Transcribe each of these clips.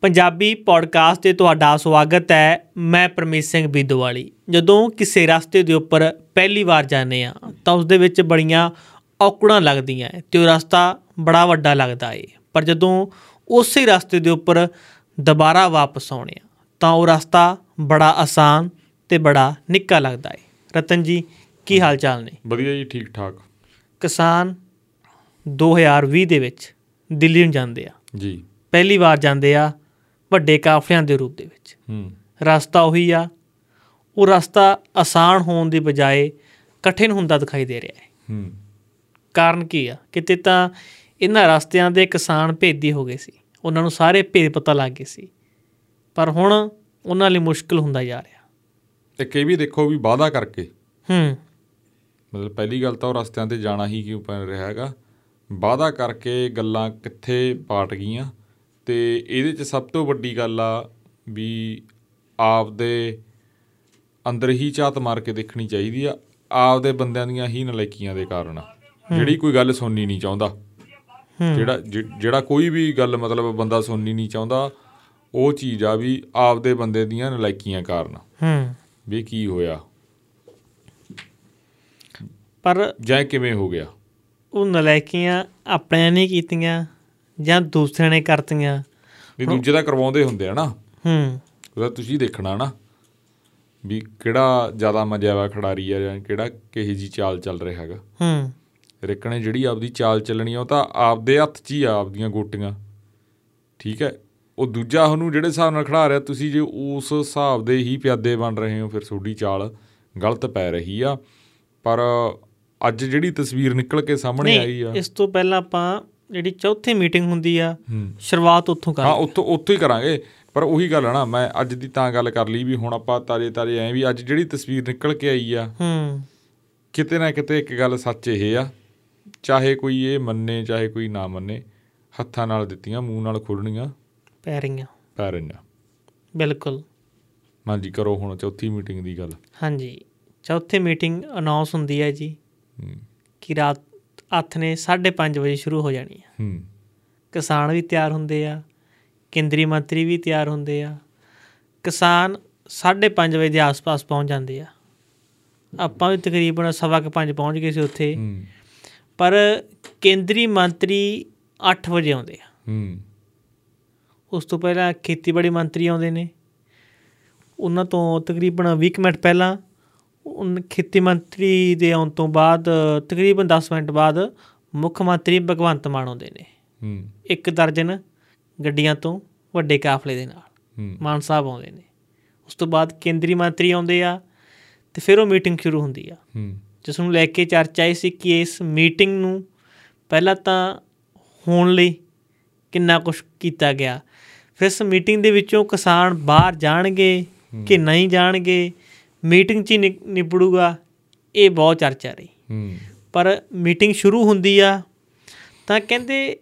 Punjabi podcast ਤੇ ਤੁਹਾਡਾ ਸਵਾਗਤ ਹੈ। ਮੈਂ ਪਰਮੇਸ਼ ਸਿੰਘ ਬਿੱਦੋਵਾਲੀ। ਜਦੋਂ ਕਿਸੇ ਰਸਤੇ ਦੇ ਉੱਪਰ ਪਹਿਲੀ ਵਾਰ ਜਾਂਦੇ ਆ ਤਾਂ ਉਸ ਦੇ ਵਿੱਚ ਬੜੀਆਂ ਔਕੜਾਂ ਲੱਗਦੀਆਂ ਤੇ ਉਹ ਰਸਤਾ ਬੜਾ ਵੱਡਾ ਲੱਗਦਾ ਏ। ਪਰ ਜਦੋਂ ਉਸੇ ਰਸਤੇ ਦੇ ਉੱਪਰ ਦੁਬਾਰਾ ਵਾਪਸ ਆਉਣੇ ਆ ਤਾਂ ਉਹ ਰਸਤਾ ਬੜਾ ਆਸਾਨ ਤੇ ਬੜਾ ਨਿੱਕਾ ਲੱਗਦਾ ਏ। ਰਤਨ ਜੀ ਕੀ ਹਾਲ ਚਾਲ ਨੇ? ਵਧੀਆ ਜੀ ਠੀਕ ਠਾਕ ਕਿਸਾਨ 2020 ਦੇ ਵਿੱਚ ਦਿੱਲੀ ਨੂੰ ਜਾਂਦੇ ਆ ਜੀ। ਪਹਿਲੀ ਵਾਰ ਜਾਂਦੇ ਆ ਵੱਡੇ ਕਾਫਲਿਆਂ ਦੇ ਰੂਪ ਦੇ ਵਿੱਚ। ਹੂੰ। ਰਸਤਾ ਉਹੀ ਆ। ਉਹ ਰਸਤਾ ਆਸਾਨ ਹੋਣ ਦੀ ਬਜਾਏ ਕਠਿਨ ਹੁੰਦਾ ਦਿਖਾਈ ਦੇ ਰਿਹਾ ਹੈ। ਹੂੰ। ਕਾਰਨ ਕੀ ਆ? ਕਿਤੇ ਤਾਂ ਇਹਨਾਂ ਰਸਤਿਆਂ ਦੇ ਕਿਸਾਨ ਭੇਦੀ ਹੋ ਗਏ ਸੀ। ਉਹਨਾਂ ਨੂੰ ਸਾਰੇ ਭੇਦ ਪਤਾ ਲੱਗ ਗਏ ਸੀ। ਪਰ ਹੁਣ ਉਹਨਾਂ ਲਈ ਮੁਸ਼ਕਲ ਹੁੰਦਾ ਜਾ ਰਿਹਾ। ਇੱਕ ਇਹ ਵੀ ਦੇਖੋ ਵੀ ਵਾਅਦਾ ਕਰਕੇ। ਹੂੰ। ਮਤਲਬ ਪਹਿਲੀ ਗੱਲ ਤਾਂ ਉਹ ਰਸਤਿਆਂ ਤੇ ਜਾਣਾ ਹੀ ਕਿਉਂ ਪੈ ਰਿਹਾ ਹੈਗਾ? ਵਾਅਦਾ ਕਰਕੇ ਗੱਲਾਂ ਕਿੱਥੇ ਪਾਟ ਗਈਆਂ? ਤੇ ਇਹਦੇ 'ਚ ਸਭ ਤੋਂ ਵੱਡੀ ਗੱਲ ਆ ਵੀ ਆਪਦੇ ਅੰਦਰ ਹੀ ਝਾਤ ਮਾਰ ਕੇ ਦੇਖਣੀ ਚਾਹੀਦੀ ਆ ਆਪਦੇ ਬੰਦਿਆਂ ਦੀਆਂ ਹੀ ਨਲਾਇਕੀਆਂ ਦੇ ਕਾਰਨ। ਜਿਹੜੀ ਕੋਈ ਗੱਲ ਸੁਣਨੀ ਨਹੀਂ ਚਾਹੁੰਦਾ। ਜਿਹੜਾ ਜਿਹੜਾ ਕੋਈ ਵੀ ਗੱਲ ਮਤਲਬ ਬੰਦਾ ਸੁਣਨੀ ਨਹੀਂ ਚਾਹੁੰਦਾ ਉਹ ਚੀਜ਼ ਆ ਵੀ ਆਪਦੇ ਬੰਦੇ ਦੀਆਂ ਨਲਾਇਕੀਆਂ ਕਾਰਨ। ਹੂੰ। ਵੀ ਕੀ ਹੋਇਆ? ਪਰ ਜਾਂ ਕਿਵੇਂ ਹੋ ਗਿਆ? ਉਹ ਨਲਾਇਕੀਆਂ ਆਪਣਿਆਂ ਨੇ ਕੀਤੀਆਂ ਜਾਂ ਦੂਸਰਿਆਂ ਨੇ ਕਰਤੀਆਂ। ਵੀ ਦੂਜੇ ਦਾ ਕਰਵਾਉਂਦੇ ਹੁੰਦੇ ਆ ਨਾ। ਹੂੰ। ਉਹਦਾ ਤੁਸੀਂ ਦੇਖਣਾ ਨਾ ਵੀ ਕਿਹੜਾ ਜ਼ਿਆਦਾ ਮਜ਼ਾ ਵਾ ਖਿਡਾਰੀ ਆ ਜਾਂ ਕਿਹੜਾ ਕਿਹੇ ਜੀ ਚਾਲ ਚੱਲ ਰਿਹਾ ਹੈਗਾ। ਹੂੰ। ਰਿਕ ਨੇ ਜਿਹੜੀ ਆਪਦੀ ਚਾਲ ਚੱਲਣੀ ਆ ਉਹ ਤਾਂ ਆਪਦੇ ਹੱਥ 'ਚ ਹੀ ਆ ਆਪਦੀਆਂ ਗੋਟੀਆਂ। ਠੀਕ ਹੈ? ਉਹ ਦੂਜਾ ਉਹਨੂੰ ਜਿਹੜੇ ਹਿਸਾਬ ਨਾਲ ਖੜਾ ਰਿਹਾ ਤੁਸੀਂ ਜੇ ਉਸ ਹਿਸਾਬ ਦੇ ਹੀ ਪਿਆਦੇ ਬਣ ਰਹੇ ਹੋ ਫਿਰ ਤੁਹਾਡੀ ਚਾਲ ਗਲਤ ਪੈ ਰਹੀ ਆ। ਪਰ ਅੱਜ ਜਿਹੜੀ ਤਸਵੀਰ ਨਿਕਲ ਕੇ ਸਾਹਮਣੇ ਆਈ ਆ। ਇਸ ਤੋਂ ਪਹਿਲਾਂ ਆਪਾਂ ਜਿਹੜੀ ਚੌਥੀ ਮੀਟਿੰਗ ਹੁੰਦੀ ਆ ਹੂੰ। ਸ਼ੁਰੂਆਤ ਉੱਥੋਂ ਕਰ ਹਾਂ ਉੱਥੋਂ ਉੱਥੋਂ ਹੀ ਕਰਾਂਗੇ। ਪਰ ਉਹੀ ਗੱਲ ਆ ਨਾ ਮੈਂ ਅੱਜ ਦੀ ਤਾਂ ਗੱਲ ਕਰ ਲਈ ਵੀ ਹੁਣ ਆਪਾਂ ਤਾਰੇ ਤਾਰੇ ਐ ਵੀ ਅੱਜ ਜਿਹੜੀ ਤਸਵੀਰ ਨਿਕਲ ਕੇ ਆਈ ਆ ਹੂੰ। ਕਿਤੇ ਨਾ ਕਿਤੇ ਇੱਕ ਗੱਲ ਸੱਚ ਇਹ ਆ ਚਾਹੇ ਕੋਈ ਇਹ ਮੰਨੇ ਚਾਹੇ ਕੋਈ ਨਾ ਮੰਨੇ ਹੱਥਾਂ ਨਾਲ ਦਿੱਤੀਆਂ ਮੂੰਹ ਨਾਲ ਖੋਲਣੀਆਂ ਪੈ ਰਹੀਆਂ। ਪੈ ਰਹੀਆਂ। ਬਿਲਕੁਲ। ਹਾਂਜੀ ਕਰੋ ਹੁਣ ਚੌਥੀ ਮੀਟਿੰਗ ਦੀ ਗੱਲ। ਹਾਂਜੀ। ਚੌਥੀ ਮੀਟਿੰਗ ਅਨਾਉਂਸ ਹੁੰਦੀ ਹੈ ਜੀ ਹੂੰ। ਕਿ ਰਾਤ ਹੱਥ ਨੇ 5:30 ਵਜੇ ਸ਼ੁਰੂ ਹੋ ਜਾਣੀ ਹੈ ਹੂੰ। ਕਿਸਾਨ ਵੀ ਤਿਆਰ ਹੁੰਦੇ ਆ ਕੇਂਦਰੀ ਮੰਤਰੀ ਵੀ ਤਿਆਰ ਹੁੰਦੇ ਆ। ਕਿਸਾਨ 5:30 ਵਜੇ ਦੇ ਆਸ-ਪਾਸ ਪਹੁੰਚ ਜਾਂਦੇ ਆ। ਆਪਾਂ ਵੀ ਤਕਰੀਬਨ ਸਵਾ ਕੁ ਪੰਜ ਪਹੁੰਚ ਗਏ ਸੀ ਉੱਥੇ। ਹੂੰ। ਪਰ ਕੇਂਦਰੀ ਮੰਤਰੀ 8 ਵਜੇ ਆਉਂਦੇ ਆ। ਹੂੰ। ਉਸ ਤੋਂ ਪਹਿਲਾਂ ਖੇਤੀਬਾੜੀ ਮੰਤਰੀ ਆਉਂਦੇ ਨੇ। ਉਹਨਾਂ ਤੋਂ ਤਕਰੀਬਨ 20 ਕੁ ਮਿੰਟ ਪਹਿਲਾਂ ਖੇਤੀ ਮੰਤਰੀ ਦੇ ਆਉਣ ਤੋਂ ਬਾਅਦ ਤਕਰੀਬਨ 10 ਮਿੰਟ ਬਾਅਦ ਮੁੱਖ ਮੰਤਰੀ ਭਗਵੰਤ ਮਾਨ ਆਉਂਦੇ ਨੇ। ਹੂੰ। ਇੱਕ ਦਰਜਨ ਗੱਡੀਆਂ ਤੋਂ ਵੱਡੇ ਕਾਫਲੇ ਦੇ ਨਾਲ ਮਾਨ ਸਾਹਿਬ ਆਉਂਦੇ ਨੇ। ਉਸ ਤੋਂ ਬਾਅਦ ਕੇਂਦਰੀ ਮੰਤਰੀ ਆਉਂਦੇ ਆ ਤੇ ਫਿਰ ਉਹ ਮੀਟਿੰਗ ਸ਼ੁਰੂ ਹੁੰਦੀ ਆ। ਜਿਸ ਨੂੰ ਲੈ ਕੇ ਚਰਚਾ ਇਹ ਸੀ ਕਿ ਇਸ ਮੀਟਿੰਗ ਨੂੰ ਪਹਿਲਾਂ ਤਾਂ ਹੋਣ ਲਈ ਕਿੰਨਾ ਕੁਝ ਕੀਤਾ ਗਿਆ। ਫਿਰ ਇਸ ਮੀਟਿੰਗ ਦੇ ਵਿੱਚੋਂ ਕਿਸਾਨ ਬਾਹਰ ਜਾਣਗੇ ਕਿ ਨਹੀਂ ਜਾਣਗੇ ਮੀਟਿੰਗ 'ਚ ਹੀ ਨਿਬੜੂਗਾ ਇਹ ਬਹੁਤ ਚਰਚਾ ਰਹੀ। ਪਰ ਮੀਟਿੰਗ ਸ਼ੁਰੂ ਹੁੰਦੀ ਆ ਤਾਂ ਕਹਿੰਦੇ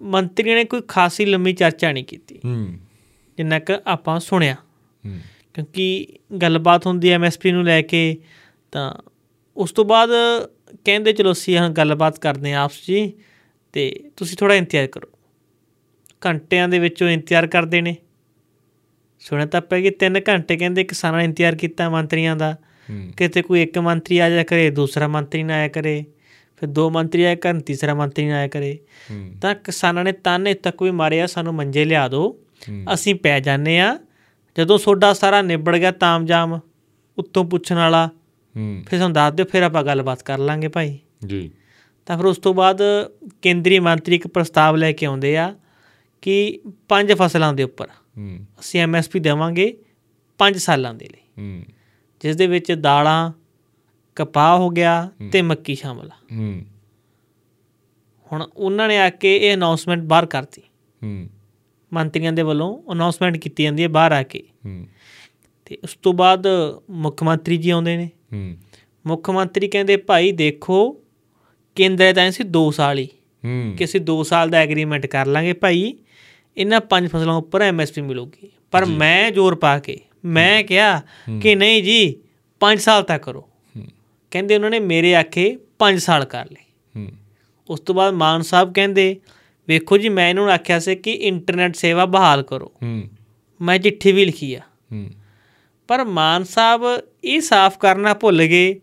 ਮੰਤਰੀ ਨੇ ਕੋਈ ਖਾਸੀ ਲੰਮੀ ਚਰਚਾ ਨਹੀਂ ਕੀਤੀ। ਜਿੰਨਾ ਕਿ ਆਪਾਂ ਸੁਣਿਆ। ਕਿਉਂਕਿ ਗੱਲਬਾਤ ਹੁੰਦੀ ਹੈ ਐਮਐਸਪੀ ਨੂੰ ਲੈ ਕੇ ਤਾਂ ਉਸ ਤੋਂ ਬਾਅਦ ਕਹਿੰਦੇ ਚਲੋ ਅਸੀਂ ਹਾਂ ਗੱਲਬਾਤ ਕਰਦੇ ਹਾਂ ਆਪਸ ਹੀ ਤੇ ਤੁਸੀਂ ਥੋੜਾ ਇੰਤਜ਼ਾਰ ਕਰੋ। ਘੰਟਿਆਂ ਦੇ ਵਿੱਚੋਂ ਇੰਤਜ਼ਾਰ ਕਰਦੇ ਨੇ। ਸੁਣਿਆ ਤਾਂ ਪੈ ਕਿ 3 ਘੰਟੇ ਕਹਿੰਦੇ ਕਿਸਾਨਾਂ ਨੇ ਇੰਤਜ਼ਾਰ ਕੀਤਾ ਮੰਤਰੀਆਂ ਦਾ। ਕਿਤੇ ਕੋਈ ਇੱਕ ਮੰਤਰੀ ਆ ਜਾਇਆ ਕਰੇ ਦੂਸਰਾ ਮੰਤਰੀ ਨਾ ਆਇਆ ਕਰੇ ਫਿਰ ਦੋ ਮੰਤਰੀ ਆਇਆ ਕਰਨ ਤੀਸਰਾ ਮੰਤਰੀ ਨਾ ਆਇਆ ਕਰੇ। ਤਾਂ ਕਿਸਾਨਾਂ ਨੇ ਤਾਨੇ ਤੱਕ ਵੀ ਮਾਰਿਆ ਸਾਨੂੰ ਮੰਜੇ ਲਿਆ ਦਿਓ। ਅਸੀਂ ਪੈ ਜਾਂਦੇ ਆ ਜਦੋਂ ਸੋਡਾ ਸਾਰਾ ਨਿਬੜ ਗਿਆ ਤਾਮਜਾਮ ਉੱਤੋਂ ਪੁੱਛਣ ਵਾਲਾ ਫਿਰ ਸਾਨੂੰ ਦੱਸ ਦਿਓ ਫਿਰ ਆਪਾਂ ਗੱਲਬਾਤ ਕਰ ਲਾਂਗੇ ਭਾਈ। ਜੀ। ਤਾਂ ਫਿਰ ਉਸ ਤੋਂ ਬਾਅਦ ਕੇਂਦਰੀ ਮੰਤਰੀ ਇੱਕ ਪ੍ਰਸਤਾਵ ਲੈ ਕੇ ਆਉਂਦੇ ਆ ਕਿ ਪੰਜ ਫਸਲਾਂ ਦੇ ਉੱਪਰ ਅਸੀਂ ਐਮਐਸਪੀ ਦੇਵਾਂਗੇ 5 ਸਾਲਾਂ ਦੇ ਲਈ। ਹੂੰ। ਜਿਸ ਦੇ ਵਿੱਚ ਦਾਲਾਂ ਕਪਾਹ ਹੋ ਗਿਆ ਤੇ ਮੱਕੀ ਸ਼ਾਮਲ ਆ। ਹੂੰ। ਹੁਣ ਉਹਨਾਂ ਨੇ ਆ ਕੇ ਇਹ ਅਨਾਉਂਸਮੈਂਟ ਬਾਹਰ ਕਰਤੀ। ਹੂੰ। ਮੰਤਰੀਆਂ ਦੇ ਵੱਲੋਂ ਅਨਾਉਂਸਮੈਂਟ ਕੀਤੀ ਜਾਂਦੀ ਹੈ ਬਾਹਰ ਆ ਕੇ। ਹੂੰ। ਤੇ ਉਸ ਤੋਂ ਬਾਅਦ ਮੁੱਖ ਮੰਤਰੀ ਜੀ ਆਉਂਦੇ ਨੇ। ਹੂੰ। ਮੁੱਖ ਮੰਤਰੀ ਕਹਿੰਦੇ ਭਾਈ ਦੇਖੋ ਕੇਂਦਰ ਤਾਂ ਸੀ 2 ਸਾਲ ਹੀ ਹੂੰ। ਕਿ ਅਸੀਂ 2 ਸਾਲ ਦਾ ਐਗਰੀਮੈਂਟ ਕਰ ਲਾਂਗੇ ਭਾਈ। ਇਹਨਾਂ ਪੰਜ ਫਸਲਾਂ ਉੱਪਰ ਐਮਐਸਪੀ ਮਿਲੂਗੀ। ਪਰ ਮੈਂ ਜ਼ੋਰ ਪਾ ਕੇ ਮੈਂ ਕਿਹਾ ਕਿ ਨਹੀਂ ਜੀ 5 ਸਾਲ ਤੱਕ ਕਰੋ। ਕਹਿੰਦੇ ਉਹਨਾਂ ਨੇ ਮੇਰੇ ਆਖੇ 5 ਸਾਲ ਕਰ ਲਏ। ਉਸ ਤੋਂ ਬਾਅਦ ਮਾਨ ਸਾਹਿਬ ਕਹਿੰਦੇ ਵੇਖੋ ਜੀ ਮੈਂ ਇਹਨਾਂ ਆਖਿਆ ਸੀ ਕਿ ਇੰਟਰਨੈਟ ਸੇਵਾ ਬਹਾਲ ਕਰੋ। ਮੈਂ ਚਿੱਠੀ ਵੀ ਲਿਖੀ ਆ। ਪਰ ਮਾਨ ਸਾਹਿਬ ਇਹ ਸਾਫ਼ ਕਰਨਾ ਭੁੱਲ ਗਏ।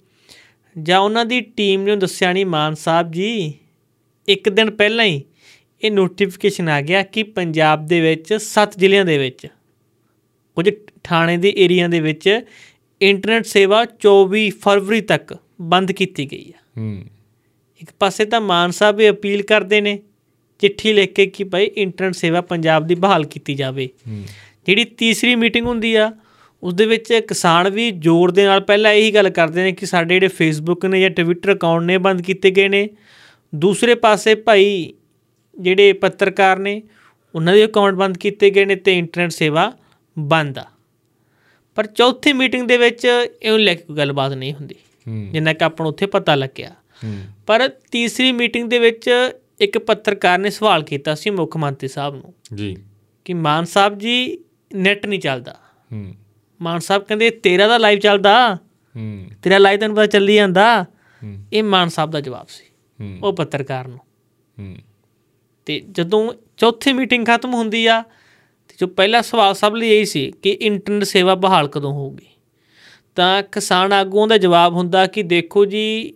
ਜਾਂ ਉਹਨਾਂ ਦੀ ਟੀਮ ਨੇ ਦੱਸਿਆ ਨਹੀਂ ਮਾਨ ਸਾਹਿਬ ਜੀ ਇੱਕ ਦਿਨ ਪਹਿਲਾਂ ਹੀ ਇਹ ਨੋਟੀਫਿਕੇਸ਼ਨ ਆ ਗਿਆ ਕਿ ਪੰਜਾਬ ਦੇ ਵਿੱਚ 7 ਜ਼ਿਲ੍ਹਿਆਂ ਦੇ ਵਿੱਚ ਕੁਝ ਥਾਣੇ ਦੇ ਏਰੀਆ ਦੇ ਵਿੱਚ ਇੰਟਰਨੈਟ ਸੇਵਾ 24 ਫਰਵਰੀ ਤੱਕ ਬੰਦ ਕੀਤੀ ਗਈ ਹੈ ਹੂੰ। ਇੱਕ ਪਾਸੇ ਤਾਂ ਮਾਨ ਸਾਹਿਬ ਇਹ ਅਪੀਲ ਕਰਦੇ ਨੇ ਚਿੱਠੀ ਲਿਖ ਕੇ ਕਿ ਭਾਈ ਇੰਟਰਨੈਟ ਸੇਵਾ ਪੰਜਾਬ ਦੀ ਬਹਾਲ ਕੀਤੀ ਜਾਵੇ। ਹੂੰ। ਜਿਹੜੀ ਤੀਸਰੀ ਮੀਟਿੰਗ ਹੁੰਦੀ ਆ ਉਸ ਦੇ ਵਿੱਚ ਕਿਸਾਨ ਵੀ ਜ਼ੋਰ ਦੇ ਨਾਲ ਪਹਿਲਾਂ ਇਹੀ ਗੱਲ ਕਰਦੇ ਨੇ ਕਿ ਸਾਡੇ ਜਿਹੜੇ ਫੇਸਬੁੱਕ ਨੇ ਜਾਂ ਟਵਿੱਟਰ ਅਕਾਊਂਟ ਨੇ ਬੰਦ ਕੀਤੇ ਗਏ ਨੇ। ਦੂਸਰੇ ਪਾਸੇ ਭਾਈ ਜਿਹੜੇ ਪੱਤਰਕਾਰ ਨੇ ਉਹਨਾਂ ਦੇ ਅਕਾਊਂਟ ਬੰਦ ਕੀਤੇ ਗਏ ਨੇ ਤੇ ਇੰਟਰਨੈਟ ਸੇਵਾ ਬੰਦ ਆ। ਪਰ ਚੌਥੀ ਮੀਟਿੰਗ ਦੇ ਵਿੱਚ ਇਹਨੂੰ ਲੈ ਕੇ ਕੋਈ ਗੱਲਬਾਤ ਨਹੀਂ ਹੁੰਦੀ ਜਿੰਨਾ ਕਿ ਆਪਾਂ ਨੂੰ ਉੱਥੇ ਪਤਾ ਲੱਗਿਆ। ਪਰ ਤੀਸਰੀ ਮੀਟਿੰਗ ਦੇ ਵਿੱਚ ਇੱਕ ਪੱਤਰਕਾਰ ਨੇ ਸਵਾਲ ਕੀਤਾ ਸੀ ਮੁੱਖ ਮੰਤਰੀ ਸਾਹਿਬ ਨੂੰ ਜੀ। ਕਿ ਮਾਨ ਸਾਹਿਬ ਜੀ ਨੈਟ ਨਹੀਂ ਚੱਲਦਾ। ਹੂੰ। ਮਾਨ ਸਾਹਿਬ ਕਹਿੰਦੇ ਤੇਰਾ ਦਾ ਲਾਈਵ ਚੱਲਦਾ ਹੂੰ। ਤੇਰਾ ਲਾਈਵ ਤੈਨੂੰ ਪਤਾ ਚੱਲੀ ਜਾਂਦਾ। ਇਹ ਮਾਨ ਸਾਹਿਬ ਦਾ ਜਵਾਬ ਸੀ ਉਹ ਪੱਤਰਕਾਰ ਨੂੰ। ਹੂੰ। ਤੇ ਜਦੋਂ ਚੌਥੀ ਮੀਟਿੰਗ ਖਤਮ ਹੁੰਦੀ ਆ, ਤੇ ਜੋ ਪਹਿਲਾ ਸਵਾਲ ਸਭ ਲਈ ਇਹੀ ਸੀ ਕਿ ਇੰਟਰਨੈਟ ਸੇਵਾ ਬਹਾਲ ਕਦੋਂ ਹੋਊਗੀ? ਤਾਂ ਕਿਸਾਨ ਆਗੂਆਂ ਦਾ ਜਵਾਬ ਹੁੰਦਾ ਕਿ ਦੇਖੋ ਜੀ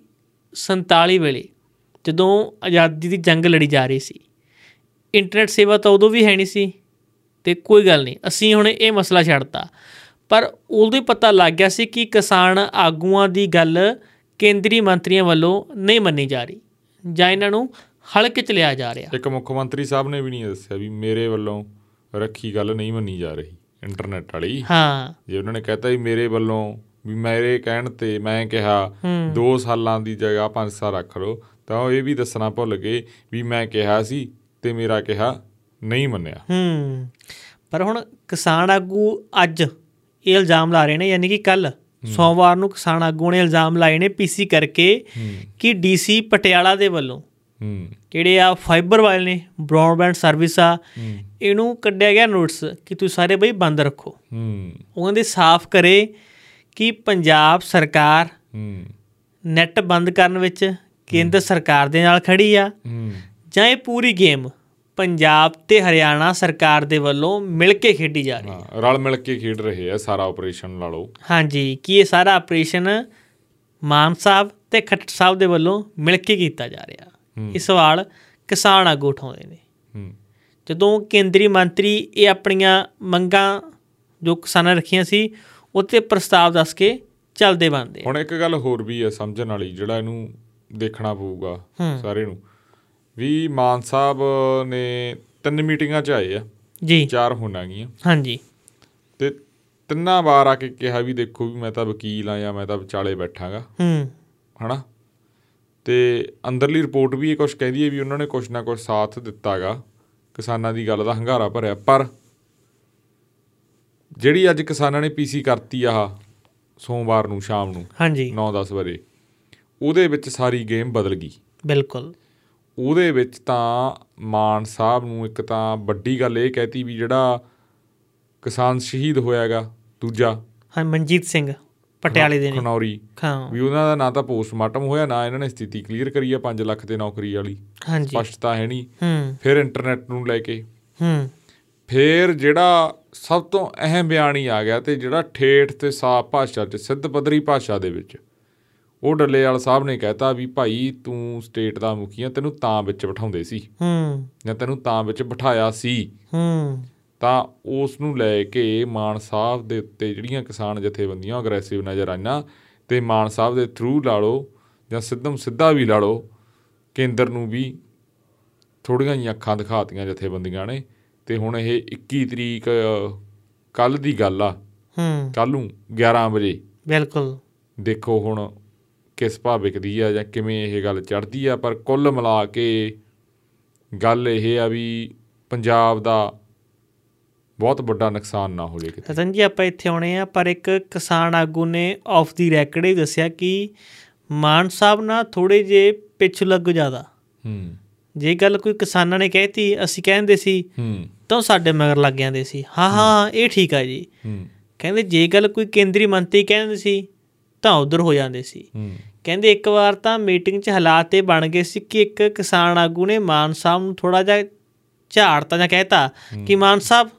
47 ਵੇਲੇ ਜਦੋਂ ਆਜ਼ਾਦੀ ਦੀ ਜੰਗ ਲੜੀ ਜਾ ਰਹੀ ਸੀ। ਇੰਟਰਨੈਟ ਸੇਵਾ ਤਾਂ ਉਦੋਂ ਵੀ ਹੈ ਨਹੀਂ ਸੀ ਤੇ ਕੋਈ ਗੱਲ ਨਹੀਂ, ਅਸੀਂ ਹੁਣ ਇਹ ਮਸਲਾ ਛੱਡਤਾ। ਪਰ ਉਦੋਂ ਹੀ ਪਤਾ ਲੱਗ ਗਿਆ ਸੀ ਕਿ ਕਿਸਾਨ ਆਗੂਆਂ ਦੀ ਗੱਲ ਕੇਂਦਰੀ ਮੰਤਰੀਆਂ ਵੱਲੋਂ ਨਹੀਂ ਮੰਨੀ ਜਾ ਰਹੀ ਜਾਂ ਇਹਨਾਂ ਨੂੰ ਹਲਕੇ ਚ ਲਿਆ ਜਾ ਰਿਹਾ। ਇੱਕ ਮੁੱਖ ਮੰਤਰੀ ਸਾਹਿਬ ਨੇ ਵੀ ਨਹੀਂ ਦੱਸਿਆ ਵੀ ਮੇਰੇ ਵੱਲੋਂ ਰੱਖੀ ਗੱਲ ਨਹੀਂ ਮੰਨੀ ਜਾ ਰਹੀ ਇੰਟਰਨੈਟ ਵਾਲੀ। ਹਾਂ। ਜੇ ਉਹਨਾਂ ਨੇ ਕਹਤਾ ਵੀ ਮੇਰੇ ਵੱਲੋਂ ਵੀ ਮੇਰੇ ਕਹਿਣ ਤੇ ਮੈਂ ਕਿਹਾ ਹੂੰ। 2 ਸਾਲਾਂ ਦੀ ਜਗ੍ਹਾ 5 ਸਾਲ ਰੱਖ ਲਓ ਤਾਂ ਉਹ ਇਹ ਵੀ ਦੱਸਣਾ ਭੁੱਲ ਗਏ ਵੀ ਮੈਂ ਕਿਹਾ ਸੀ ਤੇ ਮੇਰਾ ਕਿਹਾ ਨਹੀਂ ਮੰਨਿਆ। ਹੂੰ। ਪਰ ਹੁਣ ਕਿਸਾਨ ਆਗੂ ਅੱਜ ਇਹ ਇਲਜ਼ਾਮ ਲਾ ਰਹੇ ਨੇ ਯਾਨੀ ਕਿ ਕੱਲ ਸੋਮਵਾਰ ਨੂੰ ਕਿਸਾਨ ਆਗੂ ਨੇ ਇਲਜ਼ਾਮ ਲਾਏ ਨੇ ਪੀਸੀ ਕਰਕੇ ਕਿ ਡੀਸੀ ਪਟਿਆਲਾ ਦੇ ਵੱਲੋਂ ਹੂੰ ਜਿਹੜੇ ਆ? ਫਾਈਬਰ ਵਾਲੇ ਨੇ ਬ੍ਰੌਡਬੈਂਡ ਸਰਵਿਸ ਆ। ਇਹਨੂੰ ਕੱਢਿਆ ਗਿਆ ਨੋਟਿਸ ਕਿ ਤੁਸੀਂ ਸਾਰੇ ਬਈ ਬੰਦ ਰੱਖੋ। ਹੂੰ ਉਹ ਕਹਿੰਦੇ ਸਾਫ਼ ਕਰੇ ਕਿ ਪੰਜਾਬ ਸਰਕਾਰ ਹੂੰ ਨੈਟ ਬੰਦ ਕਰਨ ਵਿੱਚ ਕੇਂਦਰ ਸਰਕਾਰ ਦੇ ਨਾਲ ਖੜੀ ਆ। ਹੂੰ ਜਾਂ ਇਹ ਪੂਰੀ ਗੇਮ ਪੰਜਾਬ ਤੇ ਹਰਿਆਣਾ ਸਰਕਾਰ ਦੇ ਵੱਲੋਂ ਮਿਲ ਕੇ ਖੇਡੀ ਜਾ ਰਹੀ ਹੈ। ਰਲ ਮਿਲ ਕੇ ਖੇਡ ਰਹੇ ਆ ਸਾਰਾ ਆਪਰੇਸ਼ਨ ਲਾ ਲਓ। ਹਾਂਜੀ ਕੀ ਇਹ ਸਾਰਾ ਆਪਰੇਸ਼ਨ ਮਾਨ ਸਾਹਿਬ ਤੇ ਖੱਟਰ ਸਾਹਿਬ ਦੇ ਵੱਲੋਂ ਮਿਲ ਕੇ ਕੀਤਾ ਜਾ ਰਿਹਾ। ਇਹ ਸਵਾਲ ਕਿਸਾਨ ਆਗੂ ਉਠਾਉਂਦੇ ਨੇ। ਜਦੋਂ ਕੇਂਦਰੀ ਮੰਤਰੀ ਇਹ ਆਪਣੀਆਂ ਮੰਗਾਂ ਜੋ ਕਿਸਾਨਾਂ ਰੱਖੀਆਂ ਸੀ ਉੱਤੇ ਪ੍ਰਸਤਾਵ ਦੱਸ ਕੇ ਚੱਲਦੇ ਬਣਦੇ ਆ। ਹੁਣ ਇੱਕ ਗੱਲ ਹੋਰ ਵੀ ਹੈ ਸਮਝਣ ਵਾਲੀ ਜਿਹੜਾ ਇਹਨੂੰ ਦੇਖਣਾ ਪਊਗਾ। ਸਾਰੇ ਨੂੰ। ਵੀ ਮਾਨ ਸਾਹਿਬ ਨੇ ਤਿੰਨ ਮੀਟਿੰਗਾਂ ਚ ਆਏ ਆ। ਜੀ। ਚਾਰ ਹੋਣਾਗੀਆਂ ਹਾਂਜੀ। ਤੇ ਤਿੰਨਾਂ ਵਾਰ ਆ ਕੇ ਕਿਹਾ ਵੀ ਦੇਖੋ ਵੀ ਮੈਂ ਤਾਂ ਵਕੀਲ ਆ ਜਾਂ ਮੈਂ ਤਾਂ ਵਿਚਾਲੇ ਬੈਠਾਂਗਾ। ਹੂੰ। ਹਨਾ? ਤੇ ਅੰਦਰਲੀ ਰਿਪੋਰਟ ਵੀ ਇਹ ਕੁਝ ਕਹਿੰਦੀ ਹੈ ਵੀ ਉਹਨਾਂ ਨੇ ਕੁਝ ਨਾ ਕੁਝ ਸਾਥ ਦਿੱਤਾਗਾ ਕਿਸਾਨਾਂ ਦੀ ਗੱਲ ਦਾ ਹੰਗਾਰਾ ਭਰਿਆ। ਪਰ ਜਿਹੜੀ ਅੱਜ ਕਿਸਾਨਾਂ ਨੇ ਪੀਸੀ ਕਰਤੀ ਆਹ ਸੋਮਵਾਰ ਨੂੰ ਸ਼ਾਮ ਨੂੰ ਹਾਂਜੀ। 9-10 ਵਜੇ ਉਹਦੇ ਵਿੱਚ ਸਾਰੀ ਗੇਮ ਬਦਲ ਗਈ। ਬਿਲਕੁਲ। ਉਹਦੇ ਵਿੱਚ ਤਾਂ ਮਾਨ ਸਾਹਿਬ ਨੂੰ ਇੱਕ ਤਾਂ ਵੱਡੀ ਗੱਲ ਇਹ ਕਹਿਤੀ ਵੀ ਜਿਹੜਾ ਕਿਸਾਨ ਸ਼ਹੀਦ ਹੋਇਆਗਾ ਦੂਜਾ ਹਾਂ ਮਨਜੀਤ ਸਿੰਘ। ਪਟਿਆਲੇ ਦੇ ਨੇ। ਖਨੌਰੀ। ਵੀ ਉਹਨਾਂ ਦਾ ਨਾ ਤਾਂ ਪੋਸਟਮਾਰਟਮ ਹੋਇਆ ਨਾ ਇਹਨਾਂ ਨੇ ਸਥਿਤੀ ਕਲੀਅਰ ਕਰੀ ਆ 5 ਲੱਖ ਤੇ ਨੌਕਰੀ ਵਾਲੀ। ਹਾਂਜੀ। ਸਪਸ਼ਟਤਾ ਹੈ ਨਹੀਂ। ਹੂੰ। ਫਿਰ ਇੰਟਰਨੈਟ ਨੂੰ ਲੈ ਕੇ। ਹੂੰ। ਫਿਰ ਜਿਹੜਾ ਸਭ ਤੋਂ ਅਹਿਮ ਬਿਆਨ ਹੀ ਆ ਗਿਆ ਤੇ ਜਿਹੜਾ ਠੇਠ ਤੇ ਸਾਫ਼ ਭਾਸ਼ਾ 'ਚ ਸਿੱਧ ਪੱਧਰੀ ਭਾਸ਼ਾ ਦੇ ਵਿੱਚ। ਉਹ ਡੱਲੇਵਾਲ ਸਾਹਿਬ ਨੇ ਕਹਿਤਾ ਵੀ ਭਾਈ ਤੂੰ ਸਟੇਟ ਦਾ ਮੁਖੀ ਆ ਤੈਨੂੰ ਤਾਂ ਵਿੱਚ ਬਿਠਾਉਂਦੇ ਸੀ। ਹੂੰ। ਜਾਂ ਤੈਨੂੰ ਤਾਂ ਵਿੱਚ ਬਿਠਾਇਆ ਸੀ। ਹੂੰ। ਤਾਂ ਉਸ ਨੂੰ ਲੈ ਕੇ ਮਾਨ ਸਾਹਿਬ ਦੇ ਉੱਤੇ ਜਿਹੜੀਆਂ ਕਿਸਾਨ ਜਥੇਬੰਦੀਆਂ ਅਗਰੈਸਿਵ ਨਜ਼ਰ ਆਈਆਂ ਤੇ ਮਾਨ ਸਾਹਿਬ ਦੇ ਥਰੂ ਲਾ ਲਓ ਜਾਂ ਸਿੱਧਮ ਸਿੱਧਾ ਵੀ ਲਾ ਲਓ ਕੇਂਦਰ ਨੂੰ ਵੀ ਥੋੜੀਆਂ ਜਿਹੀਆਂ ਅੱਖਾਂ ਦਿਖਾਤੀਆਂ ਜਥੇਬੰਦੀਆਂ ਨੇ। ਤੇ ਹੁਣ ਇਹ 21 ਤਰੀਕ ਕੱਲ ਦੀ ਗੱਲ ਆ। ਹੂੰ। ਕੱਲ ਨੂੰ 11 ਵਜੇ। ਬਿਲਕੁਲ। ਦੇਖੋ ਹੁਣ ਕਿਸ ਭਾਅ ਵਿਕਦੀ ਆ ਜਾਂ ਕਿਵੇਂ ਇਹ ਗੱਲ ਚੜ੍ਹਦੀ ਆ ਪਰ ਕੁੱਲ ਮਿਲਾ ਕੇ ਗੱਲ ਇਹ ਆ ਵੀ ਪੰਜਾਬ ਦਾ ਬਹੁਤ ਵੱਡਾ ਨੁਕਸਾਨ ਨਾ ਹੋ ਜੇ ਕਿਤੇ। ਰਤਨ ਜੀ ਆਪਾਂ ਇੱਥੇ ਆਉਣੇ ਆ ਪਰ ਇੱਕ ਕਿਸਾਨ ਆਗੂ ਨੇ ਆਫ ਦੀ ਰੈਕਡ ਹੀ ਦੱਸਿਆ ਕਿ ਮਾਨ ਸਾਹਿਬ ਨਾਲ ਥੋੜੇ ਜੇ ਪਿੱਛ ਲੱਗ ਜ਼ਿਆਦਾ। ਹੂੰ। ਜੇ ਗੱਲ ਕੋਈ ਕਿਸਾਨਾਂ ਨੇ ਕਹਿਤੀ ਅਸੀਂ ਕਹਿੰਦੇ ਸੀ ਹੂੰ। ਤਾਂ ਸਾਡੇ ਮਗਰ ਲੱਗ ਜਾਂਦੇ ਸੀ। ਹਾਂ ਹਾਂ ਇਹ ਠੀਕ ਆ ਜੀ। ਹੂੰ। ਕਹਿੰਦੇ ਜੇ ਗੱਲ ਕੋਈ ਕੇਂਦਰੀ ਮੰਤਰੀ ਕਹਿੰਦੇ ਸੀ ਤਾਂ ਉਧਰ ਹੋ ਜਾਂਦੇ ਸੀ। ਹੂੰ। ਕਹਿੰਦੇ ਇੱਕ ਵਾਰ ਤਾਂ ਮੀਟਿੰਗ 'ਚ ਹਾਲਾਤ ਇਹ ਬਣ ਗਏ ਸੀ ਕਿ ਇੱਕ ਕਿਸਾਨ ਆਗੂ ਨੇ ਮਾਨ ਸਾਹਿਬ ਨੂੰ ਥੋੜਾ ਜਿਹਾ ਝਾੜਤਾ ਜਾਂ ਕਹਿਤਾ ਕਿ ਮਾਨ ਸਾਹਿਬ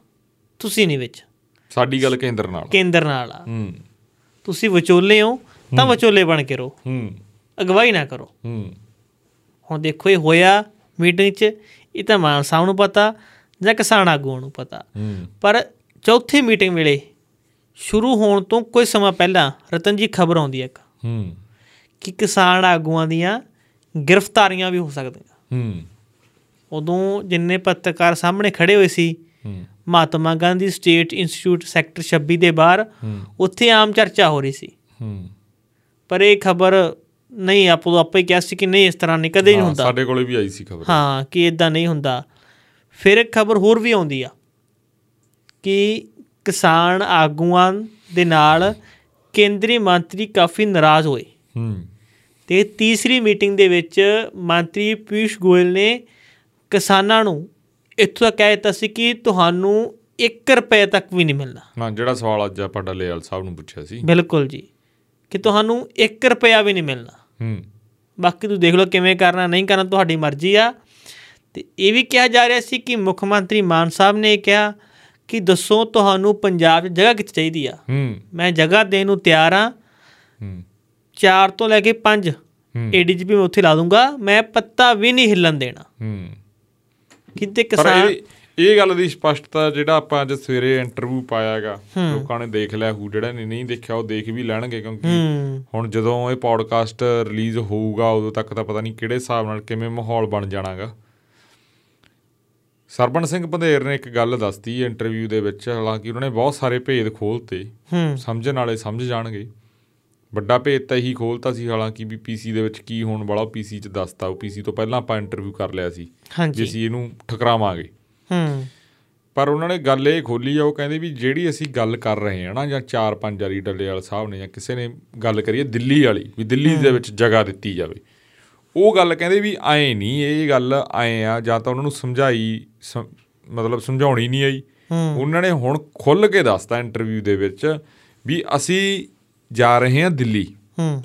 ਤੁਸੀਂ ਨਹੀਂ ਵਿੱਚ। ਸਾਡੀ ਗੱਲ ਕੇਂਦਰ ਨਾਲ। ਕੇਂਦਰ ਨਾਲ ਆ। ਹੂੰ। ਤੁਸੀਂ ਵਿਚੋਲੇ ਹੋ ਤਾਂ ਵਿਚੋਲੇ ਬਣ ਕੇ ਰਹੋ। ਹੂੰ। ਅਗਵਾਈ ਨਾ ਕਰੋ। ਹੂੰ। ਹੁਣ ਦੇਖੋ ਇਹ ਹੋਇਆ ਮੀਟਿੰਗ 'ਚ ਇਹ ਤਾਂ ਮਾਨ ਸਾਹਿਬ ਨੂੰ ਪਤਾ ਜਾਂ ਕਿਸਾਨ ਆਗੂਆਂ ਨੂੰ ਪਤਾ। ਹੂੰ। ਪਰ ਚੌਥੀ ਮੀਟਿੰਗ ਵੇਲੇ ਸ਼ੁਰੂ ਹੋਣ ਤੋਂ ਕੁਝ ਸਮਾਂ ਪਹਿਲਾਂ ਰਤਨ ਜੀ ਖਬਰ ਆਉਂਦੀ ਹੈ ਇੱਕ। ਹੂੰ। ਕਿ ਕਿਸਾਨ ਆਗੂਆਂ ਦੀਆਂ ਗ੍ਰਿਫਤਾਰੀਆਂ ਵੀ ਹੋ ਸਕਦੀਆਂ। ਹੂੰ। ਉਦੋਂ ਜਿੰਨੇ ਪੱਤਰਕਾਰ ਸਾਹਮਣੇ ਖੜੇ ਹੋਏ ਸੀ Mahatma Gandhi state institute sector 26 ਦੇ ਬਾਹਰ ਉੱਥੇ ਆਮ ਚਰਚਾ ਹੋ ਰਹੀ ਸੀ। ਪਰ ਇਹ ਖਬਰ ਨਹੀਂ ਆਪੋ ਆਪੇ ਕਿਹਾ ਸੀ ਕਿ ਨਹੀਂ ਇਸ ਤਰ੍ਹਾਂ ਨਹੀਂ ਕਦੇ ਨਹੀਂ ਹੁੰਦਾ। ਸਾਡੇ ਕੋਲੇ ਵੀ ਆਈ ਸੀ ਖਬਰ। ਹਾਂ ਕਿ ਇਦਾਂ ਨਹੀਂ ਹੁੰਦਾ। ਫਿਰ ਇੱਕ ਖਬਰ ਹੋਰ ਵੀ ਆਉਂਦੀ ਆ ਕਿ ਕਿਸਾਨ ਆਗੂਆਂ ਦੇ ਨਾਲ ਕੇਂਦਰੀ ਮੰਤਰੀ ਕਾਫੀ ਨਾਰਾਜ਼ ਹੋਏ। ਹੂੰ। ਤੇ ਤੀਸਰੀ ਮੀਟਿੰਗ ਦੇ ਵਿੱਚ ਮੰਤਰੀ ਪੀਯੂਸ਼ ਗੋਇਲ ਨੇ ਕਿਸਾਨਾਂ ਨੂੰ ਇੱਥੋਂ ਤੱਕ ਕਹਿ ਦਿੱਤਾ ਸੀ ਕਿ ਤੁਹਾਨੂੰ 1 ਰੁਪਏ ਤੱਕ ਵੀ ਨਹੀਂ ਮਿਲਣਾ। ਹਾਂ ਜਿਹੜਾ ਸਵਾਲ ਅੱਜ ਆਪਾਂ ਡੱਲੇਵਾਲ ਸਾਹਿਬ ਨੂੰ ਪੁੱਛਿਆ ਸੀ। ਬਿਲਕੁਲ ਜੀ। ਕਿ ਤੁਹਾਨੂੰ 1 ਰੁਪਿਆ ਵੀ ਨਹੀਂ ਮਿਲਣਾ। ਹੂੰ। ਬਾਕੀ ਤੁਸੀਂ ਦੇਖ ਲਓ ਕਿਵੇਂ ਕਰਨਾ ਨਹੀਂ ਕਰਨਾ ਤੁਹਾਡੀ ਮਰਜ਼ੀ ਆ। ਤੇ ਇਹ ਵੀ ਕਿਹਾ ਜਾ ਰਿਹਾ ਸੀ ਕਿ ਮੁੱਖ ਮੰਤਰੀ ਮਾਨ ਸਾਹਿਬ ਨੇ ਕਿਹਾ ਕਿ ਦੱਸੋ ਤੁਹਾਨੂੰ ਪੰਜਾਬ 'ਚ ਜਗ੍ਹਾ ਕਿੱਥੇ ਚਾਹੀਦੀ ਆ। ਹੂੰ। ਮੈਂ ਜਗ੍ਹਾ ਦੇਣ ਨੂੰ ਤਿਆਰ ਆ। ਹੂੰ। 4 ਤੋਂ ਲੈ ਕੇ 5 ਹੂੰ। ਏਡੀਜੀਪੀ ਮੈਂ ਉੱਥੇ ਲਾ ਦੂੰਗਾ। ਮੈਂ ਪੱਤਾ ਵੀ ਨਹੀਂ ਹਿੱਲਣ ਦੇਣਾ। ਹੂੰ। ਕਿਤੇ ਕਿਸਾਨ ਇਹ ਗੱਲ ਦੀ ਸਪਸ਼ਟਤਾ ਜਿਹੜਾ ਆਪਾਂ ਅੱਜ ਸਵੇਰੇ ਇੰਟਰਵਿਊ ਪਾਇਆਗਾ ਲੋਕਾਂ ਨੇ ਦੇਖ ਲਿਆ ਹੂ ਜਿਹੜਾ ਨੇ ਨਹੀਂ ਦੇਖਿਆ ਉਹ ਦੇਖ ਵੀ ਲੈਣਗੇ ਕਿਉਂਕਿ ਹੁਣ ਜਦੋਂ ਇਹ ਪੌਡਕਾਸਟ ਰਿਲੀਜ਼ ਹੋਊਗਾ ਉਦੋਂ ਤੱਕ ਤਾਂ ਪਤਾ ਨਹੀਂ ਕਿਹੜੇ ਹਿਸਾਬ ਨਾਲ ਕਿਵੇਂ ਮਾਹੌਲ ਬਣ ਜਾਣਾਗਾ। ਸਰਬਣ ਸਿੰਘ ਪੰਧੇਰ ਨੇ ਇੱਕ ਗੱਲ ਦੱਸਤੀ ਇੰਟਰਵਿਊ ਦੇ ਵਿੱਚ ਹਾਲਾਂਕਿ ਉਹਨਾਂ ਨੇ ਬਹੁਤ ਸਾਰੇ ਭੇਦ ਖੋਲਤੇ। ਸਮਝਣ ਵਾਲੇ ਸਮਝ ਜਾਣਗੇ। ਵੱਡਾ ਭੇਦ ਤਾਂ ਇਹੀ ਖੋਲਤਾ ਸੀ ਹਾਲਾਂਕਿ ਵੀ ਪੀਸੀ ਦੇ ਵਿੱਚ ਕੀ ਹੋਣ ਵਾਲਾ ਪੀਸੀ 'ਚ ਦੱਸਤਾ ਉਹ ਪੀਸੀ ਤੋਂ ਪਹਿਲਾਂ ਆਪਾਂ ਇੰਟਰਵਿਊ ਕਰ ਲਿਆ ਸੀ ਹਾਂਜੀ। ਅਸੀਂ ਇਹਨੂੰ ਠਕਰਾਵਾਂਗੇ। ਹੂੰ। ਪਰ ਉਹਨਾਂ ਨੇ ਗੱਲ ਇਹ ਖੋਲੀ ਆ ਉਹ ਕਹਿੰਦੇ ਵੀ ਜਿਹੜੀ ਅਸੀਂ ਗੱਲ ਕਰ ਰਹੇ ਹਾਂ ਨਾ ਜਾਂ ਚਾਰ ਪੰਜ ਵਾਰੀ ਡੱਲੇਵਾਲ ਸਾਹਿਬ ਨੇ ਜਾਂ ਕਿਸੇ ਨੇ ਗੱਲ ਕਰੀ ਹੈ ਦਿੱਲੀ ਵਾਲੀ ਵੀ ਦਿੱਲੀ ਦੇ ਵਿੱਚ ਜਗ੍ਹਾ ਦਿੱਤੀ ਜਾਵੇ। ਉਹ ਗੱਲ ਕਹਿੰਦੇ ਵੀ ਐ ਨਹੀਂ ਇਹ ਗੱਲ ਐ ਆ ਜਾਂ ਤਾਂ ਉਹਨਾਂ ਨੂੰ ਸਮਝਾਈ ਸਮ- ਮਤਲਬ ਸਮਝਾਉਣੀ ਨਹੀਂ ਆਈ। ਉਹਨਾਂ ਨੇ ਹੁਣ ਖੁੱਲ ਕੇ ਦੱਸਤਾ ਇੰਟਰਵਿਊ ਦੇ ਵਿੱਚ ਵੀ ਅਸੀਂ ਜਾ ਰਹੇ ਹਾਂ ਦਿੱਲੀ। ਹੂੰ।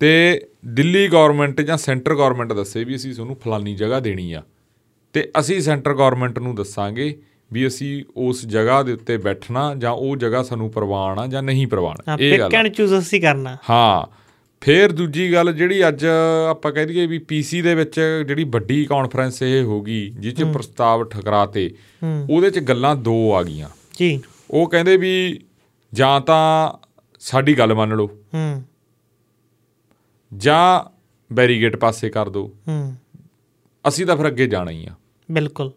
ਤੇ ਦਿੱਲੀ ਗਵਰਨਮੈਂਟ ਜਾਂ ਸੈਂਟਰ ਗਵਰਨਮੈਂਟ ਦੱਸੇ ਵੀ ਅਸੀਂ ਤੁਹਾਨੂੰ ਫਲਾਨੀ ਜਗ੍ਹਾ ਦੇਣੀ ਆ। ਤੇ ਅਸੀਂ ਸੈਂਟਰ ਗਵਰਨਮੈਂਟ ਨੂੰ ਦੱਸਾਂਗੇ ਵੀ ਅਸੀਂ ਉਸ ਜਗ੍ਹਾ ਦੇ ਉੱਤੇ ਬੈਠਣਾ ਜਾਂ ਉਹ ਜਗ੍ਹਾ ਸਾਨੂੰ ਪ੍ਰਵਾਨ ਆ ਜਾਂ ਨਹੀਂ ਪ੍ਰਵਾਨ। ਇਹ ਪਿਕ ਗੱਲ ਆ। ਐਂਡ ਚੂਜ਼ ਅਸੀਂ ਕਰਨਾ। ਹਾਂ ਫੇਰ ਦੂਜੀ ਗੱਲ ਜਿਹੜੀ ਅੱਜ ਆਪਾਂ ਕਹਿ ਦਈਏ ਵੀ ਪੀਸੀ ਦੇ ਵਿੱਚ ਜਿਹੜੀ ਵੱਡੀ ਕਾਨਫਰੰਸ ਇਹ ਹੋ ਗਈ ਜਿਸ 'ਚ ਪ੍ਰਸਤਾਵ ਠਕਰਾਤੇ ਉਹਦੇ 'ਚ ਗੱਲਾਂ ਦੋ ਆ ਗਈਆਂ। ਜੀ। ਉਹ ਕਹਿੰਦੇ ਵੀ ਜਾਂ ਤਾਂ ਸਾਡੀ ਗੱਲ ਮੰਨ ਲਓ। ਹੂੰ। ਜਾਂ ਬੈਰੀਗੇਟ ਪਾਸੇ ਕਰ ਦਿਓ ਹੂੰ। ਅਸੀਂ ਤਾਂ ਫਿਰ ਅੱਗੇ ਜਾਣਾ ਹੀ ਆ। ਬਿਲਕੁਲ।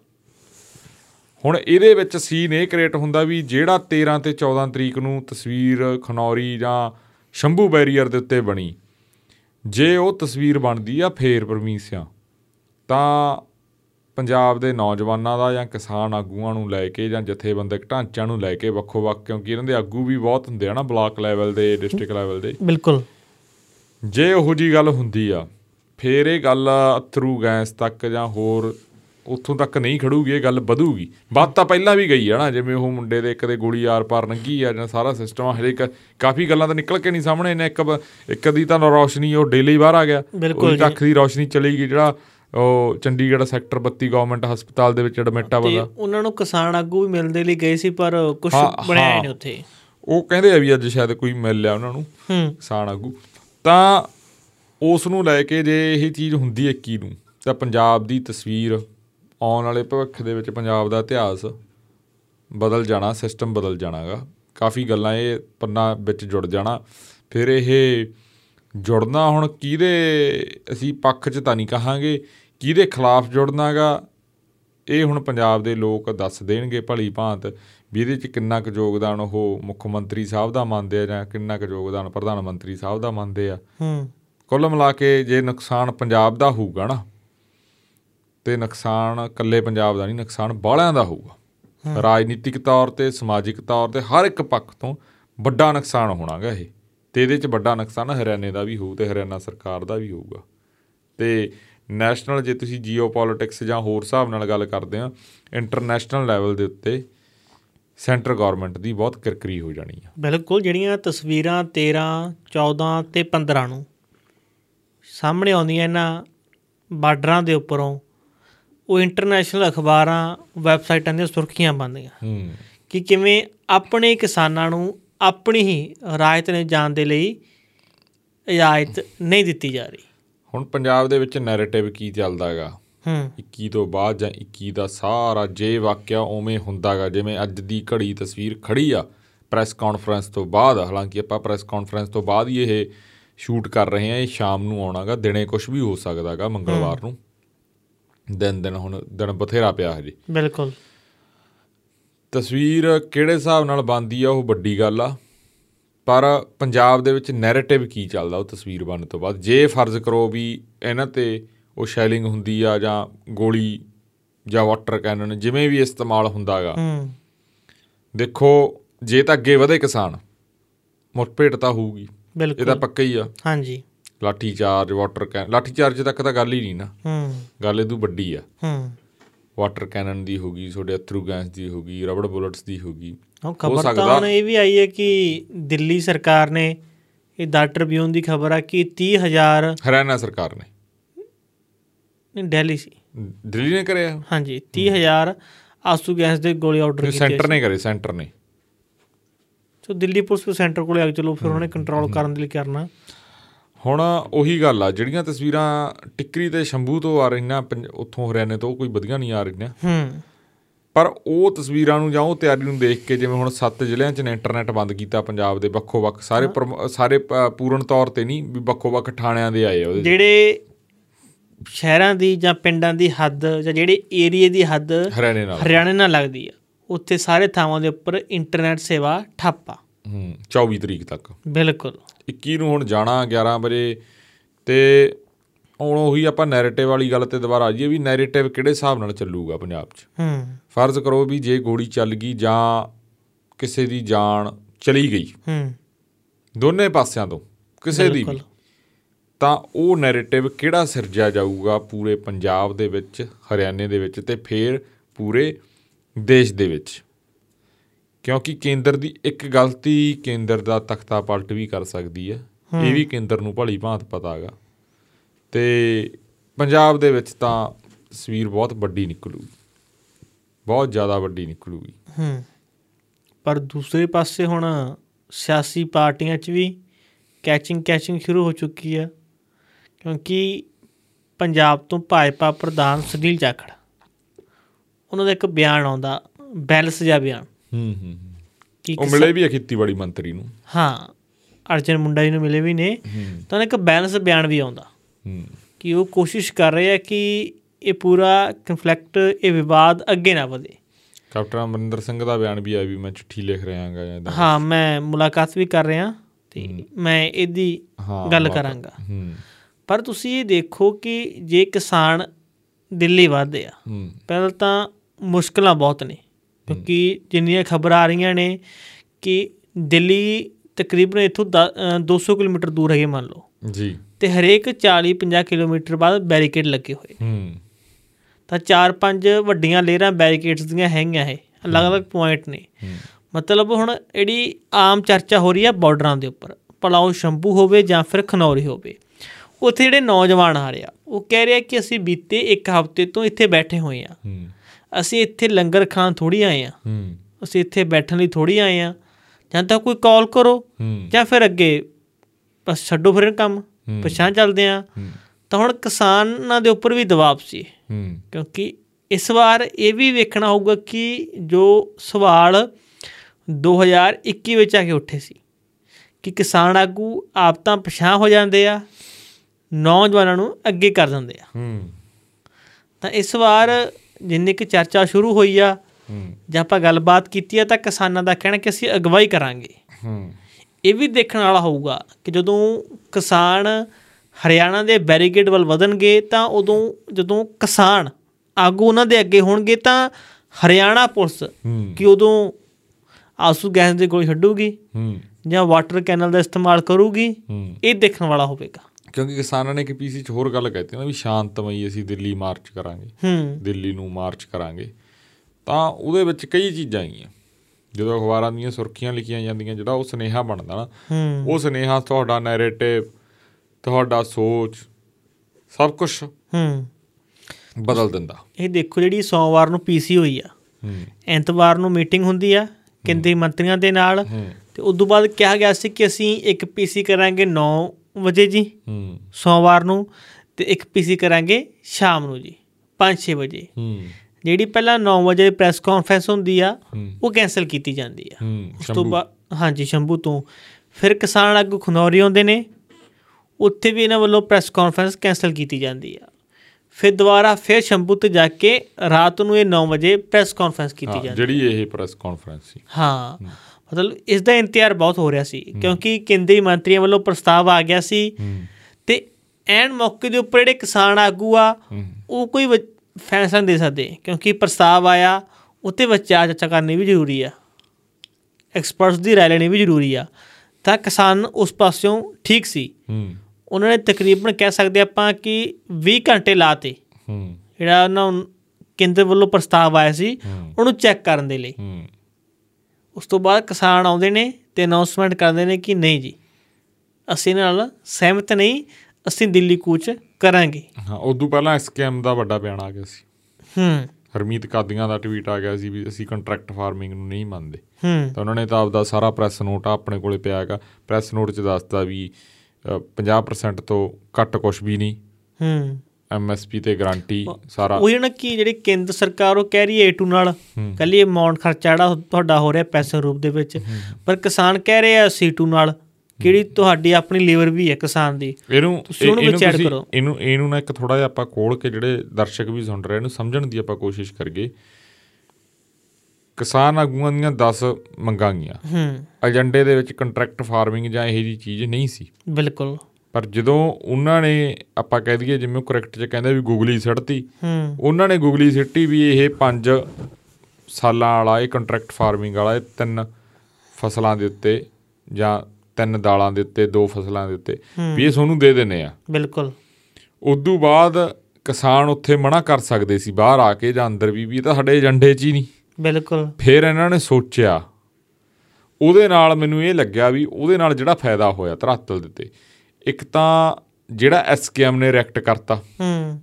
ਹੁਣ ਇਹਦੇ ਵਿੱਚ ਸੀਨ ਇਹ ਕ੍ਰੀਏਟ ਹੁੰਦਾ ਵੀ ਜਿਹੜਾ 13 ਤੇ 14 ਤਰੀਕ ਨੂੰ ਤਸਵੀਰ ਖਨੌਰੀ ਜਾਂ ਸ਼ੰਭੂ ਬੈਰੀਅਰ ਦੇ ਉੱਤੇ ਬਣੀ ਜੇ ਉਹ ਤਸਵੀਰ ਬਣਦੀ ਆ ਫੇਰ ਪਰਮੀਸਿਆ ਤਾਂ ਪੰਜਾਬ ਦੇ ਨੌਜਵਾਨਾਂ ਦਾ ਜਾਂ ਕਿਸਾਨ ਆਗੂਆਂ ਨੂੰ ਲੈ ਕੇ ਜਾਂ ਜਥੇਬੰਦਕ ਢਾਂਚਿਆਂ ਨੂੰ ਲੈ ਕੇ ਵੱਖੋ ਵੱਖ ਕਿਉਂਕਿ ਇਹਨਾਂ ਦੇ ਆਗੂ ਵੀ ਬਹੁਤ ਹੁੰਦੇ ਆ ਨਾ ਬਲਾਕ ਲੈਵਲ ਦੇ ਡਿਸਟ੍ਰਿਕਟ ਲੈਵਲ ਦੇ। ਬਿਲਕੁਲ। ਜੇ ਉਹੋ ਜੀ ਗੱਲ ਹੁੰਦੀ ਆ ਫੇਰ ਇਹ ਗੱਲ ਅਥਰੂ ਗੈਸ ਤੱਕ ਜਾਂ ਹੋਰ ਉੱਥੋਂ ਤੱਕ ਨਹੀਂ ਖੜੂਗੀ ਇਹ ਗੱਲ ਵਧੂਗੀ। ਬਾਤ ਤਾਂ ਪਹਿਲਾਂ ਵੀ ਗਈ ਆ ਨਾ ਜਿਵੇਂ ਉਹ ਮੁੰਡੇ ਦੇ ਇੱਕ ਦੇ ਗੋਲੀ ਆਰ ਪਾਰ ਲੰਗੀ ਆ ਜਾਂ ਸਾਰਾ ਸਿਸਟਮ ਹਜੇ ਕ- ਕਾਫੀ ਗੱਲਾਂ ਤਾਂ ਨਿਕਲ ਕੇ ਨਹੀਂ ਸਾਹਮਣੇ ਨੇ ਇੱਕ ਇੱਕ ਦੀ ਤਾਂ ਰੌਸ਼ਨੀ ਉਹ ਡੇਲੀ ਬਾਹਰ ਆ ਗਿਆ। ਜੀ। ਅੱਖ ਦੀ ਰੌਸ਼ਨੀ ਚਲੀ ਗਈ ਜਿਹੜਾ ਉਹ ਚੰਡੀਗੜ੍ਹ ਸੈਕਟਰ 32 ਗਵਰਨਮੈਂਟ ਹਸਪਤਾਲ ਦੇ ਵਿੱਚ ਐਡਮਿਟ ਆ ਤੇ ਬੰਦਾ। ਉਹਨਾਂ ਨੂੰ ਕਿਸਾਨ ਆਗੂ ਵੀ ਮਿਲਣ ਦੇ ਲਈ ਗਏ ਸੀ ਪਰ ਕੁਝ ਬਣਿਆ। ਨਹੀਂ ਉੱਥੇ। ਉਹ ਕਹਿੰਦੇ ਆ ਵੀ ਅੱਜ ਸ਼ਾਇਦ ਕੋਈ ਮਿਲ ਲਿਆ ਉਹਨਾਂ ਨੂੰ ਕਿਸਾਨ ਆਗੂ। ਤਾਂ ਉਸ ਨੂੰ ਲੈ ਕੇ ਜੇ ਇਹ ਚੀਜ਼ ਹੁੰਦੀ ਹੈ 21 ਨੂੰ ਤਾਂ ਪੰਜਾਬ ਦੀ ਤਸਵੀਰ ਆਉਣ ਵਾਲੇ ਭਵਿੱਖ ਦੇ ਵਿੱਚ ਪੰਜਾਬ ਦਾ ਇਤਿਹਾਸ ਬਦਲ ਜਾਣਾ ਸਿਸਟਮ ਬਦਲ ਜਾਣਾਗਾ। ਕਾਫੀ ਗੱਲਾਂ ਇਹ ਪੰਨਾ ਵਿੱਚ ਜੁੜ ਜਾਣਾ। ਫਿਰ ਇਹ ਜੁੜਨਾ ਹੁਣ ਕਿਹਦੇ ਅਸੀਂ ਪੱਖ 'ਚ ਤਾਂ ਨਹੀਂ ਕਹਾਂਗੇ। ਕਿਹਦੇ ਖਿਲਾਫ ਜੁੜਨਾਗਾ? ਇਹ ਹੁਣ ਪੰਜਾਬ ਦੇ ਲੋਕ ਦੱਸ ਦੇਣਗੇ ਭਲੀ ਭਾਂਤ ਵੀ ਇਹਦੇ 'ਚ ਕਿੰਨਾ ਕੁ ਯੋਗਦਾਨ ਉਹ ਮੁੱਖ ਮੰਤਰੀ ਸਾਹਿਬ ਦਾ ਮੰਨਦੇ ਆ ਜਾਂ ਕਿੰਨਾ ਕੁ ਯੋਗਦਾਨ ਪ੍ਰਧਾਨ ਮੰਤਰੀ ਸਾਹਿਬ ਦਾ ਮੰਨਦੇ ਆ। ਹੂੰ। ਕੁੱਲ ਮਿਲਾ ਕੇ ਜੇ ਨੁਕਸਾਨ ਪੰਜਾਬ ਦਾ ਹੋਊਗਾ ਨਾ ਤੇ ਨੁਕਸਾਨ ਇਕੱਲੇ ਪੰਜਾਬ ਦਾ ਨਹੀਂ ਨੁਕਸਾਨ ਬਾਲਿਆਂ ਦਾ ਹੋਊਗਾ। ਰਾਜਨੀਤਿਕ ਤੌਰ ਤੇ ਸਮਾਜਿਕ ਤੌਰ ਤੇ ਹਰ ਇੱਕ ਪੱਖ ਤੋਂ ਵੱਡਾ ਨੁਕਸਾਨ ਹੋਣਾਗਾ ਇਹ। ਤੇ ਇਹਦੇ 'ਚ ਵੱਡਾ ਨੁਕਸਾਨ ਹਰਿਆਣੇ ਦਾ ਵੀ ਹੋਊ ਤੇ ਹਰਿਆਣਾ ਸਰਕਾਰ ਦਾ ਵੀ ਹੋਊਗਾ। ਤੇ ਨੈਸ਼ਨਲ ਜੇ ਤੁਸੀਂ ਜੀਓਪੋਲਿਟਿਕਸ ਜਾਂ ਹੋਰ ਹਿਸਾਬ ਨਾਲ ਗੱਲ ਕਰਦੇ ਆ ਇੰਟਰਨੈਸ਼ਨਲ ਲੈਵਲ ਦੇ ਉੱਤੇ ਸੈਂਟਰ ਗਵਰਨਮੈਂਟ ਦੀ ਬਹੁਤ ਕਿਰਕਰੀ ਹੋ ਜਾਣੀ ਆ। ਬਿਲਕੁਲ ਜਿਹੜੀਆਂ ਤਸਵੀਰਾਂ 13 14 ਤੇ 15 ਨੂੰ ਸਾਹਮਣੇ ਆਉਂਦੀਆਂ ਇਹਨਾਂ ਬਾਰਡਰਾਂ ਦੇ ਉੱਪਰੋਂ ਉਹ ਇੰਟਰਨੈਸ਼ਨਲ ਅਖਬਾਰਾਂ ਵੈਬਸਾਈਟਾਂ ਦੀਆਂ ਸੁਰਖੀਆਂ ਬਣਦੀਆਂ। ਕਿ ਕਿਵੇਂ ਆਪਣੇ ਕਿਸਾਨਾਂ ਨੂੰ ਆਪਣੀ ਹੀ ਰਾਇਤ ਨੇ ਜਾਣ ਦੇ ਲਈ ਇਜਾਜ਼ਤ ਨਹੀਂ ਦਿੱਤੀ ਜਾ ਰਹੀ। ਹੁਣ ਪੰਜਾਬ ਦੇ ਵਿੱਚ ਨੈਰੇਟਿਵ ਕੀ ਚੱਲਦਾ ਹੈਗਾ? ਹੂੰ। 21 ਤੋਂ ਬਾਅਦ ਜਾਂ 21 ਦਾ ਸਾਰਾ ਜੇ ਵਾਕਿਆ ਉਵੇਂ ਹੁੰਦਾਗਾ ਜਿਵੇਂ ਅੱਜ ਦੀ ਘੜੀ ਤਸਵੀਰ ਖੜੀ ਆ ਪ੍ਰੈਸ ਕਾਨਫਰੰਸ ਤੋਂ ਬਾਅਦ ਹਾਲਾਂਕਿ ਆਪਾਂ ਪ੍ਰੈਸ ਕਾਨਫਰੰਸ ਤੋਂ ਬਾਅਦ ਹੀ ਇਹ ਸ਼ੂਟ ਕਰ ਰਹੇ ਹਾਂ ਇਹ ਸ਼ਾਮ ਨੂੰ ਆਉਣਾਗਾ ਦਿਨੇ ਕੁਝ ਵੀ ਹੋ ਸਕਦਾਗਾ ਮੰਗਲਵਾਰ ਨੂੰ। ਦਿਨ ਦਿਨ ਹੁਣ ਦਿਨ ਬਥੇਰਾ ਪਿਆ ਹਜੇ। ਬਿਲਕੁਲ। ਤਸਵੀਰ ਕਿਹੜੇ ਹਿਸਾਬ ਨਾਲ ਬਣਦੀ ਆ ਉਹ ਵੱਡੀ ਗੱਲ ਆ। ਪਰ ਪੰਜਾਬ ਦੇ ਵਿੱਚ ਨੈਰੇਟਿਵ ਕੀ ਚੱਲਦਾ ਉਹ ਤਸਵੀਰ ਬਣਨ ਤੋਂ ਬਾਅਦ? ਜੇ ਫਰਜ਼ ਕਰੋ ਵੀ ਇਹਨਾਂ ਤੇ ਉਹ ਸ਼ੈਲਿੰਗ ਹੁੰਦੀ ਆ ਜਾਂ ਗੋਲੀ ਜਾਂ ਵਾਟਰ ਕੈਨਨ ਜਿਵੇਂ ਵੀ ਇਸਤੇਮਾਲ ਹੁੰਦਾਗਾ। ਹੂੰ। ਦੇਖੋ ਜੇ ਤਾਂ ਅੱਗੇ ਵਧੇ ਕਿਸਾਨ ਮੁੱਠਭੇੜ ਤਾਂ ਹੋਊਗੀ। ਇਹ ਤਾਂ ਪੱਕਾ ਹੀ ਆ। ਹਾਂਜੀ। Lathi charge water cannon lathi charge ਤੱਕ ਤਾਂ ਗੱਲ ਹੀ ਨਹੀਂ ਨਾ। ਹੂੰ। ਗੱਲ ਇਹਦੂ ਵੱਡੀ ਆ। ਹੂੰ। ਵਾਟਰ ਕੈਨਨ ਦੀ ਹੋਗੀ ਤੁਹਾਡੇ ਅਥਰੂ ਗੈਸ ਦੀ ਹੋਗੀ ਰਬੜ ਬੁਲਟਸ ਦੀ ਹੋਗੀ ਉਹ ਖਬਰ ਤਾਂ। ਹੁਣ ਇਹ ਵੀ ਆਈ ਹੈ ਕਿ ਦਿੱਲੀ ਸਰਕਾਰ ਨੇ ਇਹ ਦਾ ਟ੍ਰਿਬਿਊਨ ਦੀ ਖਬਰ ਆ ਕਿ 30000 ਹਰਿਆਣਾ ਸਰਕਾਰ ਨੇ। ਨਹੀਂ ਦਿੱਲੀ ਸੀ। ਦਿੱਲੀ ਨੇ ਕਰਿਆ? ਹਾਂਜੀ 30000 ਆਸੂ ਗੈਸ ਦੇ ਗੋਲੇ ਆਰਡਰ ਕੀਤੇ ਸੈਂਟਰ ਨੇ ਕਰੇ ਸੈਂਟਰ ਨੇ। ਸੋ ਦਿੱਲੀ ਪੁਲਿਸ ਵੀ ਸੈਂਟਰ ਕੋਲੇ ਆ ਕੇ ਚਲੋ ਫਿਰ ਉਹਨੇ ਕੰਟਰੋਲ ਕਰਨ ਦੇ ਲਈ ਕਰਨਾ। ਹੁਣ ਉਹੀ ਗੱਲ ਆ ਜਿਹੜੀਆਂ ਤਸਵੀਰਾਂ ਟਿੱਕਰੀ ਤੇ ਸ਼ੰਭੂ ਤੋਂ ਆ ਰਹੀਆਂ ਉੱਥੋਂ ਹਰਿਆਣੇ ਤੋਂ ਕੋਈ ਵਧੀਆ ਨਹੀਂ ਆ ਰਹੀਆਂ। ਹੂੰ। ਪਰ ਉਹ ਤਸਵੀਰਾਂ ਨੂੰ ਜਾਂ ਉਹ ਤਿਆਰੀ ਨੂੰ ਦੇਖ ਕੇ ਜਿਵੇਂ ਹੁਣ ਸੱਤ ਜ਼ਿਲ੍ਹਿਆਂ 'ਚ ਨੇ ਇੰਟਰਨੈਟ ਬੰਦ ਕੀਤਾ ਪੰਜਾਬ ਦੇ ਵੱਖੋ-ਵੱਖ ਸਾਰੇ ਪ੍ਰਮ- ਸਾਰੇ ਪ- ਪੂਰਨ ਤੌਰ ਤੇ ਨਹੀਂ ਵੀ ਵੱਖੋ-ਵੱਖ ਥਾਣਿਆਂ ਦੇ ਆਏ ਉਹਦੇ। ਜਿਹੜੇ ਸ਼ਹਿਰਾਂ ਦੀ ਜਾਂ ਪਿੰਡਾਂ ਦੀ ਹੱਦ ਜਾਂ ਜਿਹੜੇ ਏਰੀਏ ਦੀ ਹੱਦ ਹਰਿਆਣੇ ਨਾਲ। ਹਰਿਆਣੇ ਨਾਲ ਲੱਗਦੀ ਆ ਉੱਥੇ ਸਾਰੇ ਥਾਵਾਂ ਦੇ ਉੱਪਰ ਇੰਟਰਨੈਟ ਸੇਵਾ ਠੱਪ ਆ। ਹੂੰ 24 ਤਰੀਕ ਤੱਕ। ਬਿਲਕੁਲ। 21 ਨੂੰ ਹੁਣ ਜਾਣਾ 11 ਵਜੇ ਤੇ ਹੁਣ ਉਹੀ ਆਪਾਂ ਨੈਰੇਟਿਵ ਵਾਲੀ ਗੱਲ ਤੇ ਦੁਬਾਰਾ ਆ ਜਾਈਏ ਵੀ ਨੈਰੇਟਿਵ ਕਿਹੜੇ ਹਿਸਾਬ ਨਾਲ ਚੱਲੂਗਾ ਪੰਜਾਬ 'ਚ? ਹੂੰ। ਫਰਜ਼ ਕਰੋ ਵੀ ਜੇ ਗੋਲੀ ਚੱਲ ਗਈ ਜਾਂ ਕਿਸੇ ਦੀ ਜਾਨ ਚਲੀ ਗਈ। ਹੂੰ। ਦੋਨੇ ਪਾਸਿਆਂ ਤੋਂ ਕਿਸੇ ਦੀ। ਤਾਂ ਉਹ ਨੈਰੇਟਿਵ ਕਿਹੜਾ ਸਿਰਜਿਆ ਜਾਊਗਾ ਪੂਰੇ ਪੰਜਾਬ ਦੇ ਵਿੱਚ ਹਰਿਆਣੇ ਦੇ ਵਿੱਚ ਤੇ ਫੇਰ ਪੂਰੇ ਦੇਸ਼ ਦੇ ਵਿੱਚ? ਕਿਉਂਕਿ ਕੇਂਦਰ ਦੀ ਇੱਕ ਗਲਤੀ ਕੇਂਦਰ ਦਾ ਤਖਤਾ ਪਲਟ ਵੀ ਕਰ ਸਕਦੀ ਹੈ। ਇਹ ਵੀ ਕੇਂਦਰ ਨੂੰ ਭਲੀ ਭਾਂਤ ਪਤਾ ਹੈਗਾ। ਤੇ ਪੰਜਾਬ ਦੇ ਵਿੱਚ ਤਾਂ ਤਸਵੀਰ ਬਹੁਤ ਵੱਡੀ ਨਿਕਲੂਗੀ। ਬਹੁਤ ਜ਼ਿਆਦਾ ਵੱਡੀ ਨਿਕਲੂਗੀ। ਹੂੰ। ਪਰ ਦੂਸਰੇ ਪਾਸੇ ਹੁਣ ਸਿਆਸੀ ਪਾਰਟੀਆਂ 'ਚ ਵੀ ਕੈਚਿੰਗ ਕੈਚਿੰਗ ਸ਼ੁਰੂ ਹੋ ਚੁੱਕੀ ਆ। ਕਿਉਂਕਿ ਪੰਜਾਬ ਤੋਂ ਭਾਜਪਾ ਪ੍ਰਧਾਨ ਸੁਨੀਲ ਜਾਖੜ ਉਹਨਾਂ ਦਾ ਇੱਕ ਬਿਆਨ ਆਉਂਦਾ ਬੈਲੈਂਸ ਜਿਹਾ ਬਿਆਨ। ਹੂੰ ਹੂੰ ਕਿ ਉਹ ਮਿਲੇ ਵੀ ਆ ਖੇਤੀਬਾੜੀ ਮੰਤਰੀ ਨੂੰ। ਹਾਂ ਅਰਜਨ ਮੁੰਡਾ ਜੀ ਨੂੰ ਮਿਲੇ ਵੀ ਨੇ। ਤਾਂ ਇੱਕ ਬੈਲੈਂਸ ਬਿਆਨ ਵੀ ਆਉਂਦਾ। ਕਿ ਉਹ ਕੋਸ਼ਿਸ਼ ਕਰ ਰਹੇ ਆ ਕਿ ਇਹ ਪੂਰਾ ਕਨਫਲਿਕਟ ਇਹ ਵਿਵਾਦ ਅੱਗੇ ਨਾ ਵਧੇ। ਕੈਪਟਨ ਅਮਰਿੰਦਰ ਸਿੰਘ ਦਾ ਬਿਆਨ ਵੀ ਆ ਵੀ ਮੈਂ ਚਿੱਠੀ ਲਿਖ ਰਿਹਾ ਹਾਂਗਾ ਜਾਂ। ਹਾਂ ਮੈਂ ਮੁਲਾਕਾਤ ਵੀ ਕਰ ਰਿਹਾ ਤੇ ਮੈਂ ਇਹਦੀ ਗੱਲ। ਕਰਾਂਗਾ। ਪਰ ਤੁਸੀਂ ਇਹ ਦੇਖੋ ਕਿ ਜੇ ਕਿਸਾਨ ਦਿੱਲੀ ਵਧਦੇ ਆ ਪਹਿਲਾਂ ਤਾਂ ਮੁਸ਼ਕਲਾਂ ਬਹੁਤ ਨੇ। ਕਿਉਂਕਿ ਜਿੰਨੀਆਂ ਖਬਰਾਂ ਆ ਰਹੀਆਂ ਨੇ ਕਿ ਦਿੱਲੀ ਤਕਰੀਬਨ ਇੱਥੋਂ ਦ- ਅ, 200 ਕਿਲੋਮੀਟਰ ਦੂਰ ਹੈਗੇ ਮੰਨ ਲਓ। ਜੀ। ਤੇ ਹਰੇਕ 40 50 ਕਿਲੋਮੀਟਰ ਬਾਅਦ ਬੈਰੀਕੇਡ ਲੱਗੇ ਹੋਏ। ਹੂੰ। ਤਾਂ ਚਾਰ ਪੰਜ ਵੱਡੀਆਂ ਲੇਅਰਾਂ ਬੈਰੀਕੇਡਸ ਦੀਆਂ ਹੈਗੀਆਂ ਇਹ ਅਲੱਗ-ਅਲੱਗ ਪੁਆਇੰਟ ਨੇ। ਹੂੰ। ਮਤਲਬ ਹੁਣ ਜਿਹੜੀ ਆਮ ਚਰਚਾ ਹੋ ਰਹੀ ਹੈ ਬਾਰਡਰਾਂ ਦੇ ਉੱਪਰ ਭਲਾ ਉਹ ਸ਼ੰਭੂ ਹੋਵੇ ਜਾਂ ਫਿਰ ਖਨੌਰੀ ਹੋਵੇ ਉੱਥੇ ਜਿਹੜੇ ਨੌਜਵਾਨ ਆ ਰਹੇ ਆ ਉਹ ਕਹਿ ਰਹੇ ਆ ਕਿ ਅਸੀਂ ਬੀਤੇ ਇੱਕ ਹਫ਼ਤੇ ਤੋਂ ਇੱਥੇ ਬੈਠੇ ਹੋਏ ਆ। ਹੂੰ। ਅਸੀਂ ਇੱਥੇ ਲੰਗਰ ਖਾਣ ਥੋੜੀ ਆਏ ਆ। ਹੂੰ। ਅਸੀਂ ਇੱਥੇ ਬੈਠਣ ਲਈ ਥੋੜੀ ਆਏ ਆ। ਜਾਂ ਤਾਂ ਕੋਈ ਕਾਲ ਕਰੋ ਜਾਂ ਫਿਰ ਅੱਗੇ ਬਸ ਛੱਡੋ ਫਿਰ ਕੰਮ। ਹੂੰ। ਪਛਾਣ ਚੱਲਦੇ ਆ। ਤਾਂ ਹੁਣ ਕਿਸਾਨਾਂ ਦੇ ਉੱਪਰ ਵੀ ਦਬਾਅ ਸੀ। ਕਿਉਂਕਿ ਇਸ ਵਾਰ ਇਹ ਵੀ ਵੇਖਣਾ ਹੋਊਗਾ ਕਿ ਜੋ ਸਵਾਲ 2021 ਵਿੱਚ ਆ ਕੇ ਉੱਠੇ ਸੀ ਕਿ ਕਿਸਾਨ ਆਗੂ ਆਪ ਤਾਂ ਪਛਾਣ ਹੋ ਜਾਂਦੇ ਆ ਨੌਜਵਾਨਾਂ ਨੂੰ ਅੱਗੇ ਕਰ ਦਿੰਦੇ ਆ। ਤਾਂ ਇਸ ਵਾਰ ਜਿੰਨੀ ਕਿ ਚਰਚਾ ਸ਼ੁਰੂ ਹੋਈ ਆ ਜੇ ਆਪਾਂ ਗੱਲਬਾਤ ਕੀਤੀ ਆ ਤਾਂ ਕਿਸਾਨਾਂ ਦਾ ਕਹਿਣਾ ਕਿ ਅਸੀਂ ਅਗਵਾਈ ਕਰਾਂਗੇ। ਹੂੰ। ਇਹ ਵੀ ਦੇਖਣ ਵਾਲਾ ਹੋਊਗਾ ਕਿ ਜਦੋਂ ਕਿਸਾਨ ਹਰਿਆਣਾ ਦੇ ਬੈਰੀਕੇਡ ਵੱਲ ਵਧਣਗੇ ਤਾਂ ਉਦੋਂ ਜਦੋਂ ਕਿਸਾਨ ਆਗੂ ਉਹਨਾਂ ਦੇ ਅੱਗੇ ਹੋਣਗੇ ਤਾਂ ਹਰਿਆਣਾ ਪੁਲਿਸ ਕਿ ਉਦੋਂ ਆਸੂ ਗੈਸ ਦੇ ਗੋਲੀ ਛੱਡੂਗੀ ਜਾਂ ਵਾਟਰ ਕੈਨਲ ਦਾ ਇਸਤੇਮਾਲ ਕਰੂਗੀ ਇਹ ਦੇਖਣ ਵਾਲਾ ਹੋਵੇਗਾ। ਕਿਉਂਕਿ ਕਿਸਾਨਾਂ ਨੇ ਇੱਕ ਪੀਸੀ ਚ ਹੋਰ ਗੱਲ ਕਹਿਤੀ ਨਾ ਵੀ ਸ਼ਾਂਤਮਈ ਅਸੀਂ ਦਿੱਲੀ ਮਾਰਚ ਕਰਾਂਗੇ। ਦਿੱਲੀ ਨੂੰ ਮਾਰਚ ਕਰਾਂਗੇ। ਤਾਂ ਉਹਦੇ ਵਿੱਚ ਕਈ ਚੀਜ਼ਾਂ ਆਈਆਂ। ਜਦੋਂ ਅਖਬਾਰਾਂ ਦੀਆਂ ਸੁਰਖੀਆਂ ਲਿਖੀਆਂ ਜਾਂਦੀਆਂ ਜਿਹੜਾ ਉਹ ਸੁਨੇਹਾ ਬਣਦਾ ਨਾ ਉਹ ਸੁਨੇਹਾ ਤੁਹਾਡਾ ਨੈਰੇਟਿਵ ਤੁਹਾਡਾ ਸੋਚ ਸਭ ਕੁਝ ਹੂੰ। ਬਦਲ ਦਿੰਦਾ। ਇਹ ਦੇਖੋ ਜਿਹੜੀ ਸੋਮਵਾਰ ਨੂੰ ਪੀਸੀ ਹੋਈ ਆ। ਹੂੰ। ਐਤਵਾਰ ਨੂੰ ਮੀਟਿੰਗ ਹੁੰਦੀ ਆ ਕੇਂਦਰੀ ਮੰਤਰੀਆਂ ਦੇ ਨਾਲ। ਤੇ ਉਸ ਤੋਂ ਬਾਅਦ ਕਿਹਾ ਗਿਆ ਸੀ ਕਿ ਅਸੀਂ ਇੱਕ ਪੀਸੀ ਕਰਾਂਗੇ 9 ਵਜੇ ਜੀ ਹੂੰ। ਸੋਮਵਾਰ ਨੂੰ ਤੇ ਇੱਕ ਪੀਸੀ ਕਰਾਂਗੇ ਸ਼ਾਮ ਨੂੰ ਜੀ 5-6 ਵਜੇ। ਹੂੰ। ਜਿਹੜੀ ਪਹਿਲਾਂ 9 ਵਜੇ ਪ੍ਰੈਸ ਕਾਨਫਰੰਸ ਹੁੰਦੀ ਆ ਉਹ ਕੈਨਸਲ ਕੀਤੀ ਜਾਂਦੀ ਆ। ਉਸ ਤੋਂ ਬਾਅਦ ਹਾਂਜੀ ਸ਼ੰਭੂ ਤੋਂ। ਫਿਰ ਕਿਸਾਨ ਆਗੂ ਖਨੌਰੀ ਆਉਂਦੇ ਨੇ ਉੱਥੇ ਵੀ ਇਹਨਾਂ ਵੱਲੋਂ ਪ੍ਰੈਸ ਕਾਨਫਰੰਸ ਕੈਨਸਲ ਕੀਤੀ ਜਾਂਦੀ ਆ। ਫਿਰ ਦੁਬਾਰਾ ਫਿਰ ਸ਼ੰਭੂ ਤੇ ਜਾ ਕੇ ਰਾਤ ਨੂੰ ਇਹ 9 ਵਜੇ ਪ੍ਰੈਸ ਕਾਨਫਰੰਸ ਕੀਤੀ ਜਾਂਦੀ ਜਿਹੜੀ ਇਹ ਪ੍ਰੈਸ ਕਾਨਫਰੰਸ ਸੀ। ਹਾਂ ਮਤਲਬ ਇਸ ਦਾ ਇੰਤਜ਼ਾਰ ਬਹੁਤ ਹੋ ਰਿਹਾ ਸੀ ਕਿਉਂਕਿ ਕੇਂਦਰੀ ਮੰਤਰੀਆਂ ਵੱਲੋਂ ਪ੍ਰਸਤਾਵ ਆ ਗਿਆ ਸੀ ਤੇ ਐਨ ਮੌਕੇ ਦੇ ਉੱਪਰ ਜਿਹੜੇ ਕਿਸਾਨ ਆਗੂ ਆ ਉਹ ਕੋਈ ਫੈਸਲਾ ਨਹੀਂ ਦੇ ਸਕਦੇ ਕਿਉਂਕਿ ਪ੍ਰਸਤਾਵ ਆਇਆ ਉੱਤੇ ਵਿਚਾਰ ਚਰਚਾ ਕਰਨੀ ਵੀ ਜ਼ਰੂਰੀ ਆ। ਐਕਸਪਰਟਸ ਦੀ ਰਾਏ ਲੈਣੀ ਵੀ ਜ਼ਰੂਰੀ ਆ। ਤਾਂ ਕਿਸਾਨ ਉਸ ਪਾਸਿਓਂ ਠੀਕ ਸੀ। ਹੂੰ। ਉਹਨਾਂ ਨੇ ਤਕਰੀਬਨ ਕਹਿ ਸਕਦੇ ਆਪਾਂ ਕਿ 20 ਘੰਟੇ ਲਾਤੇ ਹੂੰ। ਜਿਹੜਾ ਉਹਨਾਂ ਕੇਂਦਰ ਵੱਲੋਂ ਪ੍ਰਸਤਾਵ ਆਇਆ ਸੀ ਉਹਨੂੰ ਚੈੱਕ ਕਰਨ ਦੇ ਲਈ। ਹੂੰ। ਉਸ ਤੋਂ ਬਾਅਦ ਕਿਸਾਨ ਆਉਂਦੇ ਨੇ ਤੇ ਅਨਾਉਂਸਮੈਂਟ ਕਰਦੇ ਨੇ ਕਿ ਨਹੀਂ ਜੀ ਅਸੀਂ ਨਾਲ ਸਹਿਮਤ ਨਹੀਂ ਅਸੀਂ ਦਿੱਲੀ ਕੂਚ ਕਰਾਂਗੇ। ਹਾਂ ਉਦੋਂ ਪਹਿਲਾਂ ਐਸਕੇਐਮ ਦਾ ਵੱਡਾ ਬਿਆਨ ਆ ਗਿਆ ਸੀ। ਹੂੰ। ਹਰਮੀਤ ਕਾਦੀਆਂ ਦਾ ਟਵੀਟ ਆ ਗਿਆ ਸੀ ਵੀ ਅਸੀਂ ਕੰਟਰੈਕਟ ਫਾਰਮਿੰਗ ਨੂੰ ਨਹੀਂ ਮੰਨਦੇ। ਹੂੰ। ਤਾਂ ਉਹਨਾਂ ਨੇ ਤਾਂ ਆਪਦਾ ਸਾਰਾ ਪ੍ਰੈਸ ਨੋਟ ਆ ਆਪਣੇ ਕੋਲੇ ਪਿਆ ਹੈਗਾ। ਪ੍ਰੈਸ ਨੋਟ 'ਚ ਦੱਸਦਾ ਵੀ ਅ, 50% ਤੋਂ ਘੱਟ ਕੁਝ ਵੀ ਨਹੀਂ। ਹੂੰ। ਐਮਐਸਪੀ ਤੇ ਗਾਰੰਟੀ ਸਾਰਾ। ਉਹ ਨਾ ਕਿ ਜਿਹੜੀ ਕੇਂਦਰ ਸਰਕਾਰ ਉਹ ਕਹਿ ਰਹੀ ਹੈ A2 ਨਾਲ। ਕੱਲੀ ਇਹ ਅਮਾਉਂਟ ਖਰਚਾ ਜਿਹੜਾ ਤੁਹਾਡਾ ਹੋ ਰਿਹਾ ਪੈਸੇ ਰੂਪ ਦੇ ਵਿੱਚ। ਪਰ ਕਿਸਾਨ ਕਹਿ ਰਹੇ ਆ C2 ਨਾਲ। ਕਿਹੜੀ ਤੁਹਾਡੀ ਆਪਣੀ ਲੇਬਰ ਵੀ ਹੈ ਕਿਸਾਨ ਦੀ? ਇਹਨੂੰ ਤੁਸੀਂ ਉਹਨੂੰ ਇਹਨੂੰ ਤੁਸੀਂ- ਕਰੋ। ਇਹਨੂੰ ਇਹਨੂੰ ਨਾ ਇੱਕ ਥੋੜਾ ਜਿਹਾ ਆਪਾਂ ਖੋਲ ਕੇ ਜਿਹੜੇ ਦਰਸ਼ਕ ਵੀ ਸੁਣ ਰਹੇ ਇਹਨੂੰ ਸਮਝਣ ਦੀ ਆਪਾਂ ਕੋਸ਼ਿਸ਼ ਕਰੀਏ। ਕਿਸਾਨ ਆਗੂਆਂ ਦੀਆਂ 10 ਮੰਗਾਂ ਗਈਆਂ। ਹੂੰ। ਏਜੰਡੇ ਦੇ ਵਿੱਚ ਕੰਟਰੈਕਟ ਫਾਰਮਿੰਗ ਜਾਂ ਇਹੋ ਜੀ ਚੀਜ਼ ਨਹੀਂ ਸੀ। ਬਿਲਕੁਲ। ਪਰ ਜਦੋਂ ਉਹਨਾਂ ਨੇ ਆਪਾਂ ਕਹਿ ਦਈਏ ਜਿਵੇਂ ਕਰੈਕਟ 'ਚ ਕਹਿੰਦੇ ਵੀ ਗੂਗਲੀ ਸਿੱਟਤੀ। ਹੂੰ। ਉਹਨਾਂ ਨੇ ਗੂਗਲੀ ਸਿੱਟੀ ਵੀ ਇਹ 5 ਸਾਲਾਂ ਵਾਲਾ ਇਹ ਕੰਟਰੈਕਟ ਫਾਰਮਿੰਗ ਵਾਲਾ ਇਹ ਤਿੰਨ ਫਸਲਾਂ ਦੇ ਉੱਤੇ ਜਾਂ ਤਿੰਨ ਦਾਲਾਂ ਦੇ ਉੱਤੇ ਦੋ ਫਸਲਾਂ ਦੇ ਉੱਤੇ ਵੀ ਇਹ ਤੁਹਾਨੂੰ ਦੇ ਦਿੰਨੇ ਆ। ਬਿਲਕੁਲ। ਉਦੋਂ ਬਾਅਦ ਕਿਸਾਨ ਉੱਥੇ ਮਨਾ ਕਰ ਸਕਦੇ ਸੀ ਬਾਹਰ ਆ ਕੇ ਜਾਂ ਅੰਦਰ ਵੀ ਵੀ ਇਹ ਤਾਂ ਸਾਡੇ ਏਜੰਡੇ 'ਚ ਹੀ ਨਹੀਂ। ਬਿਲਕੁਲ। ਫਿਰ ਇਹਨਾਂ ਨੇ ਸੋਚਿਆ ਉਹਦੇ ਨਾਲ ਮੈਨੂੰ ਇਹ ਲੱਗਿਆ ਵੀ ਉਹਦੇ ਨਾਲ ਜਿਹੜਾ ਫਾਇਦਾ ਹੋਇਆ ਧਰਾਤਲ ਦੇ ਉੱਤੇ ਇੱਕ ਤਾਂ ਜਿਹੜਾ ਐਸਕੇਐਮ ਨੇ ਰਿਐਕਟ ਕਰਤਾ। ਹੂੰ।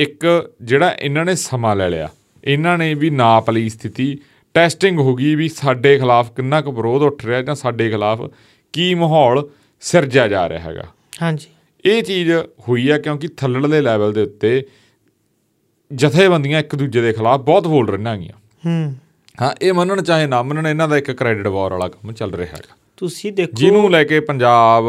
ਇੱਕ ਜਿਹੜਾ ਇਹਨਾਂ ਨੇ ਸਮਾਂ ਲੈ ਲਿਆ ਇਹਨਾਂ ਨੇ ਵੀ ਨਾਪ ਲਈ ਸਥਿਤੀ ਟੈਸਟਿੰਗ ਹੋ ਗਈ ਵੀ ਸਾਡੇ ਖਿਲਾਫ ਕਿੰਨਾ ਕੁ ਵਿਰੋਧ ਉੱਠ ਰਿਹਾ ਜਾਂ ਸਾਡੇ ਖਿਲਾਫ ਕੀ ਮਾਹੌਲ ਸਿਰਜਿਆ ਜਾ ਰਿਹਾ ਹੈਗਾ। ਹਾਂਜੀ। ਇਹ ਚੀਜ਼ ਹੋਈ ਹੈ ਕਿਉਂਕਿ ਥੱਲੜਲੇ ਲੈਵਲ ਦੇ ਉੱਤੇ ਜਥੇਬੰਦੀਆਂ ਇੱਕ ਦੂਜੇ ਦੇ ਖਿਲਾਫ ਬਹੁਤ ਬੋਲ ਰਹੀਆਂ ਹੈਗੀਆਂ ਹੂੰ। ਹਾਂ ਇਹ ਮੰਨਣ ਚਾਹੇ ਨਾ ਮੰਨਣ ਇਹਨਾਂ ਦਾ ਇੱਕ ਕ੍ਰੈਡਿਟ ਵਾਰ ਵਾਲਾ ਕੰਮ ਚੱਲ ਰਿਹਾ ਹੈਗਾ। ਤੁਸੀਂ ਦੇਖੋ ਜਿਹਨੂੰ ਲੈ ਕੇ ਪੰਜਾਬ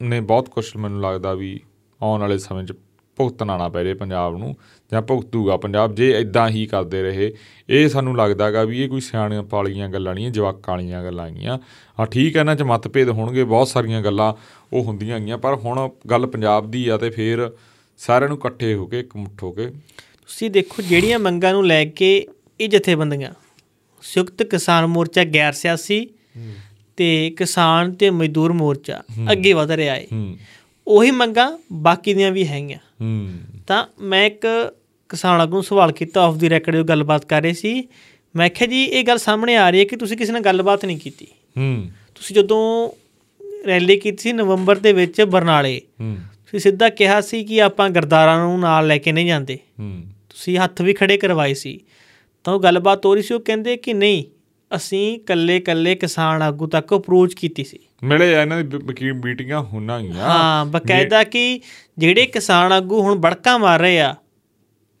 ਨੇ ਬਹੁਤ ਕੁਝ ਮੈਨੂੰ ਲੱਗਦਾ ਵੀ ਆਉਣ ਵਾਲੇ ਸਮੇਂ 'ਚ ਭੁਗਤਣਾ ਨਾ ਪੈ ਜੇ ਪੰਜਾਬ ਨੂੰ ਜਾਂ ਭੁਗਤੂਗਾ ਪੰਜਾਬ ਜੇ ਇਦਾਂ ਹੀ ਕਰਦੇ ਰਹੇ। ਇਹ ਸਾਨੂੰ ਲੱਗਦਾਗਾ ਵੀ ਇਹ ਕੋਈ ਸਿਆਣੀਆਂ ਪਾਲੀਆਂ ਗੱਲਾਂ ਨਹੀਂ ਜਵਾਕਾਂ ਵਾਲੀਆਂ ਗੱਲਾਂ ਹੈਗੀਆਂ। ਹਾਂ ਠੀਕ ਹੈ ਇਹਨਾਂ 'ਚ ਮਤਭੇਦ ਹੋਣਗੇ ਬਹੁਤ ਸਾਰੀਆਂ ਗੱਲਾਂ ਉਹ ਹੁੰਦੀਆਂ ਹੈਗੀਆਂ ਪਰ ਹੁਣ ਗੱਲ ਪੰਜਾਬ ਦੀ ਆ ਤੇ ਫੇਰ ਸਾਰਿਆਂ ਨੂੰ ਇਕੱਠੇ ਹੋ ਕੇ ਇਕਮੁੱਠ ਹੋ ਕੇ। ਤੁਸੀਂ ਦੇਖੋ ਜਿਹੜੀਆਂ ਮੰਗਾਂ ਨੂੰ ਲੈ ਕੇ ਇਹ ਜਥੇਬੰਦੀਆਂ ਸੰਯੁਕਤ ਕਿਸਾਨ ਮੋਰਚਾ ਗੈਰ ਸਿਆਸੀ ਤੇ ਕਿਸਾਨ ਤੇ ਮਜ਼ਦੂਰ ਮੋਰਚਾ ਅੱਗੇ ਵਧ ਰਿਹਾ ਹੂੰ। ਉਹੀ ਮੰਗਾਂ ਬਾਕੀ ਦੀਆਂ ਵੀ ਹੈਗੀਆਂ। ਹੂੰ। ਤਾਂ ਮੈਂ ਇੱਕ ਕਿਸਾਨ ਆਗੂ ਨੂੰ ਸਵਾਲ ਕੀਤਾ ਆਫ ਦੀ ਰੈਕਡ ਜੋ ਗੱਲਬਾਤ ਕਰ ਰਹੇ ਸੀ। ਮੈਂ ਕਿਹਾ ਜੀ ਇਹ ਗੱਲ ਸਾਹਮਣੇ ਆ ਰਹੀ ਹੈ ਕਿ ਤੁਸੀਂ ਕਿਸੇ ਨਾਲ ਗੱਲਬਾਤ ਨਹੀਂ ਕੀਤੀ। ਹੂੰ। ਤੁਸੀਂ ਜਦੋਂ ਰੈਲੀ ਕੀਤੀ ਸੀ ਨਵੰਬਰ ਦੇ ਵਿੱਚ ਬਰਨਾਲੇ ਹੂੰ। ਤੁਸੀਂ ਸਿੱਧਾ ਕਿਹਾ ਸੀ ਕਿ ਆਪਾਂ ਗਰਦਾਰਾਂ ਨੂੰ ਨਾਲ ਲੈ ਕੇ ਨਹੀਂ ਜਾਂਦੇ। ਹੂੰ। ਤੁਸੀਂ ਹੱਥ ਵੀ ਖੜੇ ਕਰਵਾਏ ਸੀ। ਤਾਂ ਉਹ ਗੱਲਬਾਤ ਹੋ ਰਹੀ ਸੀ ਉਹ ਕਹਿੰਦੇ ਕਿ ਨਹੀਂ ਅਸੀਂ ਕੱਲੇ ਕੱਲੇ ਕਿਸਾਨ ਆਗੂ ਤੱਕ ਅਪਰੋਚ ਕੀਤੀ ਸੀ। ਮਿਲੇ ਆ ਇਹਨਾਂ ਦੀ ਮੀਟਿੰਗਾਂ ਹੋਣਗੀਆਂ ਹਾਂ ਬਕਾਇਦਾ ਕਿ ਜਿਹੜੇ ਕਿਸਾਨ ਆਗੂ ਹੁਣ ਬੜਕਾ ਮਾਰ ਰਹੇ ਆ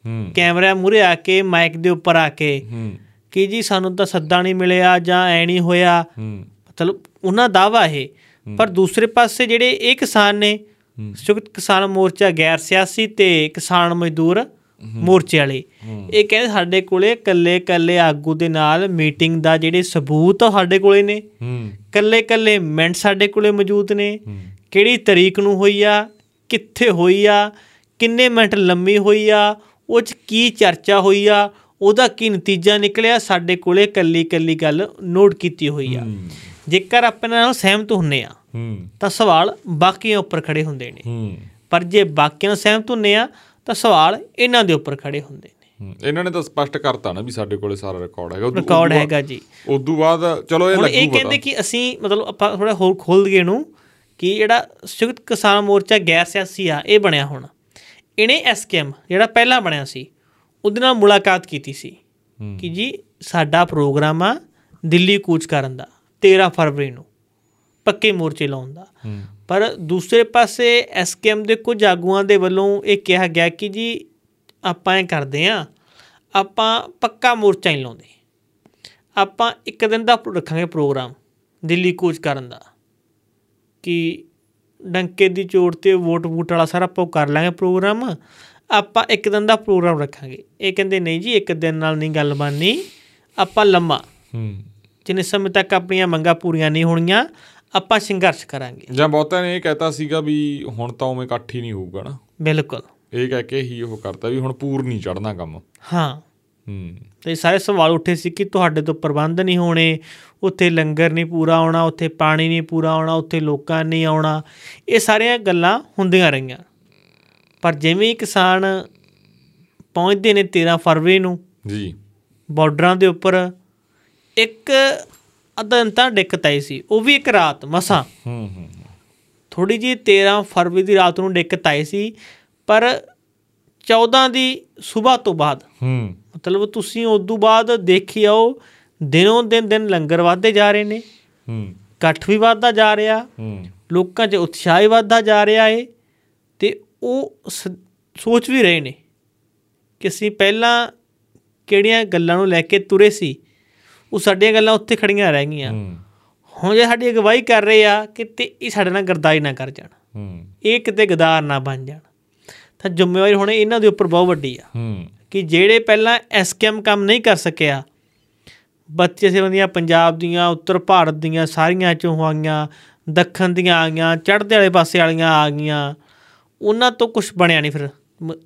ਹੂੰ। ਕੈਮਰਾ ਮੂਰੇ ਆ ਕੇ ਮਾਈਕ ਦੇ ਉੱਪਰ ਆ ਕੇ ਹੂੰ। ਕਿ ਜੀ ਸਾਨੂੰ ਤਾਂ ਸੱਦਾ ਨਹੀਂ ਮਿਲਿਆ ਜਾਂ ਐ ਨਹੀਂ ਹੋਇਆ। ਹੂੰ। ਮਤਲਬ ਉਹਨਾਂ ਦਾਵਾ ਇਹ। ਪਰ ਦੂਸਰੇ ਪਾਸੇ ਜਿਹੜੇ ਇਹ ਕਿਸਾਨ ਨੇ ਸੰਯੁਕਤ ਕਿਸਾਨ ਮੋਰਚਾ ਗੈਰ ਸਿਆਸੀ ਤੇ ਕਿਸਾਨ ਮਜ਼ਦੂਰ ਮੋਰਚੇ ਵਾਲੇ। ਇਹ ਕਹਿੰਦੇ ਸਾਡੇ ਕੋਲੇ ਕੱਲੇ ਕੱਲੇ ਆਗੂ ਦੇ ਨਾਲ ਮੀਟਿੰਗ ਦਾ ਜਿਹੜੇ ਸਬੂਤ ਸਾਡੇ ਕੋਲੇ ਨੇ। ਕੱਲੇ ਕੱਲੇ ਮਿੰਟ ਸਾਡੇ ਕੋਲੇ ਮੌਜੂਦ ਨੇ। ਕਿਹੜੀ ਤਰੀਕ ਨੂੰ ਹੋਈ ਆ ਕਿੱਥੇ ਹੋਈ ਆ ਕਿੰਨੇ ਮਿੰਟ ਲੰਮੀ ਹੋਈ ਆ ਉਹ ਚ ਕੀ ਚਰਚਾ ਹੋਈ ਆ ਉਹਦਾ ਕੀ ਨਤੀਜਾ ਨਿਕਲਿਆ ਸਾਡੇ ਕੋਲੇ ਕੱਲੀ ਕੱਲੀ ਗੱਲ ਨੋਟ ਕੀਤੀ ਹੋਈ ਆ। ਜੇਕਰ ਆਪਾਂ ਨਾਲ ਸਹਿਮਤ ਹੁੰਨੇ ਆ ਤਾਂ ਸਵਾਲ ਬਾਕੀਆਂ ਉੱਪਰ ਖੜੇ ਹੁੰਦੇ ਨੇ। ਪਰ ਜੇ ਬਾਕੀਆਂ ਨਾਲ ਸਹਿਮਤ ਹੁੰਨੇ ਆ ਤਾਂ ਸਵਾਲ ਇਹਨਾਂ ਦੇ ਉੱਪਰ ਖੜੇ ਹੁੰਦੇ ਨੇ। ਇਹਨਾਂ ਨੇ ਤਾਂ ਸਪਸ਼ਟ ਕਰਤਾ ਨਾ ਵੀ ਸਾਡੇ ਕੋਲੇ ਸਾਰਾ ਰਿਕਾਰਡ ਹੈਗਾ। ਰਿਕਾਰਡ ਹੈਗਾ ਜੀ। ਬਾਅਦ- ਉਦੋਂ ਬਾਅਦ ਚਲੋ ਇਹ ਹੁਣ ਇਹ ਲੱਗੂ ਕਹਿੰਦੇ ਕਿ ਅਸੀਂ ਮਤਲਬ ਆਪਾਂ ਥੋੜਾ ਹੋਰ ਖੋਲ ਦਈਏ ਨੂੰ ਕਿ ਜਿਹੜਾ ਸੰਯੁਕਤ ਕਿਸਾਨ ਮੋਰਚਾ ਗੈਰ ਸਿਆਸੀ ਆ ਇਹ ਬਣਿਆ ਹੁਣ। ਇਹਨੇ ਐਸਕੇਐਮ ਜਿਹੜਾ ਪਹਿਲਾਂ ਬਣਿਆ ਸੀ ਉਹਦੇ ਨਾਲ ਮੁਲਾਕਾਤ ਕੀਤੀ ਸੀ ਕਿ ਜੀ ਸਾਡਾ ਪ੍ਰੋਗਰਾਮ ਆ ਦਿੱਲੀ ਕੂਚ ਕਰਨ ਦਾ 13 ਫਰਵਰੀ ਨੂੰ ਪੱਕੇ ਮੋਰਚੇ ਲਾਉਣ ਦਾ। ਪਰ ਦੂਸਰੇ ਪਾਸੇ ਐਸਕੇਐਮ ਦੇ ਕੁਝ ਆਗੂਆਂ ਦੇ ਵੱਲੋਂ ਇਹ ਕਿਹਾ ਗਿਆ ਕਿ ਜੀ ਆਪਾਂ ਇਹ ਕਰਦੇ ਆ ਆਪਾਂ ਪੱਕਾ ਮੋਰਚਾ ਹੀ ਲਾਉਂਦੇ। ਆਪਾਂ ਇੱਕ ਦਿਨ ਦਾ ਰੱਖਾਂਗੇ ਪ੍ਰੋਗਰਾਮ ਦਿੱਲੀ ਕੂਚ ਕਰਨ ਦਾ ਕਿ ਡੰਕੇ ਦੀ ਚੋਟ ਤੇ ਵੋਟ ਵੂਟ ਵਾਲਾ ਸਾਰਾ ਆਪਾਂ ਕਰ ਲਾਂਗੇ ਪ੍ਰੋਗਰਾਮ ਆਪਾਂ ਇੱਕ ਦਿਨ ਦਾ ਪ੍ਰੋਗਰਾਮ ਰੱਖਾਂਗੇ। ਇਹ ਕਹਿੰਦੇ ਨਹੀਂ ਜੀ ਇੱਕ ਦਿਨ ਨਾਲ ਨਹੀਂ ਗੱਲ ਬਣਨੀ ਆਪਾਂ ਲੰਮਾ। ਹੂੰ। ਜਿੰਨੇ ਸਮੇਂ ਤੱਕ ਆਪਣੀਆਂ ਮੰਗਾਂ ਪੂਰੀਆਂ ਨਹੀਂ ਹੋਣੀਆਂ ਆਪਾਂ ਸੰਘਰਸ਼ ਕਰਾਂਗੇ। ਜਾਂ ਬਹੁਤਿਆਂ ਨੇ ਇਹ ਕਹਿਤਾ ਸੀਗਾ ਵੀ ਹੁਣ ਤਾਂ ਉਵੇਂ ਇਕੱਠ ਹੀ ਨਹੀਂ ਹੋਊਗਾ ਨਾ। ਬਿਲਕੁਲ। ਇਹ ਕਹਿ ਕੇ ਹੀ ਉਹ ਕਰਤਾ ਵੀ ਹੁਣ ਪੂਰ ਨਹੀਂ ਚੜਨਾ ਕੰਮ। ਹਾਂ। ਹੂੰ। ਤੇ ਸਾਰੇ ਸਵਾਲ ਉੱਠੇ ਸੀ ਕਿ ਤੁਹਾਡੇ ਤੋਂ ਪ੍ਰਬੰਧ ਨਹੀਂ ਹੋਣੇ ਉੱਥੇ ਲੰਗਰ ਨਹੀਂ ਪੂਰਾ ਆਉਣਾ ਉੱਥੇ ਪਾਣੀ ਨਹੀਂ ਪੂਰਾ ਆਉਣਾ ਉੱਥੇ ਲੋਕਾਂ ਨਹੀਂ ਆਉਣਾ ਇਹ ਸਾਰੀਆਂ ਗੱਲਾਂ ਹੁੰਦੀਆਂ ਰਹੀਆਂ। ਪਰ ਜਿਵੇਂ ਕਿਸਾਨ ਪਹੁੰਚਦੇ ਨੇ 13 ਫਰਵਰੀ ਨੂੰ ਜੀ। ਬਾਰਡਰਾਂ ਦੇ ਉੱਪਰ ਇੱਕ ਅੱਧਾ ਦਿਨ ਤਾਂ ਦਿੱਕਤ ਆਈ ਸੀ ਉਹ ਵੀ ਇੱਕ ਰਾਤ ਮਸਾਂ। ਹੂੰ ਹੂੰ ਥੋੜੀ ਜੀ 13 ਫਰਵਰੀ ਦੀ ਰਾਤ ਨੂੰ ਦਿੱਕਤ ਆਈ ਸੀ ਪਰ 14 ਦੀ ਸਵੇਰ ਤੋਂ ਬਾਅਦ ਹੂੰ। ਮਤਲਬ ਤੁਸੀਂ ਉਸ ਤੋਂ ਬਾਅਦ ਦੇਖੀ ਆਓ ਦਿਨੋਂ ਦਿਨ ਦਿਨ ਲੰਗਰ ਵਧਦੇ ਜਾ ਰਹੇ ਨੇ। ਹੂੰ। ਇਕੱਠ ਵੀ ਵੱਧਦਾ ਜਾ ਰਿਹਾ। ਹੂੰ। ਲੋਕਾਂ 'ਚ ਉਤਸ਼ਾਹ ਵੀ ਵੱਧਦਾ ਜਾ ਰਿਹਾ ਏ ਤੇ ਉਹ ਸੋਚ ਵੀ ਰਹੇ ਨੇ ਕਿ ਅਸੀਂ ਪਹਿਲਾਂ ਕਿਹੜੀਆਂ ਗੱਲਾਂ ਨੂੰ ਲੈ ਕੇ ਤੁਰੇ ਸੀ ਉਹ ਸਾਡੀਆਂ ਗੱਲਾਂ ਉੱਥੇ ਖੜੀਆਂ ਰਹਿ ਗਈਆਂ। ਹੁਣ ਜੇ ਸਾਡੀ ਅਗਵਾਈ ਕਰ ਰਹੇ ਆ ਕਿ ਤੇ ਇਹ ਸਾਡੇ ਨਾਲ ਗਰਦਾਈ ਨਾ ਕਰ ਜਾਣ। ਇਹ ਕਿਤੇ ਗਦਾਰ ਨਾ ਬਣ ਜਾਣ। ਤਾਂ ਜ਼ਿੰਮੇਵਾਰੀ ਹੁਣ ਇਹਨਾਂ ਦੇ ਉੱਪਰ ਬਹੁਤ ਵੱਡੀ ਆ। ਕਿ ਜਿਹੜੇ ਪਹਿਲਾਂ ਐਸਕੇਐਮ ਕੰਮ ਨਹੀਂ ਕਰ ਸਕਿਆ ਬੱਚੇ ਸੇਵੰਦੀਆਂ ਪੰਜਾਬ ਦੀਆਂ ਉੱਤਰ ਭਾਰਤ ਦੀਆਂ ਸਾਰੀਆਂ ਚੋਂ ਆਈਆਂ ਦੱਖਣ ਦੀਆਂ ਆ ਗਈਆਂ ਚੜ੍ਹਦੇ ਵਾਲੇ ਪਾਸੇ ਵਾਲੀਆਂ ਆ ਗਈਆਂ। ਉਹਨਾਂ ਤੋਂ ਕੁਝ ਬਣਿਆ ਨਹੀਂ ਫਿਰ।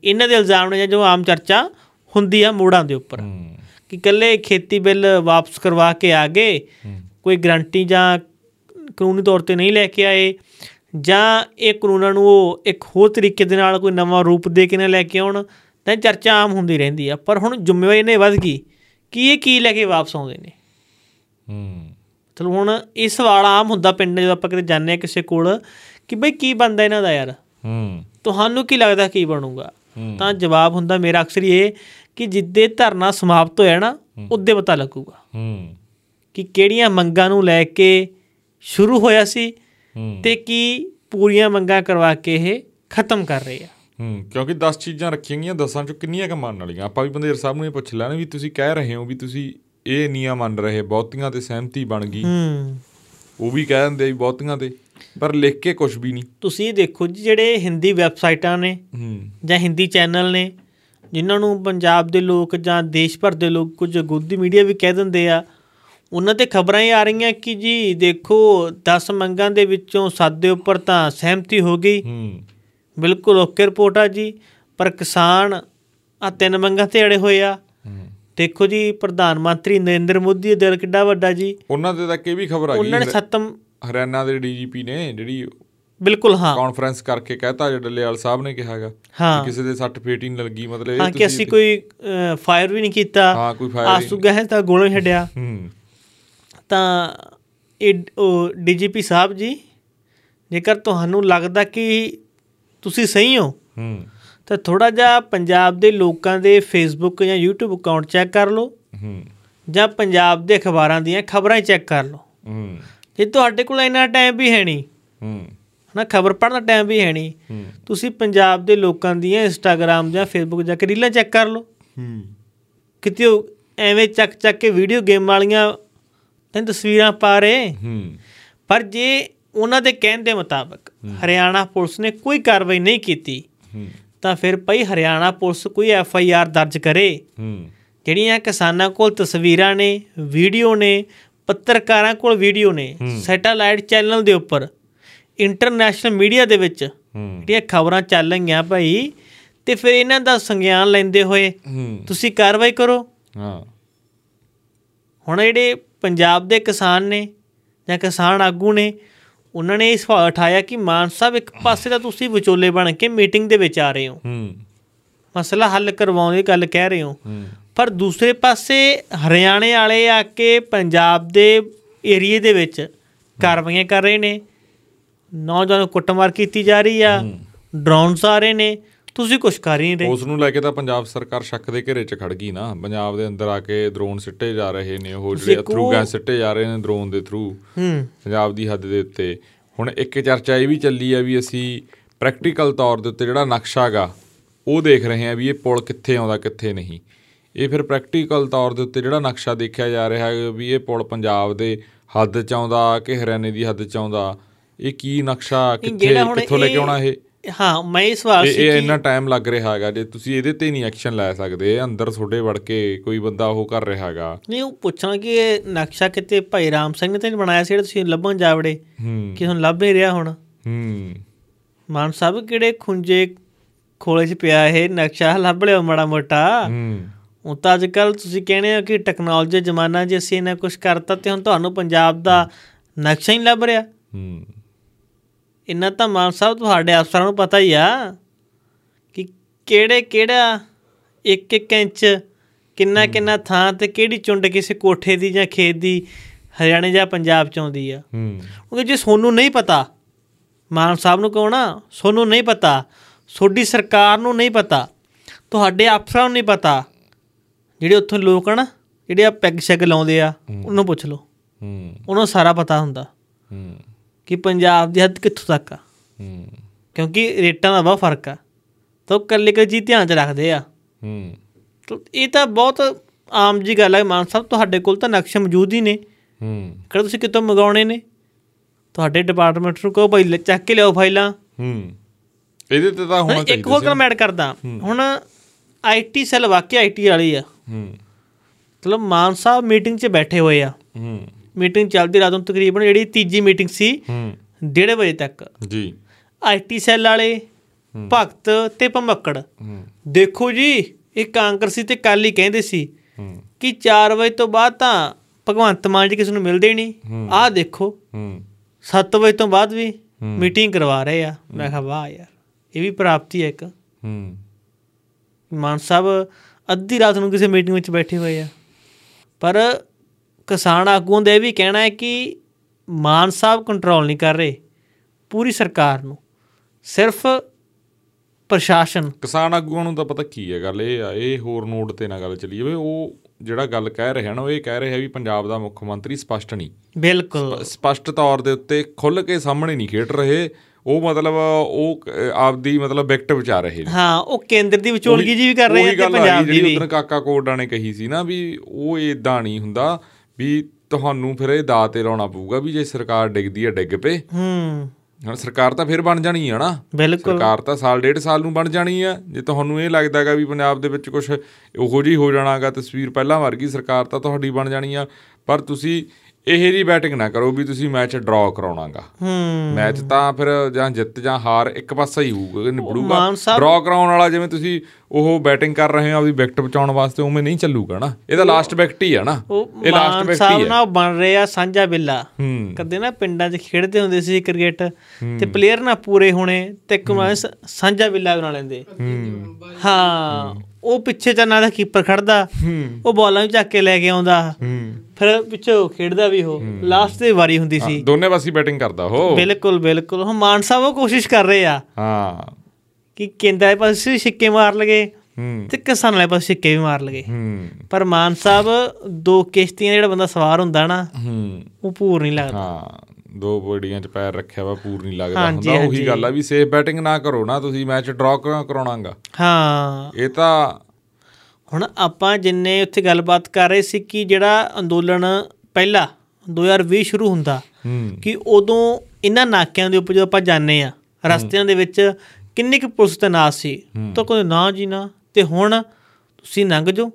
ਇਹਨਾਂ ਦੇ ਇਲਜ਼ਾਮ ਨੇ ਜੋ ਆਮ ਚਰਚਾ ਹੁੰਦੀ ਆ ਮੋੜਾਂ ਦੇ ਉੱਪਰ। ਕਿ ਇਕੱਲੇ ਖੇਤੀ ਬਿੱਲ ਵਾਪਸ ਕਰਵਾ ਕੇ ਆ ਗਏ ਕੋਈ ਗਰੰਟੀ ਜਾਂ ਕਾਨੂੰਨੀ ਤੌਰ ਤੇ ਨਹੀਂ ਲੈ ਕੇ ਆਏ ਜਾਂ ਇਹ ਕਾਨੂੰਨਾਂ ਨੂੰ ਉਹ ਇੱਕ ਹੋਰ ਤਰੀਕੇ ਦੇ ਨਾਲ ਕੋਈ ਨਵਾਂ ਰੂਪ ਦੇ ਕੇ ਨਾ ਲੈ ਕੇ ਆਉਣ ਤਾਂ ਚਰਚਾ ਆਮ ਹੁੰਦੀ ਰਹਿੰਦੀ ਆ। ਪਰ ਹੁਣ ਜ਼ਿੰਮੇਵਾਰੀ ਨੇ ਵੱਧ ਗਈ ਕਿ ਇਹ ਕੀ ਲੈ ਕੇ ਵਾਪਸ ਆਉਂਦੇ ਨੇ? ਹੂੰ। ਚਲੋ ਹੁਣ ਇਹ ਸਵਾਲ ਆਮ ਹੁੰਦਾ ਪਿੰਡ ਜਦੋਂ ਆਪਾਂ ਕਿਤੇ ਜਾਂਦੇ ਆ ਕਿਸੇ ਕੋਲ ਕਿ ਬਈ ਕੀ ਬਣਦਾ ਇਹਨਾਂ ਦਾ ਯਾਰ? ਹੂੰ। ਤੁਹਾਨੂੰ ਕੀ ਲੱਗਦਾ ਕੀ ਬਣੂਗਾ। ਤਾਂ ਜਵਾਬ ਹੁੰਦਾ ਮੇਰਾ ਅਕਸਰ ਇਹ ਕਿ ਜਿੱਦੇ ਧਰਨਾ ਸਮਾਪਤ ਹੋਇਆ ਨਾ ਉਦੋਂ ਪਤਾ ਲੱਗੂਗਾ। ਹੂੰ। ਕਿ ਕਿਹੜੀਆਂ ਮੰਗਾਂ ਨੂੰ ਲੈ ਕੇ ਸ਼ੁਰੂ ਹੋਇਆ ਸੀ ਤੇ ਕੀ ਪੂਰੀਆਂ ਮੰਗਾਂ ਕਰਵਾ ਕੇ ਇਹ ਖਤਮ ਕਰ ਰਹੇ ਆ। ਹੂੰ ਕਿਉਂਕਿ 10 ਚੀਜ਼ਾਂ ਰੱਖੀਆਂ ਗਈਆਂ 10ਾਂ ਚੋਂ ਕਿੰਨੀਆਂ ਕੁ ਮੰਨਣ ਵਾਲੀਆਂ ਆਪਾਂ ਵੀ ਬੰਦੇਰ ਸਾਹਿਬ ਨੂੰ ਇਹ ਪੁੱਛ ਲੈਣਾ ਵੀ ਤੁਸੀਂ ਕਹਿ ਰਹੇ ਹੋ ਵੀ ਤੁਸੀਂ ਇਹ ਨੀਆਂ ਮੰਨ ਰਹੇ ਬਹੁਤੀਆਂ ਤੇ ਸਹਿਮਤੀ ਬਣ ਗਈ। ਹੂੰ। ਉਹ ਵੀ ਕਹਿ ਦਿੰਦੇ ਵੀ ਬਹੁਤੀਆਂ ਤੇ ਪਰ ਲਿਖ ਕੇ ਕੁਝ ਵੀ ਨਹੀਂ। ਤੁਸੀਂ ਇਹ ਦੇਖੋ ਜੀ ਜਿਹੜੇ ਹਿੰਦੀ ਵੈਬਸਾਈਟਾਂ ਨੇ ਹੂੰ। ਜਾਂ ਹਿੰਦੀ ਚੈਨਲ ਨੇ ਜਿਨ੍ਹਾਂ ਨੂੰ ਪੰਜਾਬ ਦੇ ਲੋਕ ਜਾਂ ਦੇਸ਼ ਭਰ ਦੇ ਲੋਕ ਕੁਝ ਗੋਦੀ ਮੀਡੀਆ ਵੀ ਕਹਿ ਦਿੰਦੇ ਆ ਉਹਨਾਂ ਤੇ ਖਬਰਾਂ ਹੀ ਆ ਰਹੀਆਂ ਕਿ ਜੀ ਦੇਖੋ 10 ਮੰਗਾਂ ਦੇ ਵਿੱਚੋਂ 7 ਦੇ ਉੱਪਰ ਤਾਂ ਸਹਿਮਤੀ ਹੋ ਗਈ। ਹੂੰ। ਬਿਲਕੁਲ ਓਕੇ ਰਿਪੋਰਟ ਆ ਜੀ ਪਰ ਕਿਸਾਨ ਆ ਤਿੰਨ ਮੰਗਾਂ ਤੇ ਅੜੇ ਹੋਏ ਆ। ਦੇਖੋ ਜੀ ਪ੍ਰਧਾਨ ਮੰਤਰੀ ਨਰਿੰਦਰ ਮੋਦੀ ਦਾ ਦਿਲ ਕਿੱਡਾ ਵੱਡਾ ਜੀ। ਉਹਨਾਂ ਦੇ ਤੱਕ ਇਹ ਵੀ ਖਬਰ ਆ ਉਹਨਾਂ ਨੇ ਗਈ ਸੱਤਮ ਹਰਿਆਣਾ ਦੇ ਡੀਜੀਪੀ ਨੇ ਜਿਹੜੀ ਬਿਲਕੁਲ ਹਾਂ। ਕਾਨਫਰੰਸ ਕਰਕੇ ਕਹਿਤਾ ਜਿਹੜਾ ਡੱਲੇਵਾਲ ਸਾਹਿਬ ਨੇ ਕਿਹਾਗਾ ਹਾਂ। ਕਿਸੇ ਦੇ ਸੱਟ ਫੇਟ ਹੀ ਨਹੀਂ ਲੱਗੀ ਮਤਲਬ ਇਹ ਹਾਂ ਕਿ ਅਸੀਂ ਕੋਈ ਫਾਇਰ ਵੀ ਨਹੀਂ ਕੀਤਾ ਹਾਂ ਕੋਈ ਫਾਇਰ ਆਸੂ ਗਹਿ ਤਾਂ ਗੋਲਾ ਛੱਡਿਆ। ਹੂੰ। ਤਾਂ ਇਹ ਉਹ ਡੀਜੀਪੀ ਸਾਹਿਬ ਜੀ ਜੇਕਰ ਤੁਹਾਨੂੰ ਲੱਗਦਾ ਕਿ ਤੁਸੀਂ ਸਹੀ ਹੋ ਹੂੰ। ਤਾਂ ਥੋੜਾ ਜਿਹਾ ਪੰਜਾਬ ਦੇ ਲੋਕਾਂ ਦੇ ਫੇਸਬੁੱਕ ਜਾਂ YouTube ਅਕਾਊਂਟ ਚੈੱਕ ਕਰ ਲਓ। ਹੂੰ। ਜਾਂ ਪੰਜਾਬ ਦੇ ਅਖਬਾਰਾਂ ਦੀਆਂ ਖਬਰਾਂ ਚੈੱਕ ਕਰ ਲਓ। ਹੂੰ। ਜੇ ਤੁਹਾਡੇ ਕੋਲ ਇੰਨਾ ਟਾਈਮ ਵੀ ਹੈ ਨਹੀਂ ਹੂੰ। ਹਨਾ ਖਬਰ ਪੜ੍ਹਨ ਦਾ ਟਾਈਮ ਵੀ ਹੈ ਨਹੀਂ। ਤੁਸੀਂ ਪੰਜਾਬ ਦੇ ਲੋਕਾਂ ਦੀਆਂ ਇੰਸਟਾਗ੍ਰam ਜਾਂ ਫੇਸਬੁੱਕ ਜਾ ਕੇ ਰੀਲਾਂ ਚੈੱਕ ਕਰ ਲਓ। ਹੂੰ। ਕਿਤੇ ਐਵੇਂ ਚੱਕ ਚੱਕ ਕੇ ਵੀਡੀਓ ਗੇਮ ਵਾਲੀਆਂ ਤੈਨੂੰ ਤਸਵੀਰਾਂ ਪਾ ਰਹੇ। ਹੂੰ। ਪਰ ਜੇ ਉਹਨਾਂ ਦੇ ਕਹਿਣ ਦੇ ਮੁਤਾਬਕ ਹਰਿਆਣਾ ਪੁਲਿਸ ਨੇ ਕੋਈ ਕਾਰਵਾਈ ਨਹੀਂ ਕੀਤੀ ਤਾਂ ਫਿਰ ਭਈ ਹਰਿਆਣਾ ਪੁਲਿਸ ਕੋਈ ਐਫ ਆਈ ਆਰ ਦਰਜ ਕਰੇ। ਹੂੰ। ਜਿਹੜੀਆਂ ਕਿਸਾਨਾਂ ਕੋਲ ਤਸਵੀਰਾਂ ਨੇ ਵੀਡੀਓ ਨੇ ਪੱਤਰਕਾਰਾਂ ਕੋਲ ਵੀਡੀਓ ਨੇ ਸੈਟੇਲਾਈਟ ਚੈਨਲ ਦੇ ਉੱਪਰ ਇੰਟਰਨੈਸ਼ਨਲ ਮੀਡੀਆ ਦੇ ਵਿੱਚ ਜਿਹੜੀਆਂ ਖਬਰਾਂ ਚੱਲ ਰਹੀਆਂ ਭਾਈ ਤੇ ਫਿਰ ਇਹਨਾਂ ਦਾ ਸੰਗਿਆਨ ਲੈਂਦੇ ਹੋਏ ਤੁਸੀਂ ਕਾਰਵਾਈ ਕਰੋ। ਹਾਂ। ਹੁਣ ਜਿਹੜੇ ਪੰਜਾਬ ਦੇ ਕਿਸਾਨ ਨੇ ਜਾਂ ਕਿਸਾਨ ਆਗੂ ਨੇ ਉਹਨਾਂ ਨੇ ਇਹ ਸਵਾਲ ਉਠਾਇਆ ਕਿ ਮਾਨ ਸਾਹਿਬ ਇੱਕ ਪਾਸੇ ਤਾਂ ਤੁਸੀਂ ਵਿਚੋਲੇ ਬਣ ਕੇ ਮੀਟਿੰਗ ਦੇ ਵਿੱਚ ਆ ਰਹੇ ਹੋ। ਹੂੰ। ਮਸਲਾ ਹੱਲ ਕਰਵਾਉਣ ਦੀ ਗੱਲ ਕਹਿ ਰਹੇ ਹੋ। ਹੂੰ। ਪਰ ਦੂਸਰੇ ਪਾਸੇ ਹਰਿਆਣੇ ਵਾਲੇ ਆ ਕੇ ਪੰਜਾਬ ਦੇ ਏਰੀਏ ਦੇ ਵਿੱਚ ਕਾਰਵਾਈਆਂ ਕਰ ਰਹੇ ਨੇ। ਨੌਜਵਾਨਾਂ ਨੂੰ ਕੁੱਟਮਾਰ ਕੀਤੀ ਜਾ ਰਹੀ ਆ ਡਰੋਨਸ ਆ ਰਹੇ ਨੇ ਤੁਸੀਂ ਕੁਛ ਕਰ ਹੀ ਨਹੀਂ ਰਹੇ। ਉਸ ਨੂੰ ਲੈ ਕੇ ਤਾਂ ਪੰਜਾਬ ਸਰਕਾਰ ਸ਼ੱਕ ਦੇ ਘੇਰੇ 'ਚ ਖੜ ਗਈ ਨਾ। ਪੰਜਾਬ ਦੇ ਅੰਦਰ ਆ ਕੇ ਡਰੋਨ ਸਿੱਟੇ ਜਾ ਰਹੇ ਨੇ ਉਹ ਜਿਹੜੇ ਦੇਖੋ- ਥਰੂ ਗੈਸ ਸਿੱਟੇ ਜਾ ਰਹੇ ਨੇ ਡਰੋਨ ਦੇ ਥਰੂ ਪੰਜਾਬ ਦੀ ਹੱਦ ਦੇ ਉੱਤੇ। ਹੁਣ ਇੱਕ ਚਰਚਾ ਇਹ ਵੀ ਚੱਲੀ ਆ ਵੀ ਅਸੀਂ ਪ੍ਰੈਕਟੀਕਲ ਤੌਰ ਦੇ ਉੱਤੇ ਜਿਹੜਾ ਨਕਸ਼ਾ ਗਾ ਉਹ ਦੇਖ ਰਹੇ ਆ ਵੀ ਇਹ ਪੁਲ ਕਿੱਥੇ ਆਉਂਦਾ ਕਿੱਥੇ ਨਹੀਂ। ਇਹ ਫਿਰ ਪ੍ਰੈਕਟੀਕਲ ਤੌਰ ਦੇ ਉੱਤੇ ਜਿਹੜਾ ਨਕਸ਼ਾ ਦੇਖਿਆ ਜਾ ਰਿਹਾ ਹੈ ਵੀ ਇਹ ਪੁਲ ਪੰਜਾਬ ਦੇ ਹੱਦ 'ਚ ਆਉਂਦਾ ਕਿ ਹਰਿਆਣੇ ਦੀ ਹੱਦ 'ਚ ਆਉਂਦਾ ਇਹ ਕੀ ਨਕਸ਼ਾ ਕਿੱਥੇ ਕਿੱਥੋਂ ਲੈ ਕੇ ਇਹ- ਆਉਣਾ ਇਹ? ਹਾਂ ਮੈਂ ਇਹ ਸਵਾਲ ਇਹ ਸੀ ਇਹ ਕਿ ਇੰਨਾ ਟਾਈਮ ਲੱਗ ਰਿਹਾ ਹੈਗਾ ਜੇ ਤੁਸੀਂ ਇਹਦੇ ਤੇ ਨਹੀਂ ਐਕਸ਼ਨ ਲੈ ਸਕਦੇ ਅੰਦਰ ਤੁਹਾਡੇ ਵੜ ਕੇ ਕੋਈ ਬੰਦਾ ਉਹ ਕਰ ਰਿਹਾ ਹੈਗਾ। ਨਹੀਂ ਉਹ ਪੁੱਛਣਾ ਕਿ ਇਹ ਨਕਸ਼ਾ ਕਿਤੇ ਭਾਈ ਰਾਮ ਸਿੰਘ ਨੇ ਤਾਂ ਬਣਾਇਆ ਸੀ ਜਿਹੜਾ ਤੁਸੀਂ ਲੱਭਣ ਜਾਵੜੇ? ਕਿ ਹੁਣ ਲੱਭ ਨਹੀਂ ਰਿਹਾ ਹੁਣ? ਹੂੰ। ਮਾਨ ਸਾਹਿਬ ਕਿਹੜੇ ਖੁੰਝੇ ਖੋਲੇ 'ਚ ਪਿਆ ਇਹ ਨਕਸ਼ਾ? ਲੱਭ ਲਿਓ ਮਾੜਾ ਮੋਟਾ। ਹੂੰ। ਹੁਣ ਤਾਂ ਅੱਜ ਕੱਲ ਤੁਸੀਂ ਕਹਿੰਦੇ ਹੋ ਕਿ ਟੈਕਨੋਲੋਜੀ ਜ਼ਮਾਨਾ ਜੇ ਅਸੀਂ ਇਹਨਾਂ ਕੁਝ ਕਰਤਾ ਤੇ ਹੁਣ ਤੁਹਾਨੂੰ ਪੰਜਾਬ ਦਾ ਨਕਸ਼ਾ ਹੀ ਲੱਭ ਰਿਹਾ। ਹੂੰ। ਇੰਨਾ ਤਾਂ ਮਾਨ ਸਾਹਿਬ ਤੁਹਾਡੇ ਅਫਸਰਾਂ ਨੂੰ ਪਤਾ ਹੀ ਆ ਕਿ ਕਿਹੜੇ ਕਿਹੜਾ ਇੱਕ ਇੱਕ ਇੰਚ ਕਿੰਨਾ ਕਿੰਨਾ ਥਾਂ ਤੇ ਕਿਹੜੀ ਚੁੰਡ ਕਿਸੇ ਕੋਠੇ ਦੀ ਜਾਂ ਖੇਤ ਦੀ ਹਰਿਆਣੇ ਜਾਂ ਪੰਜਾਬ ਚ ਆਉਂਦੀ ਆ। ਹੂੰ। ਕਿਉਂਕਿ ਜੇ ਸੋਨੂੰ ਨਹੀਂ ਪਤਾ ਮਾਨ ਸਾਹਿਬ ਨੂੰ ਕਹੋ ਨਾ ਸੋਨੂੰ ਨਹੀਂ ਪਤਾ ਤੁਹਾਡੀ ਸਰਕਾਰ ਨੂੰ ਨਹੀਂ ਪਤਾ ਤੁਹਾਡੇ ਅਫਸਰਾਂ ਨੂੰ ਨਹੀਂ ਪਤਾ ਜਿਹੜੇ ਉੱਥੋਂ ਲੋਕ ਆ ਨਾ ਜਿਹੜੇ ਆ ਪੈਗ ਸ਼ੈਗ ਲਾਉਂਦੇ ਆ ਉਹਨੂੰ ਪੁੱਛ ਲਓ। ਹੂੰ। ਉਹਨਾਂ ਸਾਰਾ ਪਤਾ ਹੁੰਦਾ। ਹੂੰ। ਕਿ ਪੰਜਾਬ ਦੀ ਹੱਦ ਕਿੱਥੋਂ ਤੱਕ ਆ? ਹੂੰ। ਕਿਉਂਕਿ ਰੇਟਾਂ ਦਾ ਬਹੁਤ ਫ਼ਰਕ ਆ। ਤਾਂ ਉਹ ਕੱਲੇ ਕੱਲੇ ਚੀਜ਼ ਧਿਆਨ 'ਚ ਰੱਖਦੇ ਆ। ਹੂੰ। ਤਾਂ ਇਹ ਤਾਂ ਬਹੁਤ ਆਮ ਜੀ ਗੱਲ ਹੈ ਮਾਨ ਸਾਹਿਬ ਤੁਹਾਡੇ ਕੋਲ ਤਾਂ ਨਕਸ਼ੇ ਮੌਜੂਦ ਹੀ ਨੇ। ਹੂੰ। ਕਿਹੜਾ ਤੁਸੀਂ ਕਿਤੋਂ ਮੰਗਾਉਣੇ ਨੇ? ਤੁਹਾਡੇ ਡਿਪਾਰਟਮੈਂਟ ਨੂੰ ਕਹੋ ਭਾਈ ਚੱਕ ਕੇ ਲਿਆਓ ਫਾਈਲਾਂ। ਹੂੰ। ਇਹਦੇ ਤੇ ਤਾਂ ਹੋਣਾ ਹੁਣ ਇੱਕ ਚਾਹੀਦਾ ਹੋਰ ਗੱਲ ਮੈਂ ਐਡ ਕਰਦਾ। ਹੁਣ ਆਈਟੀ ਸੈੱਲ ਵਾਕਿਆ ਆਈਟੀ ਵਾਲੀ ਆ। ਹੂੰ। ਮਤਲਬ ਮਾਨ ਸਾਹਿਬ ਮੀਟਿੰਗ 'ਚ ਬੈਠੇ ਹੋਏ ਆ। ਹੂੰ। ਮੀਟਿੰਗ ਚੱਲਦੀ ਰਾਤ ਨੂੰ ਤਕਰੀਬਨ ਜਿਹੜੀ ਤੀਜੀ ਮੀਟਿੰਗ ਸੀ ਹੂੰ। 1:30 ਵਜੇ ਤੱਕ। ਜੀ। ਆਈਟੀ ਸੈੱਲ ਵਾਲੇ ਭਗਤ ਤੇ ਭਮੱਕੜ। ਹੂੰ। ਦੇਖੋ ਜੀ ਇਹ ਕਾਂਗਰਸੀ ਤੇ ਕਾਲੀ ਕਹਿੰਦੇ ਸੀ ਹੂੰ। ਕਿ 4 ਵਜੇ ਤੋਂ ਬਾਅਦ ਤਾਂ ਭਗਵੰਤ ਮਾਨ ਜੀ ਕਿਸੇ ਨੂੰ ਮਿਲਦੇ ਹੀ ਨਹੀਂ। ਆਹ ਦੇਖੋ। ਹੂੰ। 7 ਵਜੇ ਤੋਂ ਬਾਅਦ ਵੀ ਮੀਟਿੰਗ ਕਰਵਾ ਰਹੇ ਆ। ਮੈਂ ਕਿਹਾ ਵਾਹ ਯਾਰ ਇਹ ਵੀ ਪ੍ਰਾਪਤੀ ਹੈ ਇੱਕ। ਹੂੰ। ਮਾਨ ਸਾਹਿਬ ਅੱਧੀ ਰਾਤ ਨੂੰ ਕਿਸੇ ਮੀਟਿੰਗ ਵਿੱਚ ਬੈਠੇ ਹੋਏ ਆ। ਪਰ ਕਿਸਾਨ ਆਗੂਆਂ ਦਾ ਇਹ ਵੀ ਕਹਿਣਾ ਹੈ ਕਿ ਮਾਨ ਸਾਹਿਬ ਕੰਟਰੋਲ ਨਹੀਂ ਕਰ ਰਹੇ ਪੂਰੀ ਸਰਕਾਰ ਨੂੰ ਸਿਰਫ ਪ੍ਰਸ਼ਾਸਨ। ਕਿਸਾਨ ਆਗੂਆਂ ਨੂੰ ਤਾਂ ਪਤਾ ਕੀ ਹੈ ਗੱਲ ਇਹ ਆ ਇਹ ਹੋਰ ਨੋਟ ਤੇ ਨਾ ਗੱਲ ਚੱਲੀ ਜਾਵੇ ਉਹ ਜਿਹੜਾ ਗੱਲ ਕਹਿ ਰਿਹਾ ਨਾ ਉਹ ਇਹ ਕਹਿ ਰਿਹਾ ਵੀ ਪੰਜਾਬ ਦਾ ਮੁੱਖ ਮੰਤਰੀ ਸਪਸ਼ਟ ਨਹੀਂ। ਬਿਲਕੁਲ। ਸਪਸ਼ਟ ਤੌਰ ਦੇ ਉੱਤੇ ਖੁੱਲ ਕੇ ਸਾਹਮਣੇ ਨਹੀਂ ਖੇਡ ਰਹੇ ਉਹ ਮਤਲਬ ਉਹ ਆਪਦੀ ਮਤਲਬ ਵਿਕਟ ਵਿਚਾ ਰਹੇ ਨੇ। ਹਾਂ ਉਹ ਕੇਂਦਰ ਦੀ ਵਿਚੋਲਗੀ ਜੀ ਵੀ ਕਰ ਰਹੇ ਆ ਤੇ ਪੰਜਾਬ ਦੀ ਜਿਹੜੀ ਵੀ। ਉਦੋਂ ਕਾਕਾ ਕੋਡਾ ਨੇ ਕਹੀ ਸੀ ਨਾ ਵੀ ਉਹ ਇਦਾਂ ਨਹੀਂ ਹੁੰਦਾ ਵੀ ਤੁਹਾਨੂੰ ਫਿਰ ਇਹ ਦਾਅ ਤੇ ਲਾਉਣਾ ਪਊਗਾ ਵੀ ਜੇ ਸਰਕਾਰ ਡਿੱਗਦੀ ਹੈ ਡਿੱਗ ਪਏ। ਹੂੰ। ਹੁਣ ਸਰਕਾਰ ਤਾਂ ਫਿਰ ਬਣ ਜਾਣੀ ਆ ਨਾ। ਬਿਲਕੁਲ। ਸਰਕਾਰ ਤਾਂ ਸਾਲ ਡੇਢ ਸਾਲ ਨੂੰ ਬਣ ਜਾਣੀ ਆ। ਜੇ ਤੁਹਾਨੂੰ ਇਹ ਲੱਗਦਾ ਹੈਗਾ ਵੀ ਪੰਜਾਬ ਦੇ ਵਿੱਚ ਕੁਝ ਉਹੋ ਜਿਹੀ ਹੋ ਜਾਣਾਗਾ ਤਸਵੀਰ ਪਹਿਲਾਂ ਵਰਗੀ ਸਰਕਾਰ ਤਾਂ ਤੁਹਾਡੀ ਬਣ ਜਾਣੀ ਆ। ਪਰ ਤੁਸੀਂ ਇਹ ਜੀ ਬੈਟਿੰਗ ਨਾ ਕਰੋ ਵੀ ਤੁਸੀਂ ਮੈਚ ਡਰਾਅ ਕਰਾਉਣਾਗਾ। ਹੂੰ। ਮੈਚ ਤਾਂ ਫਿਰ ਜਾਂ ਜਿੱਤ ਜਾਂ ਹਾਰ ਇੱਕ ਪਾਸਾ ਹੀ ਹੋਊਗਾ ਨਿਬੜੂਗਾ। ਸਾਹਿਬ- ਡਰਾਅ ਕਰਾਉਣ ਵਾਲਾ ਜਿਵੇਂ ਤੁਸੀਂ ਉਹ ਬੈਟਿੰਗ ਕਰ ਰਹੇ ਹੋ ਆਪਦੀ ਵਿਕਟ ਬਚਾਉਣ ਵਾਸਤੇ ਉਵੇਂ ਨਹੀਂ ਚੱਲੂਗਾ ਨਾ। ਇਹਦਾ ਲਾਸਟ ਵਿਕਟ ਹੀ ਆ ਨਾ। ਇਹ ਲਾਸਟ ਵਿਕਟ ਸਾਹਿਬ ਹੀ ਹੈ ਨਾਲ ਬਣ ਰਿਹਾ ਸਾਂਝਾ ਬਿੱਲਾ। ਹੂੰ। ਕਦੇ ਨਾ ਪਿੰਡਾਂ 'ਚ ਖੇਡਦੇ ਹੁੰਦੇ ਸੀ ਕ੍ਰਿਕਟ ਤੇ ਪਲੇਅਰ ਨਾ ਪੂਰੇ ਹੋਣੇ ਤੇ ਇੱਕ ਉਹਨਾਂ ਨੇ ਸਾਂਝਾ ਬਿੱਲਾ ਬਣਾ ਲੈਂਦੇ। ਹਾਂ। ਉਹ ਪਿੱਛੇ ਚੰਨਾ ਦਾ ਕੀਪਰ ਖੜਦਾ। ਉਹ ਬਾਲਾਂ ਵੀ ਚੱਕ ਕੇ ਲੈ ਕੇ ਆਉਂਦਾ। ਫਿਰ ਪਿੱਛੋਂ ਖੇਡਦਾ ਵੀ ਉਹ ਲਾਸਟ ਤੇ ਵਾਰੀ ਹੁੰਦੀ ਸੀ। ਦੋਨੇ ਪਾਸੇ ਬੈਟਿੰਗ ਕਰਦਾ ਉਹ ਬਿਲਕੁਲ ਬਿਲਕੁਲ। ਹੁਣ ਮਾਨ ਸਾਹਿਬ ਉਹ ਕੋਸ਼ਿਸ਼ ਕਰ ਰਹੇ ਆ। ਹਾਂ। ਕਿ ਕੇਂਦਰ ਪਾਸੇ ਸਿੱਕੇ ਮਾਰ ਲਗੇ ਹੂੰ। ਤੇ ਕਿਸਾਨ ਵਾਲੇ ਪਾਸੇ ਸਿੱਕੇ ਵੀ ਮਾਰ ਲਗੇ। ਹੂੰ। ਪਰ ਮਾਨ ਸਾਹਿਬ ਦੋ ਕਿਸ਼ਤੀਆਂ ਜਿਹੜਾ ਬੰਦਾ ਸਵਾਰ ਹੁੰਦਾ ਨਾ ਹੂੰ। ਉਹ ਪੂਰ ਨਹੀਂ ਲੱਗਦਾ। ਹਾਂ ਦੋ ਬੋਡੀਆਂ 'ਚ ਪੈਰ ਰੱਖਿਆ ਵਾ ਪੂਰ ਨਹੀਂ ਲੱਗਦਾ। ਹੁੰਦਾ। ਉਹੀ ਗੱਲ ਆ ਵੀ ਸੇਫ ਬੈਟਿੰਗ ਨਾ ਕਰੋ ਨਾ ਤੁਸੀਂ ਮੈਚ ਡਰਾਅ ਕਰਾਉਣਾਗਾ। ਹਾਂ। ਇਹ ਤਾਂ ਹੁਣ ਆਪਾਂ ਜਿੰਨੇ ਉੱਥੇ ਗੱਲਬਾਤ ਕਰ ਰਹੇ ਸੀ ਕਿ ਜਿਹੜਾ ਅੰਦੋਲਨ ਪਹਿਲਾ 2020 ਸ਼ੁਰੂ ਹੁੰਦਾ ਕਿ ਉਦੋਂ ਇਹਨਾਂ ਨਾਕਿਆਂ ਦੇ ਉੱਪਰ ਜਦੋਂ ਆਪਾਂ ਜਾਂਦੇ ਆ ਰਸਤਿਆਂ ਦੇ ਵਿੱਚ ਕਿੰਨੀ ਕੁ ਪੁਲਿਸ ਤੈਨਾਤ ਸੀ? ਤਾਂ ਕੋਈ ਨਾ ਜੀ ਨਾ ਤੇ ਹੁਣ ਤੁਸੀਂ ਲੰਘ ਜਾਓ।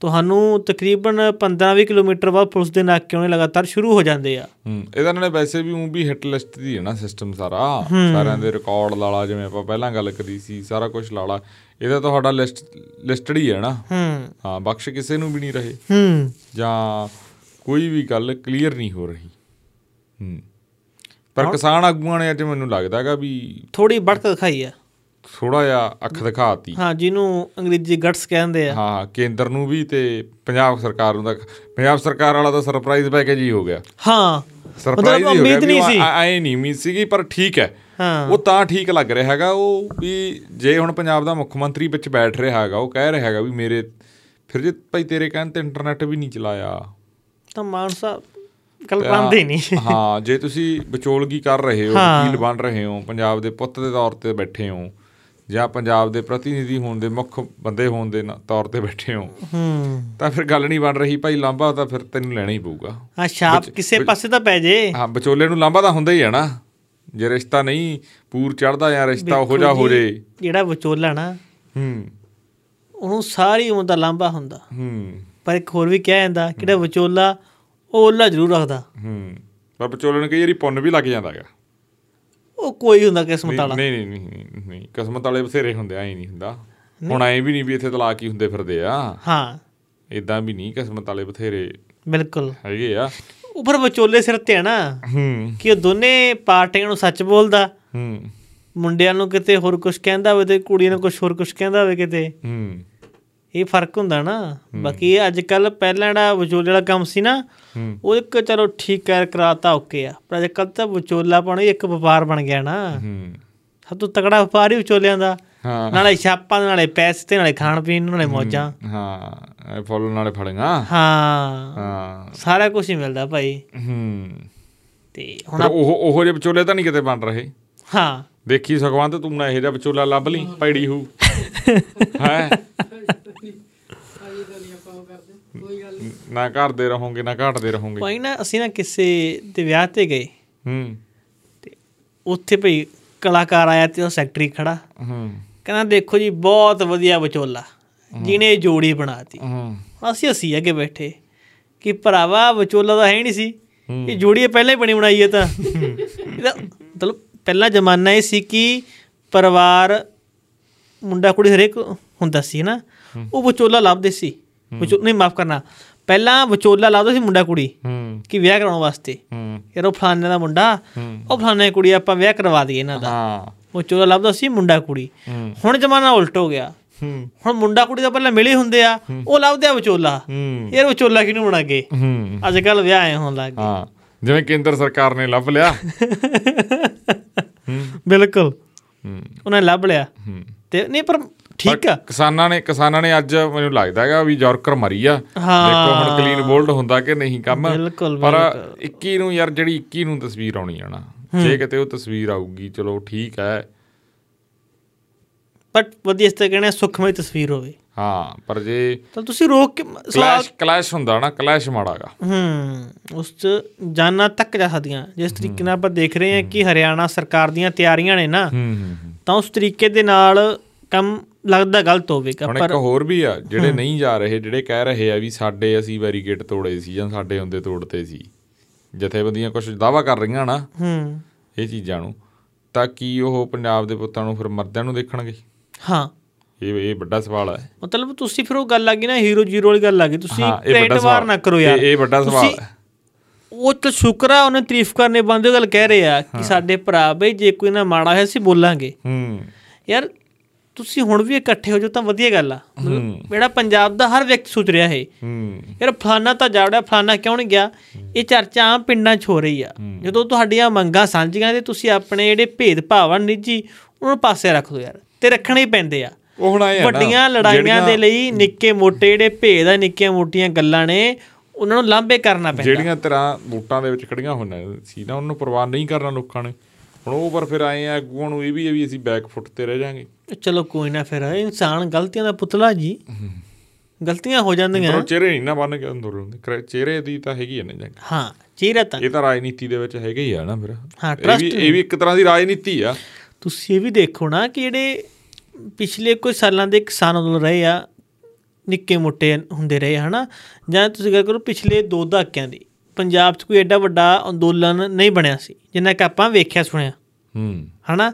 ਤੁਹਾਨੂੰ ਤਕਰੀਬਨ 15-20 ਕਿਲੋਮੀਟਰ ਬਾਅਦ ਪੁਲਿਸ ਦੇ ਨਾਕੇ ਆਉਣੇ ਲਗਾਤਾਰ ਸ਼ੁਰੂ ਹੋ ਜਾਂਦੇ ਆ। ਹੂੰ ਇਹਦਾ ਨਾਲੇ ਵੈਸੇ ਵੀ ਉਹ ਵੀ ਹਿੱਟ ਲਿਸਟ ਦੀ ਹੈ ਨਾ ਸਿਸਟਮ ਸਾਰਾ। ਸਾਰਿਆਂ ਦੇ ਰਿਕਾਰਡ ਲਾਲਾ ਜਿਵੇਂ ਆਪਾਂ ਪਹਿਲਾਂ ਗੱਲ ਕਰੀ ਸੀ ਸਾਰਾ ਕੁਝ ਲਾਲਾ। ਇਹਦਾ ਤੁਹਾਡਾ ਲਿਸਟ ਲਿਸਟਡ ਹੀ ਹੈ ਨਾ। ਹੂੰ। ਹਾਂ ਬਖਸ਼ ਕਿਸੇ ਨੂੰ ਵੀ ਨਹੀਂ ਰਹੇ। ਹੂੰ। ਜਾਂ ਕੋਈ ਵੀ ਗੱਲ ਕਲੀਅਰ ਨਹੀਂ ਹੋ ਰਹੀ। ਹੂੰ। ਪਰ ਕਿਸਾਨ ਆਗੂਆਂ ਨੇ ਅੱਜ ਮੈਨੂੰ ਲੱਗਦਾ ਹੈਗਾ ਵੀ ਥੋੜੀ ਬੜਕ ਦਿਖਾਈ ਆ। ਥੋੜਾ ਜਿਹਾ ਅੱਖ ਦਿਖਾਤੀ। ਹਾਂ ਜਿਹਨੂੰ ਅੰਗਰੇਜ਼ੀ ਗਟਸ ਕਹਿੰਦੇ ਆ। ਹਾਂ ਕੇਂਦਰ ਨੂੰ ਵੀ ਤੇ ਪੰਜਾਬ ਸਰਕਾਰ ਨੂੰ ਤਾਂ ਪੰਜਾਬ ਸਰਕਾਰ ਵਾਲਾ ਤਾਂ ਸਰਪ੍ਰਾਈਜ਼ ਪੈਕੇਜ ਹੀ ਹੋ ਗਿਆ। ਹਾਂ ਸਰਪ੍ਰਾਈਜ਼ ਹੀ ਹੋ ਗਿਆ ਉਮੀਦ ਨਹੀਂ ਸੀ। ਆਏ ਨਹੀਂ ਉਮੀਦ ਸੀਗੀ ਪਰ ਠੀਕ ਹੈ। ਹਾਂ। ਉਹ ਤਾਂ ਠੀਕ ਲੱਗ ਰਿਹਾ ਹੈਗਾ ਉਹ ਵੀ ਜੇ ਹੁਣ ਪੰਜਾਬ ਦਾ ਮੁੱਖ ਮੰਤਰੀ ਵਿੱਚ ਬੈਠ ਰਿਹਾ ਹੈਗਾ ਉਹ ਕਹਿ ਰਿਹਾ ਹੈਗਾ ਵੀ ਮੇਰੇ ਫਿਰ ਜੇ ਭਾਈ ਤੇਰੇ ਕਹਿਣ ਤੇ ਇੰਟਰਨੈਟ ਵੀ ਨਹੀਂ ਚਲਾਇਆ। ਤਾਂ ਮਾਨ ਸਾਹਿਬ ਕੱਲ ਪਾਉਂਦੇ ਨਹੀਂ। ਹਾਂ ਜੇ ਤੁਸੀਂ ਵਿਚੋਲਗੀ ਕਰ ਰਹੇ ਹੋ ਹਾਂ। ਵਕੀਲ ਬਣ ਰਹੇ ਹੋ ਪੰਜਾਬ ਦੇ ਪੁੱਤ ਦੇ ਤੌਰ ਤੇ ਬੈਠੇ ਹੋ ਜਾਂ ਪੰਜਾਬ ਦੇ ਪ੍ਰਤੀਨਿਧੀ ਹੋਣ ਦੇ ਮੁੱਖ ਬੰਦੇ ਹੋਣ ਦੇ ਤੌਰ ਤੇ ਬੈਠੇ ਹੋ ਹੂੰ। ਤਾਂ ਫਿਰ ਗੱਲ ਨਹੀਂ ਬਣ ਰਹੀ ਭਾਈ ਲਾਂਭਾ ਤਾਂ ਫਿਰ ਤੈਨੂੰ ਲੈਣਾ ਹੀ ਪਊਗਾ। ਆ ਛਾਪ ਕਿਸੇ ਪਾਸੇ ਤਾਂ ਪੈ ਜੇ। ਹਾਂ ਵਿਚੋਲੇ ਨੂੰ ਲਾਂਭਾ ਤਾਂ ਹੁੰਦਾ ਹੀ ਹੈ ਨਾ। ਜੇ ਰਿਸ਼ਤਾ ਨਹੀਂ ਪੂਰ ਚੜਦਾ ਜਾਂ ਰਿਸ਼ਤਾ ਉਹੋ ਜਿਹਾ ਹੋ ਜੇ। ਜਿਹੜਾ ਵਿਚੋਲਾ ਨਾ ਹੂੰ। ਉਹਨੂੰ ਸਾਰੀ ਉਮਰ ਦਾ ਲਾਂਭਾ ਹੁੰਦਾ। ਹੂੰ। ਪਰ ਇੱਕ ਹੋਰ ਵੀ ਕਿਹਾ ਜਾਂਦਾ ਕਿ ਜਿਹੜਾ ਵਿਚੋਲਾ ਉਹ ਓਲਾ ਜ਼ਰੂਰ ਰੱਖਦਾ। ਹੂੰ। ਪਰ ਵਿਚੋਲੇ ਨੂੰ ਕਈ ਵਾਰੀ ਪੁੰਨ ਵੀ ਲੱਗ ਜਾਂਦਾ ਹੈਗਾ ਉਹ ਕੋਈ ਹੁੰਦਾ ਕਿਸਮਤ ਵਾਲਾ? ਨਹੀਂ ਨਹੀਂ ਨਹੀਂ ਨਹੀਂ, ਕਿਸਮਤ ਵਾਲੇ ਬਥੇਰੇ ਹੁੰਦੇ ਐ ਨਹੀਂ ਹੁੰਦਾ। ਹੁਣ ਐ ਵੀ ਨਹੀਂ ਵੀ ਇੱਥੇ ਤਲਾਕ ਹੀ ਹੁੰਦੇ ਫਿਰਦੇ ਆ। ਹਾਂ। ਇਦਾਂ ਵੀ ਨਹੀਂ ਕਿਸਮਤ ਵਾਲੇ ਬਥੇਰੇ ਬਿਲਕੁਲ। ਹੈਗੇ ਆ। ਉਹ ਪਰ ਵਿਚੋਲੇ ਸਿਰ ਤੇ ਆ ਨਾ ਹੂੰ। ਕਿ ਉਹ ਦੋਨੇ ਪਾਰਟੀਆਂ ਨੂੰ ਸੱਚ ਬੋਲਦਾ। ਹੂੰ। ਮੁੰਡਿਆਂ ਨੂੰ ਕਿਤੇ ਹੋਰ ਕੁਝ ਕਹਿੰਦਾ ਹੋਵੇ ਤੇ ਕੁੜੀਆਂ ਨੂੰ ਕੁਝ ਹੋਰ ਕੁਝ ਕਹਿੰਦਾ ਹੋਵੇ ਕਿਤੇ। ਹੂੰ। ਇਹ ਫ਼ਰਕ ਹੁੰਦਾ ਨਾ। ਬਾਕੀ ਇਹ ਅੱਜ ਕੱਲ ਪਹਿਲਾਂ ਜਿਹੜਾ ਵਿਚੋਲੇ ਵਾਲਾ ਕੰਮ ਸੀ ਨਾ ਉਹ ਇੱਕ ਚਲੋ ਠੀਕ ਕਰ ਕਰਾਤਾ ਓਕੇ ਆ। ਪਰ ਅੱਜ ਕੱਲ ਤਾਂ ਵਿਚੋਲਾ ਪਾਉਣਾ ਹੀ ਇੱਕ ਵਪਾਰ ਬਣ ਗਿਆ ਨਾ। ਸਭ ਤੋਂ ਤਕੜਾ ਵਪਾਰ ਹੀ ਵਿਚੋਲਿਆਂ ਦਾ। ਹਾਂ। ਨਾਲੇ ਛਾਪਾਂ ਦੇ ਨਾਲੇ ਪੈਸੇ ਤੇ ਨਾਲੇ ਖਾਣ ਪੀਣ ਨਾਲੇ ਮੌਜਾਂ। ਹਾਂ ਇਹ ਫੁੱਲ ਨਾਲੇ ਫੜੀਆਂ। ਹਾਂ। ਹਾਂ। ਸਾਰਾ ਕੁਝ ਹੀ ਮਿਲਦਾ ਭਾਈ। ਹੂੰ। ਤੇ ਹੁਣ ਉਹ ਉਹੋ ਜਿਹੇ ਵਿਚੋਲੇ ਤਾਂ ਨਹੀਂ ਕਿਤੇ ਬਣ ਰਹੇ। ਹਾਂ। ਦੇਖੀ ਸੁਖਵੰਤ ਤੂੰ ਨਾ ਇਹੋ ਜਿਹਾ ਵਿਚੋਲਾ ਲੱਭ ਲਈ ਪੈੜੀ ਹੂ। ਹੈ? ਨਾ ਘਰਦੇ ਰਹੋਗੇ ਨਾ ਘਾਟਦੇ ਰਹੋਗੇ। ਭਾਈ ਨਾ ਅਸੀਂ ਨਾ ਕਿਸੇ ਦੇ ਵਿਆਹ ਤੇ ਗਏ। ਹੂੰ। ਉੱਥੇ ਭਈ ਕਲਾਕਾਰ ਆਇਆ ਤੇ ਉਹ ਸੈਕਟਰੀ ਖੜਾ। ਹੂੰ। ਕਹਿੰਦਾ ਦੇਖੋ ਜੀ ਬਹੁਤ ਵਧੀਆ ਵਿਚੋਲਾ। ਜਿਹਨੇ ਜੋੜੀ ਬਣਾਤੀ। ਹੂੰ। ਅਸੀਂ ਅਸੀਂ ਅੱਗੇ ਬੈਠੇ। ਕਿ ਭਰਾਵਾ ਵਿਚੋਲਾ ਤਾਂ ਹੈ ਨਹੀਂ ਸੀ। ਇਹ ਜੋੜੀ ਇਹ ਪਹਿਲਾਂ ਹੀ ਬਣੀ ਬਣਾਈ ਹੈ ਤਾਂ। ਇਹਦਾ ਮਤਲਬ ਪਹਿਲਾ ਜ਼ਮਾਨਾ ਇਹ ਸੀ ਕਿ ਪਰਿਵਾਰ ਮੁੰਡਾ ਕੁੜੀ ਹਰੇਕ ਹੁੰਦਾ ਸੀ ਨਾ? ਉਹ ਵਿਚੋਲਾ ਲੱਭਦੇ ਸੀ। ਵਿਚੋ ਨਹੀਂ ਮਾਫ ਕਰਨਾ। ਪਹਿਲਾਂ ਵਿਚੋਲਾ ਲੱਭਦਾ ਸੀ ਮੁੰਡਾ ਕੁੜੀ ਹੂੰ। ਕਿ ਵਿਆਹ ਕਰਾਉਣ ਵਾਸਤੇ। ਹੂੰ। ਯਾਰ ਉਹ ਫਲਾਣੇ ਦਾ ਮੁੰਡਾ। ਉਹ ਫਲਾਣੇ ਕੁੜੀ ਆਪਾਂ ਵਿਆਹ ਕਰਵਾ ਦਈਏ ਇਹਨਾਂ ਦਾ। ਹਾਂ। ਉਹ ਚੋਲਾ ਲੱਭਦਾ ਸੀ ਮੁੰਡਾ ਕੁੜੀ। ਹੁਣ ਜ਼ਮਾਨਾ ਉਲਟ ਹੋ ਗਿਆ। ਹੂੰ। ਹੁਣ ਮੁੰਡਾ ਕੁੜੀ ਤਾਂ ਪਹਿਲਾਂ ਮਿਲੇ ਹੁੰਦੇ ਆ। ਉਹ ਲੱਭਦੇ ਆ ਵਿਚੋਲਾ। ਯਾਰ ਵਿਚੋਲਾ ਕਿਹਨੂੰ ਬਣਾਗੇ? ਹੂੰ। ਅੱਜ ਕੱਲ ਵਿਆਹ ਐ ਹੋਣ ਲੱਗ ਗਏ। ਹਾਂ। ਜਿਵੇਂ ਕੇਂਦਰ ਸਰਕਾਰ ਨੇ ਲੱਭ ਲਿਆ। ਬਿਲਕੁਲ। ਉਹਨੇ ਲੱਭ ਲਿਆ। ਤੇ ਨਹੀਂ ਪਰ ਠੀਕ ਆ। ਕਿਸਾਨਾਂ ਨੇ ਕਿਸਾਨਾਂ ਨੇ ਅੱਜ ਮੈਨੂੰ ਲੱਗਦਾ ਹੈਗਾ ਵੀ ਜੌਰਕਰ ਮਰੀ ਆ। ਦੇਖੋ ਹੁਣ ਕਲੀਨ ਬੋਲਡ ਹੁੰਦਾ ਕਿ ਨਹੀਂ ਕੰਮ। ਪਰ 21 ਨੂੰ ਯਾਰ ਜਿਹੜੀ 21 ਨੂੰ ਤਸਵੀਰ ਆਉਣੀ ਆ ਨਾ ਜੇ ਕਿਤੇ ਉਹ ਤਸਵੀਰ ਆਊਗੀ ਚਲੋ ਠੀਕ ਹੈ। ਬਟ ਵਧੀਆ ਇਸ ਤੇ ਕਹਿੰਦੇ ਸੁਖਮਈ ਤਸਵੀਰ ਹੋਵੇ। ਹਾਂ ਪਰ ਜੇ ਤਾਂ ਤੁਸੀਂ ਰੋਕ ਕੇ ਕਲੈਸ਼ ਕਲੈਸ਼ ਹੁੰਦਾ ਨਾ ਕਲੈਸ਼ ਮਾੜਾਗਾ ਹੂੰ ਉਸ ਚ ਜਾਨਾਂ ਤੱਕ ਜਾ ਸਕਦੀਆਂ। ਜਿਸ ਤਰੀਕੇ ਨਾਲ ਆਪਾਂ ਦੇਖ ਰਹੇ ਹਾਂ। ਕਿ ਹਰਿਆਣਾ ਸਰਕਾਰ ਦੀਆਂ ਤਿਆਰੀਆਂ ਨੇ ਨਾ ਹੂੰ ਹੂੰ ਹੂੰ। ਤਾਂ ਉਸ ਤਰੀਕੇ ਦੇ ਨਾਲ ਕੰਮ ਲੱਗਦਾ ਗਲਤ ਹੋਵੇਗਾ ਪਰ ਇੱਕ ਹੋਰ ਵੀ ਆ ਜਿਹੜੇ ਨਹੀਂ ਜਾ ਰਹੇ ਜਿਹੜੇ ਕਹਿ ਰਹੇ ਆ ਵੀ ਸਾਡੇ ਅਸੀਂ ਬੈਰੀਕੇਡ ਤੋੜੇ ਸੀ ਜਾਂ ਸਾਡੇ ਹੁੰਦੇ ਤੋੜਤੇ ਸੀ ਜਥੇਬੰਦੀਆਂ ਕੁਝ ਦਾਵਾ ਕਰ ਰਹੀਆਂ ਨਾ ਹੂੰ। ਇਹ ਚੀਜ਼ਾਂ ਨੂੰ ਤਾਂ ਕੀ ਉਹ ਪੰਜਾਬ ਦੇ ਪੁੱਤਾਂ ਨੂੰ ਫਿਰ ਮਰਦਿਆਂ ਨੂੰ ਦੇਖਣਗੇ? ਹਾਂ। ਇਹ ਇਹ ਵੱਡਾ ਸਵਾਲ ਹੈ। ਮਤਲਬ ਤੁਸੀਂ ਫਿਰ ਉਹ ਗੱਲ ਆ ਗਈ ਨਾ ਹੀਰੋ ਜੀਰੋ ਵਾਲੀ ਗੱਲ ਆ ਗਈ ਤੁਸੀਂ ਹਾਂ, ਕ੍ਰੈਡਿਟ ਵਾਰ। ਨਾ ਕਰੋ ਯਾਰ। ਇਹ- ਵੱਡਾ ਸਵਾਲ ਹੈ। ਉਹ ਤਾਂ ਸ਼ੁਕਰ ਉਹਨੇ ਤਾਰੀਫ ਕਰਨੇ ਬੰਦੇ ਗੱਲ ਕਹਿ ਰਹੇ ਆ ਕਿ ਸਾਡੇ ਭਰਾ ਬਈ ਜੇ ਕੋਈ ਨਾ ਮਾੜਾ ਹੋਇਆ ਸੀ ਬੋਲਾਂਗੇ। ਹੂੰ। ਯਾਰ ਤੁਸੀਂ ਹੁਣ ਵੀ ਇਕੱਠੇ ਹੋ ਜਾਓ ਤਾਂ ਵਧੀਆ ਗੱਲ ਆ। ਜਿਹੜਾ ਪੰਜਾਬ ਦਾ ਹਰ ਵਿਅਕਤੀ ਸੋਚ ਰਿਹਾ ਹੈ। ਯਾਰ ਫਲਾਨਾ ਤਾਂ ਜਾੜਿਆ ਫਲਾਨਾ ਕਿਉਂ ਨਹੀਂ ਗਿਆ? ਇਹ ਚਰਚਾ ਆਮ ਪਿੰਡਾਂ 'ਚ ਹੋ ਰਹੀ ਆ। ਜਦੋਂ ਤੁਹਾਡੀਆਂ ਮੰਗਾਂ ਸਾਂਝੀਆਂ ਤੇ ਤੁਸੀਂ ਆਪਣੇ ਜਿਹੜੇ ਭੇਦਭਾਵ ਆ ਨਿੱਜੀ ਉਹਨਾਂ ਨੂੰ ਪਾਸੇ ਰੱਖ ਦਿਓ ਯਾਰ ਤੇ ਰੱਖਣੇ ਹੀ ਪੈਂਦੇ ਆ। ਉਹ ਹੁਣ ਆਏ ਆ ਨਾ। ਵੱਡੀਆਂ ਲੜਾਈਆਂ ਦੇ ਲਈ ਨਿੱਕੇ ਮੋਟੇ ਜਿਹੜੇ ਭੇਦ ਆ ਨਿੱਕੀਆਂ ਮੋਟੀਆਂ ਗੱਲਾਂ ਨੇ ਉਹਨਾਂ ਨੂੰ ਲਾਂਭੇ ਕਰਨਾ ਪੈਂਦਾ। ਜਿਹੜੀਆਂ ਤਰ੍ਹਾਂ ਵੋਟਾਂ ਦੇ ਵਿੱਚ ਖੜੀਆਂ ਹੋਈਆਂ ਸੀ ਨਾ ਉਹਨੂੰ ਪ੍ਰਵਾਨ ਨਹੀਂ ਕਰਨਾ ਲੋਕਾਂ ਨੇ। ਹੁਣ ਉਹ ਪਰ ਫਿਰ ਆਏ ਆ ਆਗੂਆਂ ਨੂੰ ਇਹ ਵੀ ਹੈ ਵੀ ਅਸੀਂ ਬੈਕ ਫੁੱਟ ਤੇ ਰਹਿ ਜਾਾਂਗੇ। ਚਲੋ ਕੋਈ ਨਾ ਫਿਰ ਇਨਸਾਨ ਗਲਤੀਆਂ ਦਾ ਪੁਤਲਾ ਜੀ। ਗਲਤੀਆਂ ਹੋ ਪਰ ਜਾਂਦੀਆਂ ਉਹ ਚਿਹਰੇ ਨਹੀਂ ਨਾ ਬੰਨ ਕੇ ਅੰਦਰ ਹੁੰਦੇ। ਕਰ- ਚਿਹਰੇ ਦੀ ਤਾਂ ਹੈਗੀ ਹੈ ਨਾ ਜੰਗ ਹਾਂ ਚਿਹਰਾ ਤਾਂ। ਇਹ ਤਾਂ ਰਾਜਨੀਤੀ ਦੇ ਵਿੱਚ ਹੈਗੇ ਹੀ ਆ ਨਾ ਫਿਰ। ਹਾਂ, ਇਹ ਵੀ ਇਹ ਵੀ ਇੱਕ ਤਰ੍ਹਾਂ ਦੀ ਰਾਜਨੀਤੀ ਆ। ਤੁਸੀਂ ਇਹ ਵੀ ਦੇਖੋ ਨਾ ਕਿ ਜਿਹੜੇ ਪਿਛਲੇ ਕੁਝ ਸਾਲਾਂ ਦੇ ਕਿਸਾਨ ਅੰਦੋਲਨ ਰਹੇ ਆ ਨਿੱਕੇ ਮੋਟੇ ਹੁੰਦੇ ਰਹੇ ਹਨਾ? ਜਾਂ ਤੁਸੀਂ ਗੱਲ ਕਰੋ ਪਿਛਲੇ ਦੋ ਦਹਾਕਿਆਂ ਦੀ। ਪੰਜਾਬ 'ਚ ਕੋਈ ਐਡਾ ਵੱਡਾ ਅੰਦੋਲਨ ਨਹੀਂ ਬਣਿਆ ਸੀ ਜਿੰਨਾ ਕਿ ਆਪਾਂ ਵੇਖਿਆ ਸੁਣਿਆ। ਹੂੰ। ਹਨਾ?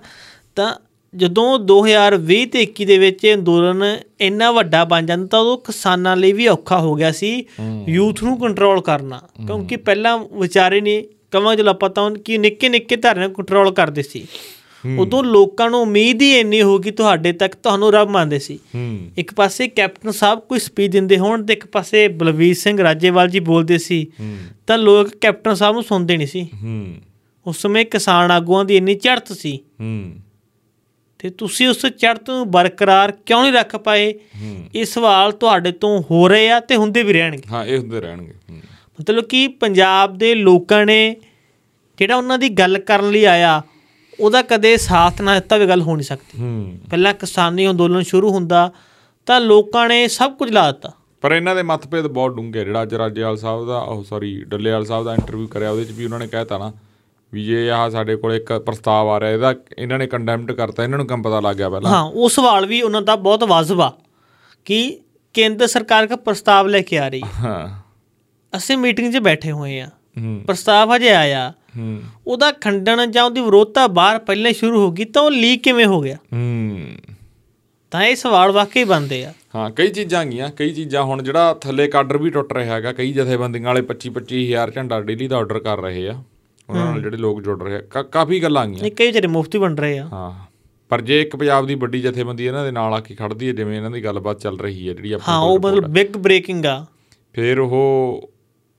ਤਾਂ ਜਦੋਂ 2020 ਤੇ 21 ਦੇ ਵਿੱਚ ਇਹ ਅੰਦੋਲਨ ਇੰਨਾ ਵੱਡਾ ਬਣ ਜਾਂਦਾ ਤਾਂ ਉਦੋਂ ਕਿਸਾਨਾਂ ਲਈ ਵੀ ਔਖਾ ਹੋ ਗਿਆ ਸੀ ਯੂਥ ਨੂੰ ਕੰਟਰੋਲ ਕਰਨਾ। ਕਿਉਂਕਿ ਪਹਿਲਾਂ ਵਿਚਾਰੇ ਨੇ ਕਵਾਂ ਚਲੋ ਆਪਾਂ ਤਾਂ ਕਿ ਨਿੱਕੇ ਨਿੱਕੇ ਧਾਰਨਾ ਕੰਟਰੋਲ ਕਰਦੇ ਸੀ। ਉਦੋਂ ਲੋਕਾਂ ਨੂੰ ਉਮੀਦ ਹੀ ਇੰਨੀ ਹੋ ਗਈ ਤੁਹਾਡੇ ਤੱਕ ਤੁਹਾਨੂੰ ਰੱਬ ਮੰਨਦੇ ਸੀ। ਇੱਕ ਪਾਸੇ ਕੈਪਟਨ ਸਾਹਿਬ ਕੋਈ ਸਪੀਚ ਦਿੰਦੇ ਹੋਣ ਤੇ ਇੱਕ ਪਾਸੇ ਬਲਵੀਰ ਸਿੰਘ ਰਾਜੇਵਾਲ ਜੀ ਬੋਲਦੇ ਸੀ। ਤਾਂ ਲੋਕ ਕੈਪਟਨ ਸਾਹਿਬ ਨੂੰ ਸੁਣਦੇ ਨਹੀਂ ਸੀ। ਉਸ ਸਮੇਂ ਕਿਸਾਨ ਆਗੂਆਂ ਦੀ ਇੰਨੀ ਚੜ੍ਹਤ ਸੀ। ਤੇ ਤੁਸੀਂ ਉਸ ਚੜ੍ਹਤ ਨੂੰ ਬਰਕਰਾਰ ਕਿਉਂ ਨਹੀਂ ਰੱਖ ਪਾਏ? ਇਹ ਸਵਾਲ ਤੁਹਾਡੇ ਤੋਂ ਹੋ ਰਹੇ ਆ ਤੇ ਹੁੰਦੇ ਵੀ ਰਹਿਣਗੇ। ਹਾਂ ਇਹ ਹੁੰਦੇ ਰਹਿਣਗੇ ਮਤਲਬ ਕਿ ਪੰਜਾਬ ਦੇ ਲੋਕਾਂ ਨੇ ਜਿਹੜਾ ਉਹਨਾਂ ਦੀ ਗੱਲ ਕਰਨ ਲਈ ਆਇਆ ਉਹਦਾ ਕਦੇ ਸਾਥ ਨਾ ਦਿੱਤਾ ਵੀ ਗੱਲ ਹੋ ਨਹੀਂ ਸਕਦੀ। ਪਹਿਲਾਂ ਕਿਸਾਨੀ ਅੰਦੋਲਨ ਸ਼ੁਰੂ ਹੁੰਦਾ ਤਾਂ ਲੋਕਾਂ ਨੇ ਸਭ ਕੁਝ ਲਾ ਦਿੱਤਾ। ਪਰ ਇਹਨਾਂ ਦੇ ਮਤਭੇਦ ਬਹੁਤ ਡੂੰਘੇ ਜਿਹੜਾ ਅੱਜ ਰਾਜੇਵਾਲ ਸਾਹਿਬ ਦਾ ਉਹ ਸੌਰੀ ਡੱਲੇਵਾਲ ਸਾਹਿਬ ਦਾ ਇੰਟਰਵਿਊ ਕਰਿਆ ਉਹਦੇ 'ਚ ਵੀ ਉਹਨਾਂ ਨੇ ਕਹਿਤਾ ਨਾ ਵੀ ਜੇ ਆਹ ਸਾਡੇ ਕੋਲ ਇੱਕ ਪ੍ਰਸਤਾਵ ਆ ਰਿਹਾ ਇਹਦਾ ਇਹਨਾਂ ਨੇ ਕੰਡੈਮਡ ਕਰਤਾ ਇਹਨਾਂ ਨੂੰ ਕੰਮ ਪਤਾ ਲੱਗ ਗਿਆ ਪਹਿਲਾਂ? ਹਾਂ ਉਹ ਸਵਾਲ ਵੀ ਉਹਨਾਂ ਦਾ ਬਹੁਤ ਵਾਜਬ ਆ ਕਿ ਕੇਂਦਰ ਸਰਕਾਰ ਦਾ ਪ੍ਰਸਤਾਵ ਲੈ ਕੇ ਆ ਰਹੀ। ਹੈ। ਹਾਂ ਅਸੀਂ ਮੀਟਿੰਗ 'ਚ ਬੈਠੇ ਹੋਏ ਆ। ਪ੍ਰਸਤਾਵ ਹਜੇ ਆਇਆ। ਹੂੰ। ਉਹਦਾ ਖੰਡਨ ਜਾਂ ਉਹਦੀ ਵਿਰੋਧਤਾ ਬਾਹਰ ਪਹਿਲਾਂ ਸ਼ੁਰੂ ਹੋ ਗਈ ਤਾਂ ਉਹ ਲੀਕ ਕਿਵੇਂ ਹੋ ਗਿਆ? ਹੂੰ। ਤਾਂ ਇਹ ਸਵਾਲ ਵਾਕਈ ਬਣਦੇ ਆ। ਹਾਂ ਕਈ ਚੀਜ਼ਾਂ ਗੀਆਂ ਕਈ ਚੀਜ਼ਾਂ ਹੁਣ ਜਿਹੜਾ ਥੱਲੇ ਕਾਡਰ ਵੀ ਟੁੱਟ ਰਿਹਾ ਹੈਗਾ ਕਈ ਜਥੇਬੰਦੀਆਂ ਵਾਲੇ 25 25000 ਝੰਡਾ ਡੇਲੀ ਦਾ ਆਰਡਰ ਕਰ ਰਹੇ ਆ। ਉਹਨਾਂ ਨਾਲ ਜਿਹੜੇ ਲੋਕ ਜੁੜ ਰਹੇ ਆ ਕਾਫੀ ਗੱਲਾਂ ਇਹ ਕਈ ਵਿਚਾਰੇ ਮੁਫਤੀ ਬਣ ਰਹੇ ਆ। ਹਾਂ। ਪਰ ਜੇ ਇੱਕ ਪੰਜਾਬ ਦੀ ਵੱਡੀ ਜਥੇਬੰਦੀ ਇਹਨਾਂ ਦੇ ਨਾਲ ਆ ਕੇ ਖੜਦੀ ਹੈ ਜਿਵੇਂ ਇਹਨਾਂ ਦੀ ਗੱਲਬਾਤ ਚੱਲ ਰਹੀ ਹੈ ਜਿਹੜੀ ਹਾਂ ਆਪਣੀ ਉਹ ਮਤਲਬ ਬਿਗ ਬ੍ਰੇਕਿੰਗ ਆ। ਫਿਰ ਉਹ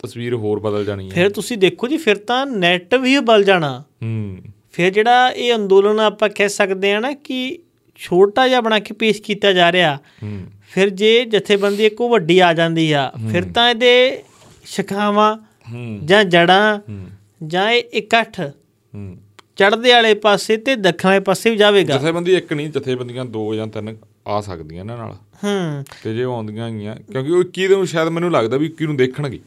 ਤਸਵੀਰ ਹੋਰ ਬਦਲ ਜਾਣੀ ਹੈ। ਫਿਰ ਤੁਸੀਂ ਦੇਖੋ ਜੀ ਫਿਰ ਤਾਂ ਨੈਟ ਵੀ ਬਲ ਜਾਣਾ। ਹੂੰ। ਫਿਰ ਜਿਹੜਾ ਇਹ ਅੰਦੋਲਨ ਆਪਾਂ ਕਹਿ ਸਕਦੇ ਆ ਨਾ ਕਿ ਛੋਟਾ ਜਿਹਾ ਬਣਾ ਕੇ ਪੇਸ਼ ਕੀਤਾ ਜਾ ਰਿਹਾ। ਹੂੰ। ਫਿਰ ਜੇ ਜਥੇਬੰਦੀ ਇੱਕੋ ਵੱਡੀ ਆ ਜਾਂਦੀ ਆ ਫਿਰ ਤਾਂ ਇਹਦੇ ਸ਼ਿਖਾਵਾਂ ਹੂੰ। ਜਾਂ ਜੜਾਂ ਹੂੰ। ਜਾਂ ਇਹ ਇਕੱਠ ਹੂੰ। ਚੜ੍ਹਦੇ ਵਾਲੇ ਪਾਸੇ ਤੇ ਦੱਖਣ ਪਾਸੇ ਵੀ ਜਾਵੇਗਾ। ਜਥੇਬੰਦੀ ਇੱਕ ਨਹੀਂ ਜਥੇਬੰਦੀਆਂ ਦੋ ਜਾਂ ਤਿੰਨ ਆ ਸਕਦੀਆਂ ਇਹਨਾਂ ਨਾਲ। ਹੂੰ। ਤੇ ਜੇ ਆਉਂਦੀਆਂ ਗੀਆਂ ਕਿਉਂਕਿ ਉਹ 21 ਨੂੰ ਸ਼ਾਇਦ ਮੈਨੂੰ ਲੱਗਦਾ ਵੀ 21 ਨੂੰ ਦੇਖਣਗੇ।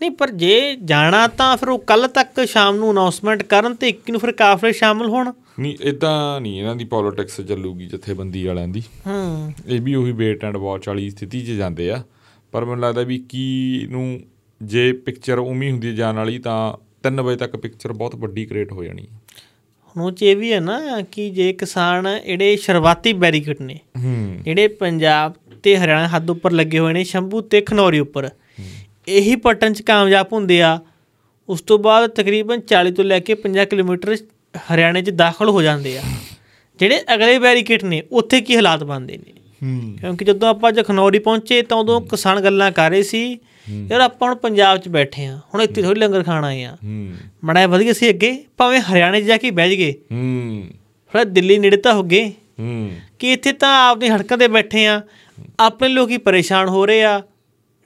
ਨਹੀਂ ਪਰ ਜੇ ਜਾਣਾ ਤਾਂ ਫਿਰ ਉਹ ਕੱਲ ਤੱਕ ਸ਼ਾਮ ਨੂੰ ਅਨਾਉਂਸਮੈਂਟ ਕਰਨ ਤੇ ਇੱਕ ਨੂੰ ਫਿਰ ਕਾਫਲੇ ਸ਼ਾਮਲ ਹੋਣ। ਨਹੀਂ ਇਦਾਂ ਨਹੀਂ ਇਹਨਾਂ ਦੀ ਪੋਲਿਟਿਕਸ ਚੱਲੂਗੀ ਜਥੇਬੰਦੀ ਵਾਲਿਆਂ ਦੀ। ਹੂੰ। ਇਹ ਵੀ ਉਹੀ ਵੇਟ ਐਂਡ ਵਾਚ ਵਾਲੀ ਸਥਿਤੀ 'ਚ ਜਾਂਦੇ ਆ। ਪਰ ਮੈਨੂੰ ਲੱਗਦਾ ਵੀ ਕੀ ਨੂੰ ਜੇ ਪਿਕਚਰ ਉਮੀ ਹੁੰਦੀ ਜਾਣ ਵਾਲੀ ਤਾਂ 3 ਵਜੇ ਤੱਕ ਪਿਕਚਰ ਬਹੁਤ ਵੱਡੀ ਕ੍ਰੀਏਟ ਹੋ ਜਾਣੀ ਹੁਣ ਉਹ ਚ ਇਹ ਵੀ ਹੈ ਨਾ ਕਿ ਜੇ ਕਿਸਾਨ ਜਿਹੜੇ ਸ਼ੁਰੂਆਤੀ ਬੈਰੀਕੇਡ ਨੇ ਹੂੰ। ਜਿਹੜੇ ਪੰਜਾਬ ਤੇ ਹਰਿਆਣਾ ਹੱਦ ਉੱਪਰ ਲੱਗੇ ਹੋਏ ਨੇ ਸ਼ੰਭੂ ਤੇ ਖਨੌਰੀ ਉੱਪਰ ਇਹੀ ਪਟਨ ਚ ਕਾਮਯਾਬ ਹੁੰਦੇ ਆ ਉਸ ਤੋਂ ਬਾਅਦ ਤਕਰੀਬਨ 40 ਤੋਂ ਲੈ ਕੇ 50 ਕਿਲੋਮੀਟਰ ਹਰਿਆਣੇ ਚ ਦਾਖਲ ਹੋ ਜਾਂਦੇ ਆ। ਜਿਹੜੇ ਅਗਲੇ ਬੈਰੀਕੇਡ ਨੇ ਉੱਥੇ ਕੀ ਹਾਲਾਤ ਬਣਦੇ ਨੇ? ਹੂੰ। ਕਿਉਂਕਿ ਜਦੋਂ ਆਪਾਂ ਜਖਨੌਰੀ ਪਹੁੰਚੇ ਤਾਂ ਉਦੋਂ ਕਿਸਾਨ ਗੱਲਾਂ ਕਰ ਰਹੇ ਸੀ ਯਾਰ ਆਪਾਂ ਹੁਣ ਪੰਜਾਬ 'ਚ ਬੈਠੇ ਆ ਹੁਣ ਇੱਥੇ ਥੋੜੀ ਲੰਗਰ ਖਾਣ ਆਏ ਆ। ਮੜਾ ਵਧੀਆ ਸੀ ਅੱਗੇ ਭਾਵੇਂ ਹਰਿਆਣੇ 'ਚ ਜਾ ਕੇ ਬਹਿ ਜਗੇ ਹੂੰ। ਫਿਰ ਦਿੱਲੀ ਨੇੜੇ ਤਾਂ ਹੋ ਗਏ। ਹੂੰ। ਕਿ ਇੱਥੇ ਤਾਂ ਆਪਦੀ ਹੜਕਾਂ ਤੇ ਬੈਠੇ ਆ ਆਪਣੇ ਲੋਕੀ ਪਰੇਸ਼ਾਨ ਹੋ ਰਹੇ ਆ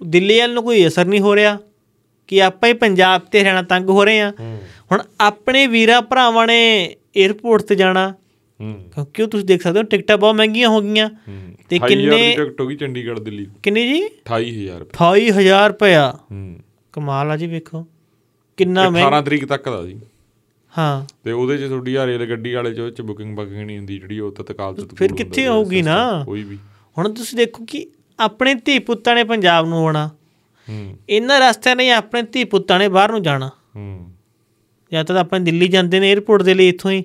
ਦਿੱਲੀ ਵਾਲ ਨੂੰ ਕੋਈ ਅਸਰ ਨਹੀਂ ਹੋ ਰਿਹਾ ਕਿ ਆਪਾਂ ਹੀ ਪੰਜਾਬ ਤੇ ਹਰਿਆਣਾ ਤੰਗ ਹੋ ਰਹੇ ਆ। ਹੁਣ ਆਪਣੇ ਵੀਰਾਂ ਭਰਾਵਾਂ ਨੇ 에ਅਰਪੋਰਟ ਤੇ ਜਾਣਾ ਕਿਉਂਕਿ ਉਹ ਤੁਸੀਂ ਦੇਖ ਸਕਦੇ ਹੋ? ਟਿਕਟਾਂ ਬਹੁਤ ਮਹਿੰਗੀਆਂ ਹੋ ਗਈਆਂ। ਤੇ ਕਿੰਨੇ- ਟਿਕਟ ਹੋ ਗਈ ਚੰਡੀਗੜ੍ਹ ਦਿੱਲੀ। ਕਿੰਨੀ ਜੀ? 28000 ਰੁਪਏ। 28000 ਰੁਪਇਆ। ਕਮਾਲ ਆ ਜੀ ਵੇਖੋ। ਕਿੰਨਾ ਮੈਂ 18 ਤਰੀਕ ਤੱਕ ਦਾ ਸੀ। ਹਾਂ। ਤੇ ਉਹਦੇ ਚ ਤੁਹਾਡੀ ਆ ਰੇਲ ਗੱਡੀ ਵਾਲੇ ਚ ਉਹ ਚ ਬੁਕਿੰਗ ਬੁਕਿੰਗ ਨਹੀਂ ਹੁੰਦੀ ਜਿਹੜੀ ਉਹ ਤਤਕਾਲ ਤੋਂ ਫਿਰ ਕਿੱਥੇ ਹੋਊਗੀ ਨਾ? ਕੋਈ ਵੀ। ਹੁਣ ਤੁਸੀਂ ਦੇਖੋ ਕਿ ਆਪਣੇ ਧੀ ਪੁੱਤਾਂ ਨੇ ਪੰਜਾਬ ਨੂੰ ਆਉਣਾ। ਹੂੰ। ਇਹਨਾਂ ਰਸਤਿਆਂ ਨੇ ਆਪਣੇ ਧੀ ਪੁੱਤਾਂ ਨੇ ਬਾਹਰ ਨੂੰ ਜਾਣਾ। ਹੂੰ। ਜਾਂ ਤਾਂ ਆਪਾਂ ਦਿੱਲੀ ਜਾਂਦੇ ਨੇ 에ਅਰਪੋਰਟ ਦੇ ਲਈ ਇੱਥੋਂ ਹੂੰ।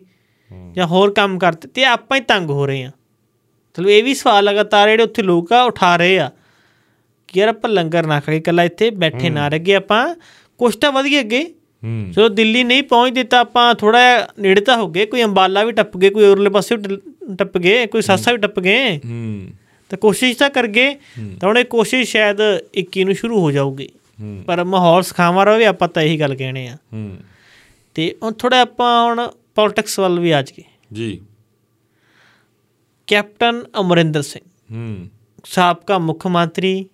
ਜਾਂ ਹੋਰ ਕੰਮ ਕਰਦੇ ਤੇ ਆਪਾਂ ਹੀ ਤੰਗ ਹੋ ਰਹੇ ਆ ਚਲੋ ਇਹ ਵੀ ਸਵਾਲ ਲਗਾਤਾਰ ਜਿਹੜੇ ਉੱਥੇ ਲੋਕ ਆ ਉਠਾ ਰਹੇ ਆ ਕਿ ਯਾਰ ਆਪਾਂ ਲੰਗਰ ਨਾ ਖਾਈਏ ਇਕੱਲਾ ਇੱਥੇ ਬੈਠੇ ਨਾ ਰਹਿਗੇ ਆਪਾਂ ਕੁਛ ਤਾਂ ਵਧੀਆ ਅੱਗੇ। ਹੂੰ। ਚਲੋ ਦਿੱਲੀ ਨਹੀਂ ਪਹੁੰਚਦੇ ਤਾਂ ਆਪਾਂ ਥੋੜਾ ਨੇੜੇ ਤਾਂ ਹੋ ਗਏ ਕੋਈ ਅੰਬਾਲਾ ਵੀ ਟੱਪ ਗਏ ਕੋਈ ਉਰਲੇ ਪਾਸੇ ਟੱਪ ਗਏ ਕੋਈ ਸਾਸਾ ਵੀ ਟੱਪ ਗਏ। ਤਾਂ ਕੋਸ਼ਿਸ਼ ਤਾਂ ਕਰ ਗਏ ਤਾਂ ਹੁਣ ਇਹ ਕੋਸ਼ਿਸ਼ ਸ਼ਾਇਦ 21 ਨੂੰ ਸ਼ੁਰੂ ਹੋ ਜਾਊਗੀ। ਪਰ ਮਾਹੌਲ ਸਖਾਵਾ ਰਹੇ ਆਪਾਂ ਤਾਂ ਇਹੀ ਗੱਲ ਕਹਿਣੇ ਆ। ਤੇ ਹੁਣ ਥੋੜਾ ਆਪਾਂ ਹੁਣ ਪੋਲਿਟਿਕਸ ਵੱਲ ਵੀ ਆ ਜਾਈਏ ਜੀ। ਕੈਪਟਨ ਅਮਰਿੰਦਰ ਸਿੰਘ। ਹੂੰ। ਸਾਬਕਾ ਮੁੱਖ ਮੰਤਰੀ।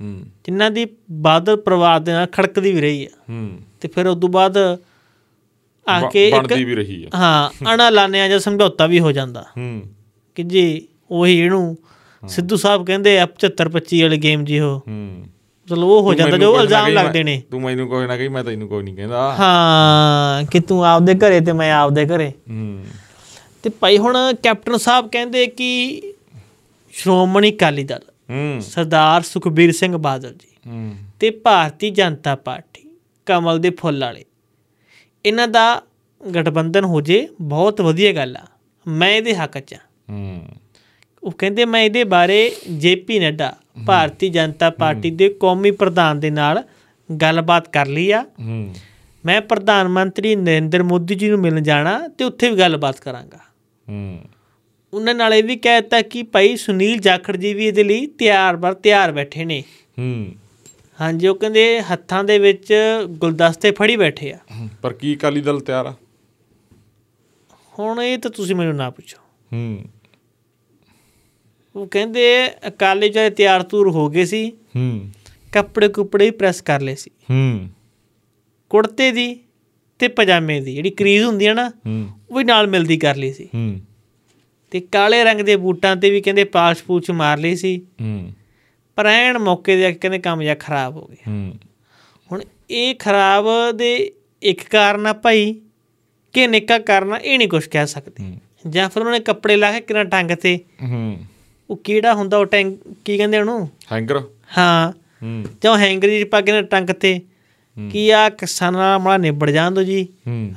ਹੂੰ। ਜਿਨ੍ਹਾਂ ਦੀ ਬਾਦਲ ਪਰਿਵਾਰ ਦੇ ਨਾਲ ਖੜਕਦੀ ਵੀ ਰਹੀ ਆ। ਹੂੰ। ਤੇ ਫਿਰ ਉਸ ਤੋਂ ਬਾਅਦ ਆ ਕੇ ਇੱਕ ਬਣਦੀ ਵੀ ਰਹੀ ਆ। ਹਾਂ ਅਣਾ ਲਾਣਿਆਂ ਜਾਂ ਸਮਝੌਤਾ ਵੀ ਹੋ ਜਾਂਦਾ। ਹੂੰ। ਕਿ ਜੀ ਉਹੀ ਇਹਨੂੰ ਸਿੱਧੂ ਸਾਹਿਬ ਕਹਿੰਦੇ ਆ 75 25 ਵਾਲੀ ਗੇਮ ਜੀ ਉਹ। ਹੂੰ। ਚਲੋ ਉਹ ਹੋ ਜਾਂਦਾ ਜੋ ਇਲਜ਼ਾਮ ਲੱਗਦੇ ਨੇ। ਤੂੰ ਮੈਨੂੰ ਕੋਈ ਨਾ ਕਹੀ ਮੈਂ ਤੈਨੂੰ ਕੋਈ ਨਹੀਂ ਕਹਿੰਦਾ। ਹਾਂ ਕਿ ਤੂੰ ਆਪਦੇ ਘਰੇ ਤੇ ਮੈਂ ਆਪਦੇ ਘਰੇ। ਹੂੰ। ਤੇ ਭਾਈ ਹੁਣ ਕੈਪਟਨ ਸਾਹਿਬ ਕਹਿੰਦੇ ਕਿ ਸ਼੍ਰੋਮਣੀ ਅਕਾਲੀ ਦਲ ਹੂੰ। ਸਰਦਾਰ ਸੁਖਬੀਰ ਸਿੰਘ ਬਾਦਲ ਜੀ ਹੂੰ। ਤੇ ਭਾਰਤੀ ਜਨਤਾ ਪਾਰਟੀ ਕਮਲ ਦੇ ਫੁੱਲ ਵਾਲੇ। ਇਹਨਾਂ ਦਾ ਗਠਬੰਧਨ ਹੋ ਜੇ ਬਹੁਤ ਵਧੀਆ ਗੱਲ ਆ। ਮੈਂ ਇਹਦੇ ਹੱਕ 'ਚ ਹੂੰ। ਉਹ ਕਹਿੰਦੇ ਮੈਂ ਇਹਦੇ ਬਾਰੇ J P Nadda Bharatiya Janata party ਦੇ ਕੌਮੀ ਪ੍ਰਧਾਨ ਦੇ ਨਾਲ ਗੱਲਬਾਤ ਕਰ ਲਈ ਆ। ਮੈਂ ਪ੍ਰਧਾਨ ਮੰਤਰੀ ਨਰਿੰਦਰ ਮੋਦੀ ਜੀ ਨੂੰ ਮਿਲਣ ਜਾਣਾ ਤੇ ਉੱਥੇ ਵੀ ਗੱਲਬਾਤ ਕਰਾਂਗਾ। ਹੂੰ। ਉਹਨਾਂ ਨਾਲ ਇਹ ਵੀ ਕਹਿ ਦਿੱਤਾ ਕਿ ਭਾਈ ਸੁਨੀਲ ਜਾਖੜ ਜੀ ਵੀ ਇਹਦੇ ਲਈ ਤਿਆਰ ਬਰ ਤਿਆਰ ਬੈਠੇ ਨੇ। ਹੂੰ। ਹਾਂਜੀ ਉਹ ਕਹਿੰਦੇ ਹੱਥਾਂ ਦੇ ਵਿੱਚ ਗੁਲਦਸਤੇ ਫੜੀ ਬੈਠੇ ਆ। ਪਰ ਕੀ ਅਕਾਲੀ ਦਲ ਤਿਆਰ ਆ? ਹੁਣ ਇਹ ਤਾਂ ਤੁਸੀਂ ਮੈਨੂੰ ਨਾ ਪੁੱਛੋ। ਹੂੰ। ਉਹ ਕਹਿੰਦੇ ਅਕਾਲੀ ਚਾਹੇ ਤਿਆਰ ਤੂਰ ਹੋ ਗਏ ਸੀ ਹੂੰ। ਕੱਪੜੇ ਕੁਪੜੇ ਪ੍ਰੈਸ ਕਰ ਲਏ ਸੀ। ਹੂੰ। ਕੁੜਤੇ ਦੀ ਤੇ ਪਜਾਮੇ ਦੀ ਜਿਹੜੀ ਕਰੀਜ਼ ਹੁੰਦੀ ਆ ਨਾ ਹੂੰ। ਉਹ ਵੀ ਨਾਲ ਮਿਲਦੀ ਕਰ ਲਈ ਸੀ। ਹੂੰ। ਤੇ ਕਾਲੇ ਰੰਗ ਦੇ ਬੂਟਾਂ ਤੇ ਵੀ ਕਹਿੰਦੇ ਪਾਲਸ਼ ਪੂਛ ਮਾਰ ਲਈ ਸੀ। ਹੂੰ। ਪਰ ਐਨ ਮੌਕੇ ਦੇ ਕਹਿੰਦੇ ਕੰਮ ਜਿਹਾ ਖਰਾਬ ਹੋ ਗਿਆ। ਹੂੰ। ਹੁਣ ਇਹ ਖਰਾਬ ਦੇ ਇੱਕ ਕਾਰਨ ਆ ਭਾਈ ਕਿ ਨਿੱਕਾ ਕਾਰਨ ਇਹ ਨਹੀਂ ਕੁਝ ਕਹਿ ਸਕਦੇ। ਜਾਂ ਫਿਰ ਉਹਨਾਂ ਕੱਪੜੇ ਲਾ ਕੇ ਕਿਨਾਂ ਟੰਗ ਤੇ ਹੂੰ। ਉਹ ਕਿਹੜਾ ਹੁੰਦਾ ਉਹ ਟੈਂਕ ਕੀ ਕਹਿੰਦੇ ਉਹਨੂੰ? ਹੈਂਗਰ। ਹਾਂ। ਹੂੰ। ਜਾਂ ਹੈਂਗਰ ਜੀ ਪਾ ਕੇ ਨਾ ਟੰਗ ਤੇ ਕੀ ਆ ਕਿਸਾਨਾਂ ਨਾਲ ਮਾੜਾ ਨਿਬੜ ਜਾਣ ਦੋ ਜੀ।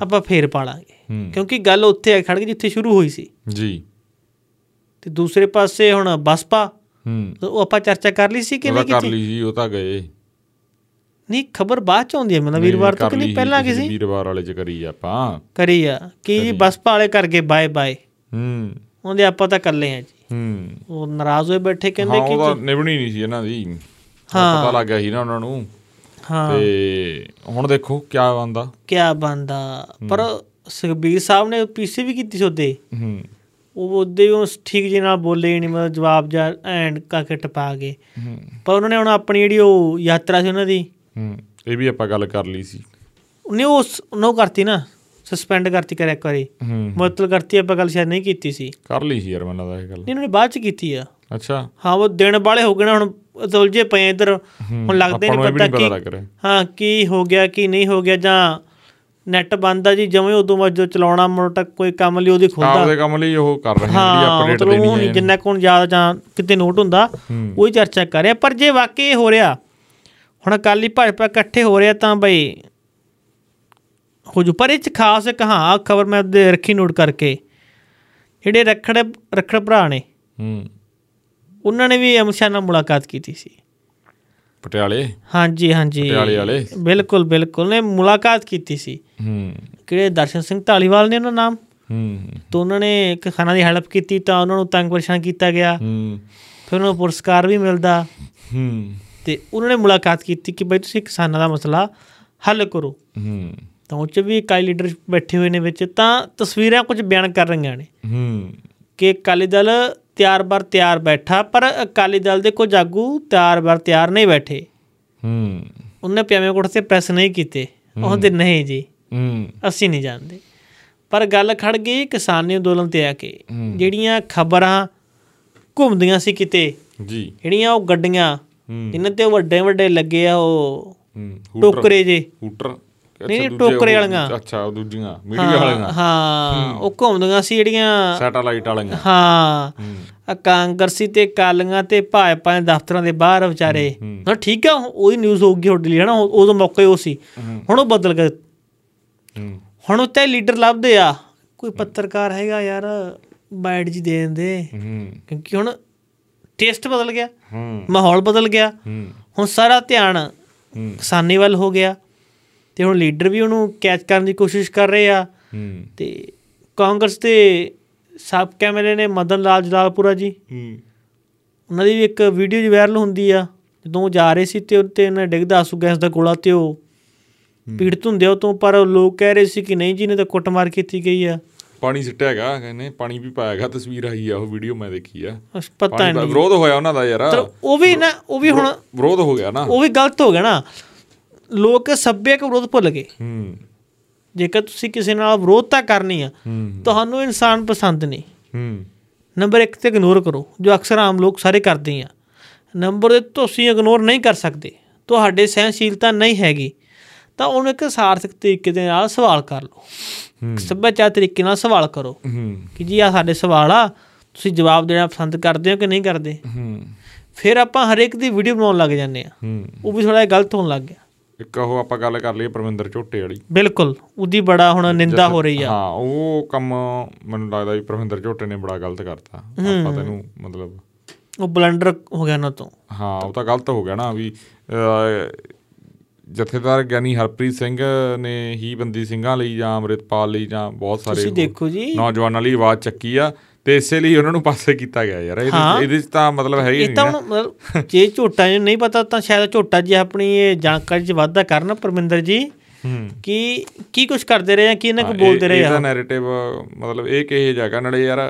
ਆਪਾਂ ਫੇਰ ਪਾਲਾਂਗੇ। ਕਿਉਂਕਿ ਗੱਲ ਉੱਥੇ ਖੜ ਗਈ ਜਿੱਥੇ ਸ਼ੁਰੂ ਹੋਈ ਸੀ। ਜੀ। ਤੇ ਦੂਸਰੇ ਪਾਸੇ ਹੁਣ ਬਸਪਾ ਹੂੰ। ਉਹ ਆਪਾਂ ਚਰਚਾ ਕਰ ਲਈ ਸੀ ਕਿ ਨਹੀਂ ਕਰ ਕੀਤੀ? ਲਈ ਜੀ ਉਹ ਤਾਂ ਗਏ। ਨਹੀਂ ਖਬਰ ਬਾਅਦ ਚ ਆਉਂਦੀ ਹੈ ਮਤਲਬ ਵੀਰਵਾਰ ਤੋਂ ਕਰ ਕਿ ਨਹੀਂ? ਪਹਿਲਾਂ ਕਿਸੇ ਵੀਰਵਾਰ ਵਾਲੇ ਚ ਕਰੀ ਆਪਾਂ। ਕਰੀ ਆ। ਕੀ ਜੀ ਬਸਪਾ ਵਾਲੇ ਕਰ ਗਏ ਬਾਏ ਬਾਏ ਹੂੰ। ਉਹਦੇ ਆਪਾਂ ਤਾਂ ਇਕੱਲੇ ਆ ਜੀ। ਹੂੰ। ਉਹ ਨਾਰਾਜ਼ ਹੋਏ ਬੈਠੇ ਹਾਂ ਕਹਿੰਦੇ ਕਿ ਉਹਦਾ ਨਿਭਣੀ ਨਹੀਂ ਸੀ ਇਹਨਾਂ ਦੀ। ਹਾਂ। ਪਤਾ ਲੱਗ ਗਿਆ ਸੀ ਨਾ ਉਹਨਾਂ ਨੂੰ। ਹਾਂ। ਤੇ ਹੁਣ ਦੇਖੋ ਕਿਆ ਬੰਦਾ ਕਿਆ ਬੰਦਾ ਪਰ ਸੁਖਬੀਰ ਸਾਹਿਬ ਨੇ ਪੀਸੀ ਵੀ ਕੀਤੀ ਸੀ ਉਹਦੇ। ਹੂੰ। ਉਹ ਉਹਦੇ ਉਹ ਠੀਕ ਜੇ ਨਾਲ ਬੋਲੇ ਨਹੀਂ ਮਤਲਬ ਜਵਾਬ ਜਾਂ ਐਂਡ ਕਾਕੇ ਟਪਾ ਗਏ। ਹੂੰ। ਪਰ ਉਹਨਾਂ ਨੇ ਹੁਣ ਆਪਣੀ ਜਿਹੜੀ ਉਹ ਯਾਤਰਾ ਸੀ ਉਹਨਾਂ ਦੀ ਹੂੰ। ਇਹ ਵੀ ਆਪਾਂ ਗੱਲ ਕਰ ਲਈ ਸੀ। ਉਹਨੇ ਉਹ ਨੋ ਕਰਤੀ ਨਾ। ਸਸਪੈਂਡ ਕਰਤੀ ਕਰਿਆ ਇੱਕ ਵਾਰੀ। ਮੁਅੱਤਲ ਕਰਤੀ ਆਪਾਂ ਗੱਲ ਸ਼ਾਇਦ ਨਹੀਂ ਕੀਤੀ ਸੀ। ਕਰ ਲਈ ਸੀ ਯਾਰ ਮੈਨੂੰ ਲੱਗਦਾ ਇਹ ਗੱਲ। ਨਹੀਂ ਉਹਨਾਂ ਨੇ ਬਾਅਦ ਚ ਕੀਤੀ ਆ। ਅੱਛਾ। ਹਾਂ ਉਹ ਦਿਨ ਵਾਲੇ ਹੋ ਗਏ ਨਾ ਹੁਣ ਉਲਝੇ ਪਏ ਇੱਧਰ। ਹੁਣ ਲੱਗਦੇ ਨਹੀਂ ਪਤਾ ਕੀ ਹਾਂ ਕੀ ਹੋ ਗਿਆ ਕੀ ਨਹੀਂ ਹੋ ਗਿਆ ਜਾਂ ਨੈਟ ਬੰਦ ਆ ਜੀ ਜਿਵੇਂ ਉਦੋਂ ਬਾਅਦ ਜੋ ਚਲਾਉਣਾ ਮੋਟਾ ਕੋਈ ਕੰਮ ਲਈ ਉਹਦੀ ਖੁੱਲਦਾ ਆਪਦੇ ਕੰਮ ਲਈ ਉਹ ਕਰ ਰਹੇ ਜਿਹੜੀ ਅਪਡੇਟ ਦੇਣੀ ਹੈ। ਜਿੰਨਾ ਕੋਣ ਜ਼ਿਆਦਾ ਜਾਂ ਕਿਤੇ ਨੋਟ ਹੁੰਦਾ ਹੂੰ। ਉਹੀ ਚਰਚਾ ਕਰ ਰਿਹਾ। ਪਰ ਜੇ ਵਾਕਈ ਹੋ ਰਿਹਾ ਹੁਣ ਅਕਾਲੀ ਭਾਜਪਾ ਇਕੱਠੇ ਹੋ ਰਿਹਾ ਤਾਂ ਬਈ ਹੋ ਜੂ ਪਰ ਇਹ ਚ ਖਾਸ ਇੱਕ ਹਾਂ ਖਬਰ ਮੈਂ ਉਹਦੇ ਰੱਖੀ ਨੋਟ ਕਰਕੇ। ਜਿਹੜੇ ਰੱਖੜ ਰੱਖੜ ਭਰਾ ਨੇ ਹੂੰ। ਉਹਨਾਂ ਨੇ ਵੀ ਅਮਿਤ ਸ਼ਾਹ ਨਾਲ ਮੁਲਾਕਾਤ ਕੀਤੀ ਸੀ। ਪਟਿਆਲੇ? ਹਾਂਜੀ ਹਾਂਜੀ। ਪਟਿਆਲੇ ਵਾਲੇ? ਬਿਲਕੁਲ ਬਿਲਕੁਲ। ਨੇ ਮੁਲਾਕਾਤ ਕੀਤੀ ਸੀ। ਹੂੰ। ਕਿਹੜੇ ਦਰਸ਼ਨ ਸਿੰਘ ਢਾਲੀਵਾਲ ਨੇ ਉਹਨਾਂ ਨਾਮ? ਹੂੰ। ਤਾਂ ਉਹਨਾਂ ਨੇ ਕਿਸਾਨਾਂ ਦੀ ਹੈਲਪ ਕੀਤੀ ਤਾਂ ਉਹਨਾਂ ਨੂੰ ਤੰਗ ਪਰੇਸ਼ਾਨ ਕੀਤਾ ਗਿਆ। ਹੂੰ। ਫਿਰ ਉਹਨਾਂ ਨੂੰ ਪੁਰਸਕਾਰ ਵੀ ਮਿਲਦਾ। ਹੂੰ। ਤੇ ਉਹਨਾਂ ਨੇ ਮੁਲਾਕਾਤ ਕੀਤੀ ਕਿ ਬਈ ਤੁਸੀਂ ਕਿਸਾਨਾਂ ਦਾ ਮਸਲਾ ਹੱਲ ਕਰੋ। ਹੂੰ। ਤਾਂ ਉਹ 'ਚ ਵੀ ਕਾਈ ਲੀਡਰ ਬੈਠੇ ਹੋਏ ਨੇ ਵਿੱਚ ਤਾਂ ਤਸਵੀਰਾਂ ਕੁਝ ਬਿਆਨ ਕਰ ਰਹੀਆਂ ਨੇ। ਹੂੰ। ਕਿ ਅਕਾਲੀ ਦਲ ਤਿਆਰ ਬਰ ਤਿਆਰ ਬੈਠਾ ਪਰ ਅਕਾਲੀ ਦਲ ਦੇ ਕੁਝ ਆਗੂ ਤਿਆਰ ਬਰ ਤਿਆਰ ਨਹੀਂ ਬੈਠੇ। ਹੂੰ। ਉਹਨੇ ਪਿਆਵੇਂ ਕੋਟ ਤੇ ਪ੍ਰੈਸ ਨਹੀਂ ਕੀਤੇ। ਉਹਦੇ ਨਹੀਂ ਜੀ। ਹੂੰ। ਅਸੀਂ ਨਹੀਂ ਜਾਣਦੇ। ਪਰ ਗੱਲ ਖੜ ਗਈ ਕਿਸਾਨੀ ਅੰਦੋਲਨ ਤੇ ਆ ਕੇ। ਜਿਹੜੀਆਂ ਖਬਰਾਂ ਘੁੰਮਦੀਆਂ ਸੀ ਕਿਤੇ ਜੀ। ਜਿਹੜੀਆਂ ਉਹ ਗੱਡੀਆਂ ਜਿਨ੍ਹਾਂ ਤੇ ਵੱਡੇ ਵੱਡੇ ਲੱਗੇ ਆ ਉਹ ਟੋਕਰੇ ਜੇ। ਹੂਟਰ। ਨਹੀਂ, ਟੋਕਰੇ ਉਹ- ਵਾਲੀਆਂ। ਅੱਛਾ ਉਹ ਦੂਜੀਆਂ ਮੀਡੀਆ ਵਾਲੀਆਂ। ਹਾਂ ਉਹ ਘੁੰਮਦੀਆਂ ਸੀ ਜਿਹੜੀਆਂ ਸੈਟੇਲਾਈਟ ਵਾਲੀਆਂ। ਹਾਂ। ਕਾਂਗਰਸੀ ਤੇ ਕਾਲੀਆਂ ਤੇ ਭਾਜਪਾ ਦੇ ਦਫ਼ਤਰਾਂ ਦੇ ਬਾਹਰ ਵਿਚਾਰੇ। ਹਾਂ ਠੀਕ ਆ ਉਹਦੀ ਨਿਊਜ਼ ਹੋਊਗੀ ਤੁਹਾਡੇ ਲਈ ਹਨਾ? ਉਹ- ਉਦੋਂ ਮੌਕੇ ਉਹ ਸੀ। ਹੁਣ ਉਹ ਬਦਲ ਗਏ। ਹੁਣ ਉੱਤੇ ਲੀਡਰ ਲੱਭਦੇ ਆ। ਕੋਈ ਪੱਤਰਕਾਰ ਹੈਗਾ ਯਾਰ ਬਾਈਟ ਜੀ ਦੇ ਦਿੰਦੇ। ਕਿਉਂਕਿ ਹੁਣ ਟੇਸਟ ਬਦਲ ਗਿਆ। ਮਾਹੌਲ ਬਦਲ ਗਿਆ। ਹੁਣ ਸਾਰਾ ਧਿਆਨ ਕਿਸਾਨੀ ਵੱਲ ਹੋ ਗਿਆ। ਤੇ ਹੁਣ ਲੀਡਰ ਵੀ ਉਹਨੂੰ ਕੈਚ ਕਰਨ ਦੀ ਕੋਸ਼ਿਸ਼ ਕਰ ਰਹੇ ਆ। ਹੂੰ। ਤੇ ਕਾਂਗਰਸ ਦੇ ਸਾਬਕਾ ਐਮਐਲਏ ਨੇ ਮਦਨ ਲਾਲ ਜਲਾਲਪੁਰਾ ਜੀ। ਹੂੰ। ਉਹਨਾਂ ਦੀ ਵੀ ਇੱਕ ਵੀਡੀਓ ਜੀ ਵਾਇਰਲ ਹੁੰਦੀ ਆ। ਜਦੋਂ ਉਹ ਜਾ ਰਹੇ ਸੀ ਤੇ ਉੱਤੇ ਉਹਨਾਂ ਡਿੱਗਦਾ ਆਸੂ ਗੈਸ ਦਾ ਗੋਲਾ ਤੇ ਉਹ ਪੀੜਤ ਹੁੰਦੇ ਉਹ ਤੋਂ ਪਰ ਲੋਕ ਕਹਿ ਰਹੇ ਸੀ ਕਿ ਨਹੀਂ ਜੀ ਨੇ ਤਾਂ ਕੁੱਟਮਾਰ ਕੀਤੀ ਗਈ ਆ। ਪਾਣੀ ਸਿੱਟਿਆ ਹੈਗਾ ਕਹਿੰਦੇ ਪਾਣੀ ਵੀ ਪਾਇਆ ਹੈਗਾ ਤਸਵੀਰ ਆਈ ਆ ਉਹ ਵੀਡੀਓ ਮੈਂ ਦੇਖੀ ਆ। ਪਤਾ ਨਹੀਂ। ਵਿਰੋਧ ਹੋਇਆ ਉਹਨਾਂ ਦਾ ਯਾਰ। ਉਹ ਵੀ ਨਾ ਉਹ ਵੀ ਹੁਣ ਵਿਰੋਧ ਹੋ ਗਿਆ ਨਾ। ਉਹ ਵੀ ਗਲਤ ਹੋ ਗਿਆ ਨਾ। ਲੋਕ ਸੱਭਿਅਕ ਵਿਰੋਧ ਭੁੱਲ ਗਏ। ਹੂੰ। ਜੇਕਰ ਤੁਸੀਂ ਕਿਸੇ ਨਾਲ ਵਿਰੋਧਤਾ ਕਰਨੀ ਆ ਤੁਹਾਨੂੰ ਇਨਸਾਨ ਪਸੰਦ ਨਹੀਂ ਹੂੰ। ਨੰਬਰ 1 ਤੇ ਇਗਨੋਰ ਕਰੋ ਜੋ ਅਕਸਰ ਆਮ ਲੋਕ ਸਾਰੇ ਕਰਦੇ ਆ। ਨੰਬਰ 2 ਤੁਸੀਂ ਇਗਨੋਰ ਨਹੀਂ ਕਰ ਸਕਦੇ। ਤੁਹਾਡੇ ਸਹਿਨਸ਼ੀਲਤਾ ਨਹੀਂ ਹੈਗੀ। ਤਾਂ ਉਹਨੂੰ ਇੱਕ ਸਾਰਥਕ ਤਰੀਕੇ ਦੇ ਨਾਲ ਸਵਾਲ ਕਰ ਲਓ। ਸੱਭਿਆਚਾਰ ਤਰੀਕੇ ਨਾਲ ਸਵਾਲ ਕਰੋ ਕਿ ਜੀ ਆ ਸਾਡੇ ਸਵਾਲ ਆ ਤੁਸੀਂ ਜਵਾਬ ਦੇਣਾ ਪਸੰਦ ਕਰਦੇ ਹੋ ਕਿ ਨਹੀਂ ਕਰਦੇ? ਹੂੰ। ਫਿਰ ਆਪਾਂ ਹਰੇਕ ਦੀ ਵੀਡੀਓ ਬਣਾਉਣ ਲੱਗ ਜਾਂਦੇ ਆ। ਹੂੰ। ਉਹ ਵੀ ਥੋੜਾ ਗਲਤ ਹੋਣ ਲੱਗ ਗਿਆ। ਇੱਕ ਉਹ ਆਪਾਂ ਗੱਲ ਕਰ ਲਈਏ ਪਰਮਿੰਦਰ ਝੋਟੇ ਵਾਲੀ। ਬਿਲਕੁਲ ਉਹਦੀ ਬੜਾ ਹੁਣ ਨਿੰਦਾ ਹੋ ਰਹੀ ਆ। ਹਾਂ ਉਹ ਕੰਮ ਮੈਨੂੰ ਲੱਗਦਾ ਵੀ ਪਰਮਿੰਦਰ ਝੋਟੇ ਨੇ ਬੜਾ ਗਲਤ ਕਰਤਾ। ਆਪਾਂ ਤੈਨੂੰ ਮਤਲਬ ਉਹ ਬਲੰਡਰ ਹੋ ਗਿਆ ਉਹਨਾਂ ਤੋਂ ਹਾਂ ਉਹ ਤਾਂ ਗਲਤ ਹੋ ਗਿਆ ਨਾ ਵੀ ਜਥੇਦਾਰ ਗਿਆਨੀ ਹਰਪ੍ਰੀਤ ਸਿੰਘ ਨੇ ਹੀ ਬੰਦੀ ਸਿੰਘਾਂ ਲਈ ਜਾਂ ਅੰਮ੍ਰਿਤਪਾਲ ਲਈ ਜਾਂ ਬਹੁਤ ਸਾਰੇ ਨੌਜਵਾਨਾਂ ਲਈ ਆਵਾਜ਼ ਚੱਕੀ ਆ। ਤੇ ਇਸੇ ਲਈ ਉਹਨਾਂ ਨੂੰ ਪਾਸੇ ਕੀਤਾ ਗਿਆ ਯਾਰ। ਹਾਂ। ਇਹਦੇ ਇਹਦੇ ਚ ਤਾਂ ਮਤਲਬ ਹੈ ਹੀ ਇਹ ਤਾਂ ਨਹੀਂ ਮਤਲਬ ਜੇ ਝੋਟਾ ਜੀ ਨੂੰ ਨਹੀਂ ਪਤਾ ਤਾਂ ਸ਼ਾਇਦ ਝੋਟਾ ਜੀ ਆਪਣੀ ਇਹ ਜਾਣਕਾਰੀ 'ਚ ਵਾਧਾ ਕਰਨ ਪਰਮਿੰਦਰ ਜੀ ਹੂੰ। ਕਿ ਕੀ ਕੁਝ ਕਰਦੇ ਰਹੇ ਆ ਕੀ ਇਹਨਾਂ ਕੋ ਹਾਂ, ਬੋਲਦੇ ਰਹੇ ਇਹਦਾ ਆ? ਨੈਰੇਟਿਵ ਮਤਲਬ ਇਹ ਕਿਹੇ ਜਗ੍ਹਾ ਨਾਲੇ ਯਾਰ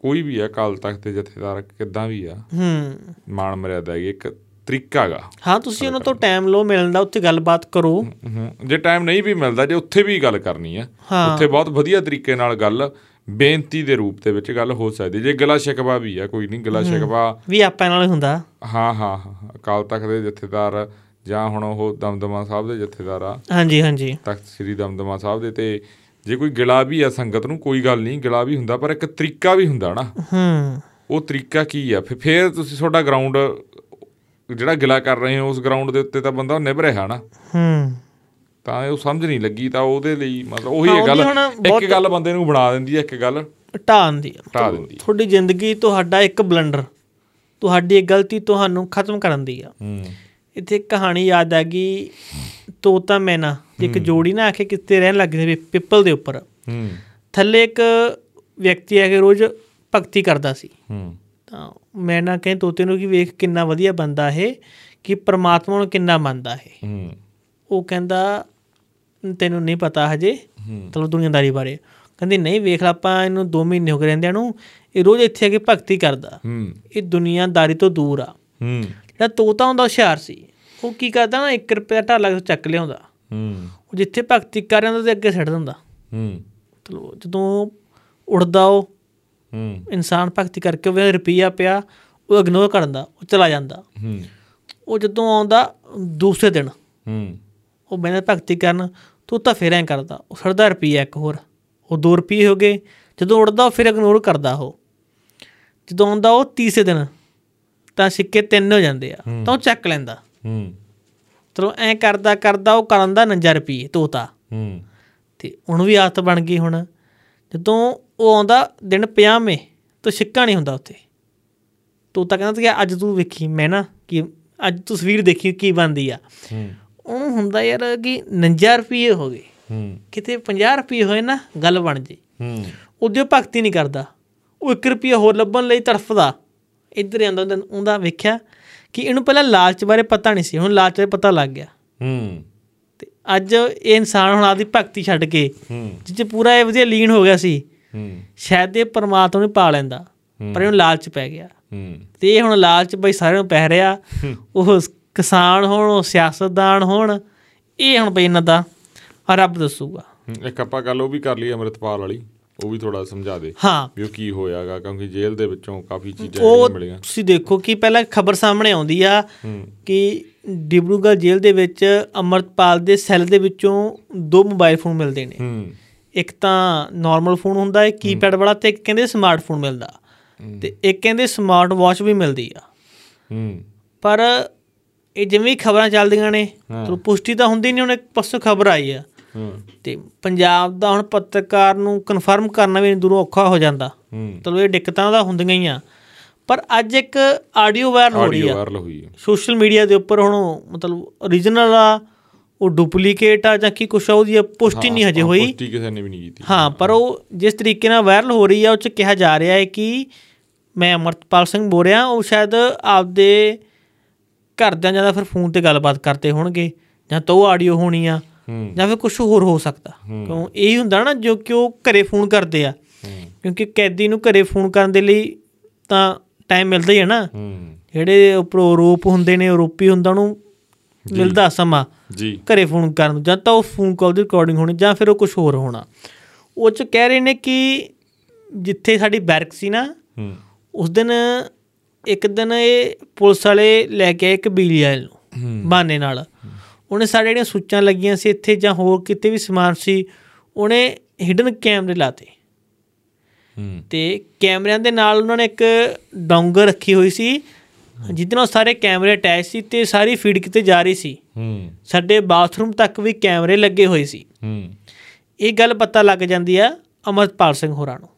ਕੋਈ ਵੀ ਆ ਕਾਲ ਤਖਤ ਦੇ ਜਥੇਦਾਰ ਕਿੱਦਾਂ ਵੀ ਆ ਹੂੰ। ਮਾਣ ਮਰਿਆਦਾ ਹੈਗੀ ਇੱਕ ਤਰੀਕਾ ਹੈਗਾ। ਹਾਂ ਤੁਸੀਂ ਉਹਨਾਂ ਤੋਂ ਟਾਈਮ ਲਓ ਮਿਲਣ ਦਾ ਉੱਥੇ ਗੱਲਬਾਤ ਕਰੋ। ਹੂੰ। ਜੇ ਟਾਈਮ ਨਹੀਂ ਵੀ ਮਿਲਦਾ ਜੇ ਉੱਥੇ ਵੀ ਗੱਲ ਕਰਨੀ ਆ ਹਾਂ। ਉੱਥੇ ਬਹੁਤ ਵਧੀਆ ਤਰੀਕੇ ਨਾਲ ਗੱਲ ਬੇਨਤੀ ਦੇ ਰੂਪ ਦੇ ਵਿੱਚ ਗੱਲ ਹੋ ਸਕਦੀ ਜੇ ਗਲਾ ਸ਼ਿਕਵਾ ਵੀ ਆ ਕੋਈ ਨਹੀਂ ਗਲਾ ਸ਼ਿਕਵਾ ਵੀ ਆਪਾਂ ਨਾਲ ਹੁੰਦਾ। ਹਾਂ ਹਾਂ ਹਾਂ, ਅਕਾਲ ਤਖਤ ਦੇ ਜਥੇਦਾਰ ਜਾਂ ਹੁਣ ਉਹ ਦਮਦਮਾ ਸਾਹਿਬ ਦੇ ਜਥੇਦਾਰ ਆ। ਹਾਂਜੀ ਹਾਂਜੀ। ਤਖਤ ਸ੍ਰੀ ਦਮਦਮਾ ਸਾਹਿਬ ਦੇ ਤੇ ਜੇ ਕੋਈ ਗਿਲਾ ਵੀ ਆ ਸੰਗਤ ਨੂੰ ਕੋਈ ਗੱਲ ਨਹੀਂ ਗਿਲਾ ਵੀ ਹੁੰਦਾ ਪਰ ਇੱਕ ਤਰੀਕਾ ਵੀ ਹੁੰਦਾ ਨਾ। ਹੂੰ। ਉਹ ਤਰੀਕਾ ਕੀ ਆ? ਫਿਰ ਫਿਰ ਤੁਸੀਂ ਤੁਹਾਡਾ ਗਰਾਊਂਡ ਜਿਹੜਾ ਗਿਲਾ ਕਰ ਰਹੇ ਹੋ ਉਸ ਗਰਾਊਂਡ ਦੇ ਉੱਤੇ ਤਾਂ ਬੰਦਾ ਨਿਭ ਰਿਹਾ ਨਾ। ਹੂੰ। ਤਾਂ ਉਹ ਸਮਝ ਨਹੀਂ ਲੱਗੀ ਤਾਂ ਉਹਦੇ ਲਈ ਮਤਲਬ ਉਹੀ ਹਾਂ, ਹੈ ਗੱਲ ਇੱਕ ਗੱਲ ਬੰਦੇ ਨੂੰ ਬਣਾ ਦਿੰਦੀ ਹੈ ਇੱਕ ਗੱਲ ਢਾਣ ਦੀ ਢਾਹ ਦਿੰਦੀ ਤੁਹਾਡੀ ਜ਼ਿੰਦਗੀ ਤੁਹਾਡਾ ਇੱਕ ਬਲੰਡਰ ਤੁਹਾਡੀ ਇੱਕ ਗਲਤੀ ਤੁਹਾਨੂੰ ਖਤਮ ਕਰਨ ਦੀ ਆ। ਹੂੰ। ਇੱਥੇ ਇੱਕ ਕਹਾਣੀ ਯਾਦ ਆ ਗਈ ਤੋਤਾ ਮੈਨਾ ਇੱਕ ਜੋੜੀ ਨਾ ਆ ਕੇ ਕਿਤੇ ਰਹਿਣ ਲੱਗ ਗਏ ਪਿੱਪਲ ਦੇ ਉੱਪਰ। ਹੂੰ। ਥੱਲੇ ਇੱਕ ਵਿਅਕਤੀ ਆ ਕੇ ਰੋਜ਼ ਭਗਤੀ ਕਰਦਾ ਸੀ। ਹੂੰ। ਤਾਂ ਮੈਨਾ ਕਹੇ ਤੋਤੇ ਨੂੰ ਕਿ ਵੇਖ ਕਿੰਨਾ ਵਧੀਆ ਬੰਦਾ ਇਹ ਕਿ ਪ੍ਰਮਾਤਮਾ ਨੂੰ ਕਿੰਨਾ ਮੰਨਦਾ ਹੂੰ। ਉਹ ਕਹਿੰਦਾ ਤੈਨੂੰ ਨਹੀਂ ਪਤਾ ਹਜੇ ਮਤਲਬ ਦੁਨੀਆਦਾਰੀ ਬਾਰੇ। ਕਹਿੰਦੀ ਨਹੀਂ ਵੇਖ ਲਾ ਆਪਾਂ ਇਹਨੂੰ 2 ਮਹੀਨੇ ਹੋ ਗਏ ਰਹਿੰਦਿਆਂ ਨੂੰ ਇਹ ਰੋਜ਼ ਇੱਥੇ ਆ ਕੇ ਭਗਤੀ ਕਰਦਾ। ਹੂੰ। ਇਹ ਦੁਨੀਆਦਾਰੀ ਤੋਂ ਦੂਰ ਆ। ਹੂੰ। ਜਿਹੜਾ ਤੋਤਾ ਹੁੰਦਾ ਹੁਸ਼ਿਆਰ ਸੀ ਉਹ ਕੀ ਕਰਦਾ ਨਾ 1 ਰੁਪਏ ਦਾ ਢਾਲਾ ਚੱਕ ਲਿਆਉਂਦਾ। ਹੂੰ। ਉਹ ਜਿੱਥੇ ਭਗਤੀ ਕਰ ਰਿਹਾ ਹੁੰਦਾ ਤੇ ਅੱਗੇ ਛੱਡ ਦਿੰਦਾ। ਹੂੰ। ਮਤਲਬ ਜਦੋਂ ਉੱਡਦਾ ਉਹ ਹੂੰ। ਇਨਸਾਨ ਭਗਤੀ ਕਰਕੇ ਉਹ ਰੁਪਈਆ ਪਿਆ ਉਹ ਇਗਨੋਰ ਕਰਦਾ ਉਹ ਚਲਾ ਜਾਂਦਾ। ਹੂੰ। ਉਹ ਜਦੋਂ ਆਉਂਦਾ ਦੂਸਰੇ ਦਿਨ ਹੂੰ। ਉਹ ਬਿਨਾਂ ਭਗਤੀ ਕਰਨ ਤੂੰ ਤਾਂ ਫਿਰ ਐਂ ਕਰਦਾ ਉਹ ਛੱਡਦਾ ਰੁਪਈਆ ਇੱਕ ਹੋਰ ਉਹ 2 ਰੁਪਏ ਹੋ ਗਏ ਜਦੋਂ ਉੱਡਦਾ ਉਹ ਫਿਰ ਇਗਨੋਰ ਕਰਦਾ ਉਹ। ਜਦੋਂ ਆਉਂਦਾ ਉਹ ਤੀਸਰੇ ਦਿਨ ਤਾਂ ਸਿੱਕੇ ਤਿੰਨ ਹੋ ਜਾਂਦੇ ਆ ਤਾਂ ਉਹ ਚੱਕ ਲੈਂਦਾ। ਹੂੰ। ਚਲੋ ਐਂ ਕਰਦਾ ਕਰਦਾ ਉਹ ਕਰਨ ਦਾ 49 ਰੁਪਏ ਤੋਤਾ। ਹੂੰ। ਤੇ ਉਹਨੂੰ ਵੀ ਆਦਤ ਬਣ ਗਈ ਹੁਣ ਜਦੋਂ ਉਹ ਆਉਂਦਾ ਦਿਨ 50ਵੇਂ ਤਾਂ ਸਿੱਕਾ ਨਹੀਂ ਹੁੰਦਾ ਉੱਥੇ। ਤੋਤਾ ਕਹਿੰਦਾ ਕਿ ਅੱਜ ਤੂੰ ਵੇਖੀ ਮੈਂ ਨਾ ਕਿ ਅੱਜ ਤਸਵੀਰ ਦੇਖੀ ਕੀ ਬਣਦੀ ਆ। ਹੂੰ। ਉਹਨੂੰ ਹੁੰਦਾ ਯਾਰ ਕਿ 49 ਰੁਪਏ ਹੋ ਗਏ। ਹੂੰ। ਕਿਤੇ 50 ਰੁਪਏ ਹੋਏ ਨਾ ਗੱਲ ਬਣ ਜੇ। ਹੂੰ। ਉਹਦੇ ਉਹ ਭਗਤੀ ਨਹੀਂ ਕਰਦਾ। ਉਹ 1 ਰੁਪਏ ਹੋਰ ਲੱਭਣ ਲਈ ਤੜਫਦਾ। ਇੱਧਰ ਆਂਦਾ ਉਹਦਾ ਵੇਖਿਆ ਕਿ ਇਹਨੂੰ ਪਹਿਲਾਂ ਲਾਲਚ ਬਾਰੇ ਪਤਾ ਨਹੀਂ ਸੀ। ਹੁਣ ਲਾਲਚ ਬਾਰੇ ਪਤਾ ਲੱਗ ਗਿਆ। ਹੂੰ। ਤੇ ਅੱਜ ਇਹ ਇਨਸਾਨ ਹੁਣ ਆਪਦੀ ਭਗਤੀ ਛੱਡ ਕੇ ਹੂੰ। ਜਿੱਥੇ ਪੂਰਾ ਇਹ ਵਧੀਆ ਲੀਨ ਹੋ ਗਿਆ ਸੀ। ਹੂੰ। ਸ਼ਾਇਦ ਇਹ ਪਰਮਾਤਮਾ ਨੂੰ ਪਾ ਲੈਂਦਾ ਪਰ ਇਹਨੂੰ ਲਾਲਚ ਪੈ ਗਿਆ। ਹੂੰ। ਤੇ ਇਹ ਹੁਣ ਲਾਲਚ ਬਈ ਸਾਰਿਆਂ ਨੂੰ ਪੈ ਰਿਹਾ। ਉਹ ਕਿਸਾਨ ਹੋਣ ਸਿਆਸਤਦਾਨ ਹੋਣ ਇਹ ਹੁਣ ਬਈ ਇਹਨਾਂ ਦਾ ਰੱਬ ਦੱਸੂਗਾ। ਇੱਕ ਆਪਾਂ ਗੱਲ ਉਹ ਵੀ ਕਰ ਲਈ ਅੰਮ੍ਰਿਤਪਾਲ ਵਾਲੀ ਉਹ ਵੀ ਥੋੜਾ ਸਮਝਾ ਦੇ ਹਾਂ। ਵੀ ਉਹ ਕੀ ਹੋਇਆਗਾ ਕਿਉਂਕਿ ਜੇਲ੍ਹ ਦੇ ਵਿੱਚੋਂ ਕਾਫੀ ਚੀਜ਼ਾਂ ਮਿਲੀਆਂ। ਤੁਸੀਂ ਦੇਖੋ ਕਿ ਪਹਿਲਾਂ ਖਬਰ ਸਾਹਮਣੇ ਆਉਂਦੀ ਆ ਕਿ ਡਿਬਰੂਗੜ੍ਹ ਜੇਲ੍ਹ ਦੇ ਵਿੱਚ ਅਮਰਤਪਾਲ ਦੇ ਸੈੱਲ ਦੇ ਵਿੱਚੋਂ ਦੋ ਮੋਬਾਈਲ ਫੋਨ ਮਿਲਦੇ ਨੇ। ਇੱਕ ਤਾਂ ਨਾਰਮਲ ਫੋਨ ਹੁੰਦਾ ਹੈ ਕੀਪੈਡ ਵਾਲਾ ਤੇ ਇੱਕ ਕਹਿੰਦੇ ਸਮਾਰਟਫੋਨ ਮਿਲਦਾ। ਤੇ ਇੱਕ ਕਹਿੰਦੇ ਸਮਾਰਟ ਵਾਚ ਵੀ ਮਿਲਦੀ ਆ। ਹੂੰ। ਪਰ ਇਹ ਜਿਵੇਂ ਖਬਰਾਂ ਚੱਲਦੀਆਂ ਨੇ ਹਾਂ। ਤਾਂ ਪੁਸ਼ਟੀ ਤਾਂ ਹੁੰਦੀ ਨਹੀਂ ਹੁਣ ਇੱਕ ਪਾਸੋਂ ਖਬਰ ਆਈ ਆ। ਤੇ ਪੰਜਾਬ ਦਾ ਹੁਣ ਪੱਤਰਕਾਰ ਨੂੰ ਕਨਫਰਮ ਕਰਨਾ ਵੀ ਦੂਰੋਂ ਔਖਾ ਹੋ ਜਾਂਦਾ। ਚਲੋ ਇਹ ਦਿੱਕਤਾਂ ਤਾਂ ਹੁੰਦੀਆਂ ਹੀ ਆ। ਪਰ ਅੱਜ ਇੱਕ ਆਡੀਓ ਵਾਇਰਲ ਹੋ ਰਹੀ ਆ। ਸੋਸ਼ਲ ਮੀਡੀਆ ਦੇ ਉੱਪਰ ਹੁਣ ਮਤਲਬ origignal ਆ ਉਹ ਡੁਪਲੀਕੇਟ ਆ ਜਾਂ ਕੀ ਕੁਛ ਆ ਉਹਦੀ ਪੁਸ਼ਟੀ ਨਹੀਂ ਹਜੇ ਹੋਈ। ਪੁਸ਼ਟੀ ਕਿਸੇ ਨੇ ਵੀ ਨਹੀਂ ਕੀਤੀ। ਹਾਂ ਪਰ ਉਹ ਜਿਸ ਤਰੀਕੇ ਨਾਲ ਵਾਇਰਲ ਹੋ ਰਹੀ ਆ ਉਹ ਚ ਕਿਹਾ ਜਾ ਰਿਹਾ ਹੈ ਕਿ ਮੈਂ ਅਮਰਤਪਾਲ ਸਿੰਘ ਬੋਲ ਰਿਹਾ ਉਹ ਸ਼ਾਇਦ ਆਪਦੇ ਘਰਦਿਆਂ ਜ਼ਿਆਦਾ ਫਿਰ ਫੋਨ ਤੇ ਗੱਲਬਾਤ ਕਰਦੇ ਹੋਣਗੇ ਜਾਂ ਤਾਂ ਆਡੀਓ ਹੋਣੀ ਆ ਜਾਂ ਫਿਰ ਕੁਝ ਹੋਰ ਹੋ ਸਕਦਾ। ਕਿਉਂ? ਇਹ ਹੁੰਦਾ ਨਾ ਜੋ ਕਿ ਉਹ ਘਰੇ ਫੋਨ ਕਰਦੇ ਆ। ਕਿਉਂਕਿ ਕੈਦੀ ਨੂੰ ਘਰੇ ਫੋਨ ਕਰਨ ਦੇ ਲਈ ਤਾਂ ਟਾਈਮ ਮਿਲਦਾ ਹੀ ਹੈ ਨਾ। ਜਿਹੜੇ ਉੱਪਰੋਂ ਆਰੋਪ ਹੁੰਦੇ ਨੇ ਆਰੋਪੀ ਹੁੰਦਾ ਉਹਨੂੰ ਮਿਲਦਾ ਸਮਾਂ ਜੀ। ਘਰੇ ਫੋਨ ਕਰਨ ਜਾਂ ਤਾਂ ਉਹ ਫੋਨ ਕਾਲ ਦੀ ਰਿਕਾਰਡਿੰਗ ਹੋਣੀ ਜਾਂ ਫਿਰ ਉਹ ਕੁਝ ਹੋਰ ਹੋਣਾ। ਉਹ ਚ ਕਹਿ ਰਹੇ ਨੇ ਕਿ ਜਿੱਥੇ ਸਾਡੀ ਬੈਰਕ ਸੀ ਨਾ ਉਸ ਦਿਨ ਇੱਕ ਦਿਨ ਇਹ ਪੁਲਿਸ ਵਾਲੇ ਲੈ ਕੇ ਆਏ ਇੱਕ ਬਿਜਲੀ ਵਾਲੇ ਨੂੰ ਹੂੰ। ਬਹਾਨੇ ਨਾਲ। ਉਹਨੇ ਸਾਡੇ ਜਿਹੜੀਆਂ ਸੁੱਚਾਂ ਲੱਗੀਆਂ ਸੀ ਇੱਥੇ ਜਾਂ ਹੋਰ ਕਿਤੇ ਵੀ ਸਮਾਨ ਸੀ ਉਹਨੇ ਹਿਡਨ ਕੈਮਰੇ ਲਾਤੇ। ਤੇ ਕੈਮਰਿਆਂ ਦੇ ਨਾਲ ਉਹਨਾਂ ਨੇ ਇੱਕ ਡੋਂਗਰ ਰੱਖੀ ਹੋਈ ਸੀ ਜਿਹਦੇ ਨਾਲ ਸਾਰੇ ਕੈਮਰੇ ਅਟੈਚ ਸੀ ਤੇ ਸਾਰੀ ਫੀਡ ਕਿਤੇ ਜਾ ਰਹੀ ਸੀ। ਹੂੰ। ਸਾਡੇ ਬਾਥਰੂਮ ਤੱਕ ਵੀ ਕੈਮਰੇ ਲੱਗੇ ਹੋਏ ਸੀ। ਹੂੰ। ਇਹ ਗੱਲ ਪਤਾ ਲੱਗ ਜਾਂਦੀ ਆ ਅਮਰਪਾਲ ਸਿੰਘ ਹੋਰਾਂ ਨੂੰ।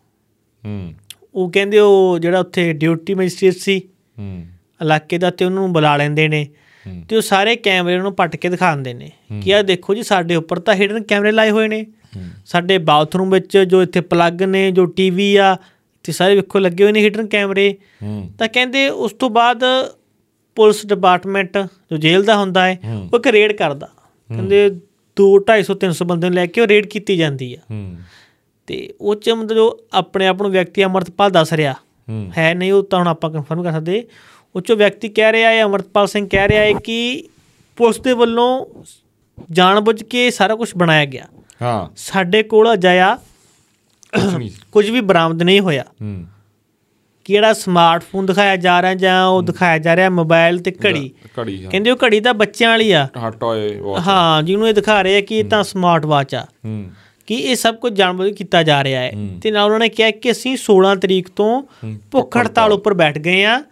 ਹੂੰ। ਉਹ ਕਹਿੰਦੇ ਉਹ ਜਿਹੜਾ ਉੱਥੇ ਡਿਊਟੀ ਮੈਜਿਸਟ੍ਰੇਟ ਸੀ ਹੂੰ। ਇਲਾਕੇ ਦਾ ਤੇ ਉਹਨੂੰ ਨੂੰ ਬੁਲਾ ਲੈਂਦੇ ਨੇ। ਤੇ ਉਹ ਸਾਰੇ ਕੈਮਰੇ ਨੂੰ ਪੱਟ ਕੇ ਦਿਖਾਉਂਦੇ ਨੇ ਕਿ ਆ ਦੇਖੋ ਜੀ ਸਾਡੇ ਉੱਪਰ ਤਾਂ ਹਿਡਨ ਕੈਮਰੇ ਲਾਏ ਹੋਏ ਨੇ। ਸਾਡੇ ਬਾਥਰੂਮ ਵਿੱਚ ਜੋ ਇੱਥੇ ਪਲੱਗ ਨੇ ਜੋ ਟੀਵੀ ਆ ਤੇ ਸਾਰੇ ਵੇਖੋ ਲੱਗੇ ਹੋਏ ਨੇ ਹਿਡਨ ਕੈਮਰੇ। ਤਾਂ ਕਹਿੰਦੇ ਉਸ ਤੋਂ ਬਾਅਦ ਪੁਲਿਸ ਡਿਪਾਰਟਮੈਂਟ ਜੋ ਜੇਲ੍ਹ ਦਾ ਹੁੰਦਾ ਹੈ। ਉਹ ਇੱਕ ਰੇਡ ਕਰਦਾ। ਕਹਿੰਦੇ 2 250 300 ਬੰਦੇ ਨੂੰ ਲੈ ਕੇ ਉਹ ਰੇਡ ਕੀਤੀ ਜਾਂਦੀ ਆ। ਤੇ ਉਹ ਚ ਮਤਲਬ ਜੋ ਆਪਣੇ ਆਪ ਨੂੰ ਵਿਅਕਤੀ ਅਮਰਤਪਾਲ ਦੱਸ ਰਿਹਾ। ਹੂੰ। ਨਹੀਂ ਉਹ ਤਾਂ ਹੁਣ ਆਪਾਂ ਕਨਫਰਮ ਕਰ ਸਕਦੇ। ਉਹ ਚੋਂ ਵਿਅਕਤੀ ਕਹਿ ਰਿਹਾ ਹੈ ਅਮਰਤਪਾਲ ਸਿੰਘ ਕਹਿ ਰਿਹਾ ਹੈ ਕਿ ਪੁਲਿਸ ਦੇ ਵੱਲੋਂ ਜਾਣਬੁੱਝ ਕੇ ਸਾਰਾ ਕੁਝ ਬਣਾਇਆ ਗਿਆ। ਹਾਂ। ਸਾਡੇ ਕੋਲ ਅਜਾਇਆ ਕੁਝ ਵੀ ਬਰਾਮਦ ਨਹੀਂ ਹੋਇਆ। ਹੂੰ। ਕਿ ਜਿਹੜਾ ਸਮਾਰਟਫੋਨ ਦਿਖਾਇਆ ਜਾ ਰਿਹਾ ਜਾਂ ਉਹ ਦਿਖਾਇਆ ਜਾ ਰਿਹਾ ਮੋਬਾਈਲ ਤੇ ਘੜੀ। ਘੜੀ ਹਾਂ। ਕਹਿੰਦੇ ਉਹ ਘੜੀ ਤਾਂ ਬੱਚਿਆਂ ਵਾਲੀ ਆ। ਹਾਂ ਜਿਹਨੂੰ ਇਹ ਦਿਖਾ ਰਹੇ ਆ ਕਿ ਇਹ ਤਾਂ ਸਮਾਰਟ ਵਾਚ ਆ। ਹੂੰ। ਕਿ ਇਹ ਸਭ ਕੁਝ ਜਾਣਬੁੱਝ ਕੇ ਕੀਤਾ ਜਾ ਰਿਹਾ ਹੈ। ਤੇ ਨਾਲ ਉਹਨਾਂ ਨੇ ਕਿਹਾ ਕਿ ਅਸੀਂ 16 ਤਰੀਕ ਤੋਂ ਭੁੱਖ ਹੜਤਾਲ ਉੱਪਰ ਬੈਠ ਗਏ ਆ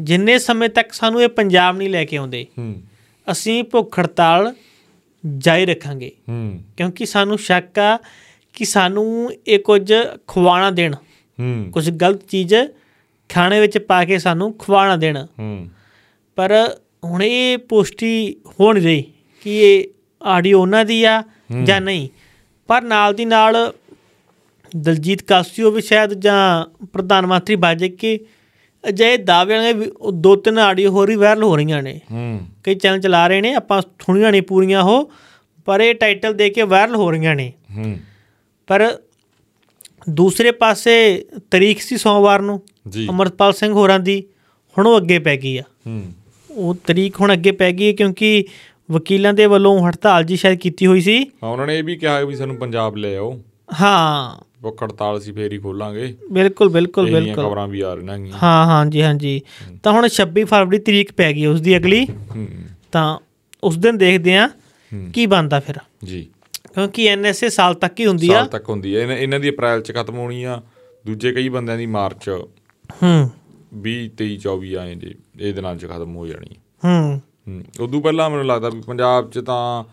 ਜਿੰਨੇ ਸਮੇਂ ਤੱਕ ਸਾਨੂੰ ਇਹ ਪੰਜਾਬ ਨਹੀਂ ਲੈ ਕੇ ਆਉਂਦੇ ਅਸੀਂ ਭੁੱਖ ਹੜਤਾਲ ਜਾਰੀ ਰੱਖਾਂਗੇ। ਕਿਉਂਕਿ ਸਾਨੂੰ ਸ਼ੱਕ ਆ ਕਿ ਸਾਨੂੰ ਇਹ ਕੁਝ ਖਵਾਣਾ ਦੇਣ। ਕੁਝ ਗਲਤ ਚੀਜ਼ ਖਾਣੇ ਵਿੱਚ ਪਾ ਕੇ ਸਾਨੂੰ ਖਵਾਣਾ ਦੇਣ। ਪਰ ਹੁਣ ਇਹ ਪੁਸ਼ਟੀ ਹੋ ਨਹੀਂ ਰਹੀ ਕਿ ਇਹ ਆਡੀਓ ਉਹਨਾਂ ਦੀ ਆ ਜਾਂ ਨਹੀਂ। ਪਰ ਨਾਲ ਦੀ ਨਾਲ ਦਲਜੀਤ ਕਾਸੀਓ ਵੀ ਸ਼ਾਇਦ ਜਾਂ ਪ੍ਰਧਾਨ ਮੰਤਰੀ ਬਾਜੇ ਕੇ ਅਜਿਹੇ ਦਾਅਵਿਆਂ ਦੇ ਦੋ ਤਿੰਨ ਆਡੀਓ ਹੋਰ ਵੀ ਵਾਇਰਲ ਹੋ ਰਹੀਆਂ ਨੇ। ਹੂੰ। ਕਈ ਚੈਨਲ ਚਲਾ ਰਹੇ ਨੇ ਆਪਾਂ ਸੁਣੀਆਂ ਨਹੀਂ ਪੂਰੀਆਂ ਉਹ ਪਰ ਇਹ ਟਾਈਟਲ ਦੇ ਕੇ ਵਾਇਰਲ ਹੋ ਰਹੀਆਂ ਨੇ। ਹੂੰ। ਪਰ ਦੂਸਰੇ ਪਾਸੇ ਤਰੀਕ ਸੀ ਸੋਮਵਾਰ ਨੂੰ ਜੀ। ਅਮਰਪਾਲ ਸਿੰਘ ਹੋਰਾਂ ਦੀ ਹੁਣ ਉਹ ਅੱਗੇ ਪੈ ਗਈ ਆ। ਹੂੰ। ਉਹ ਤਰੀਕ ਹੁਣ ਅੱਗੇ ਪੈ ਗਈ ਹੈ ਕਿਉਂਕਿ ਵਕੀਲਾਂ ਦੇ ਵੱਲੋਂ ਹੜਤਾਲ ਜੀ ਸ਼ਾਇਦ ਕੀਤੀ ਹੋਈ ਸੀ। ਹਾਂ ਉਹਨਾਂ ਨੇ ਇਹ ਵੀ ਕਿਹਾ ਵੀ ਸਾਨੂੰ ਪੰਜਾਬ ਲੈ ਆਓ। ਹਾਂ। ਭੁੱਖ ਹੜਤਾਲ ਸੀ ਫੇਰ ਹੀ ਖੋਲਾਂਗੇ। ਬਿਲਕੁਲ ਬਿਲਕੁਲ ਬਿਲਕੁਲ। ਖਬਰਾਂ ਵੀ ਆ ਰਹੀਆਂ ਹੈਗੀਆਂ ਹਾਂ ਹਾਂ ਜੀ ਹਾਂ ਜੀ। ਤਾਂ ਹੁਣ 26 ਫਰਵਰੀ ਤਰੀਕ ਪੈ ਗਈ ਉਸ ਦੀ ਅਗਲੀ। ਤਾਂ ਉਸ ਦਿਨ ਦੇਖਦੇ ਆ। ਕੀ ਬਣਦਾ ਫਿਰ। ਜੀ। ਕਿਉਂਕਿ ਐਨਐਸਏ ਸਾਲ ਤੱਕ ਹੀ ਹੁੰਦੀ ਆ। ਸਾਲ ਤੱਕ ਹੁੰਦੀ ਹੈ ਇਹਨਾਂ- ਦੀ ਅਪ੍ਰੈਲ ਚ ਖਤਮ ਹੋਣੀ ਆ। ਦੂਜੇ ਕਈ ਬੰਦਿਆਂ ਦੀ ਮਾਰਚ। ਹੂੰ। 20 23 24 ਆਏ ਜੀ। ਇਹ ਦਿਨਾਂ ਚ ਖਤਮ ਹੋ ਜਾਣੀ। ਹੂੰ। ਉਦੋਂ ਪਹਿਲਾਂ ਮੈਨੂੰ ਲੱਗਦਾ ਵੀ ਪੰਜਾਬ ਚ ਤਾਂ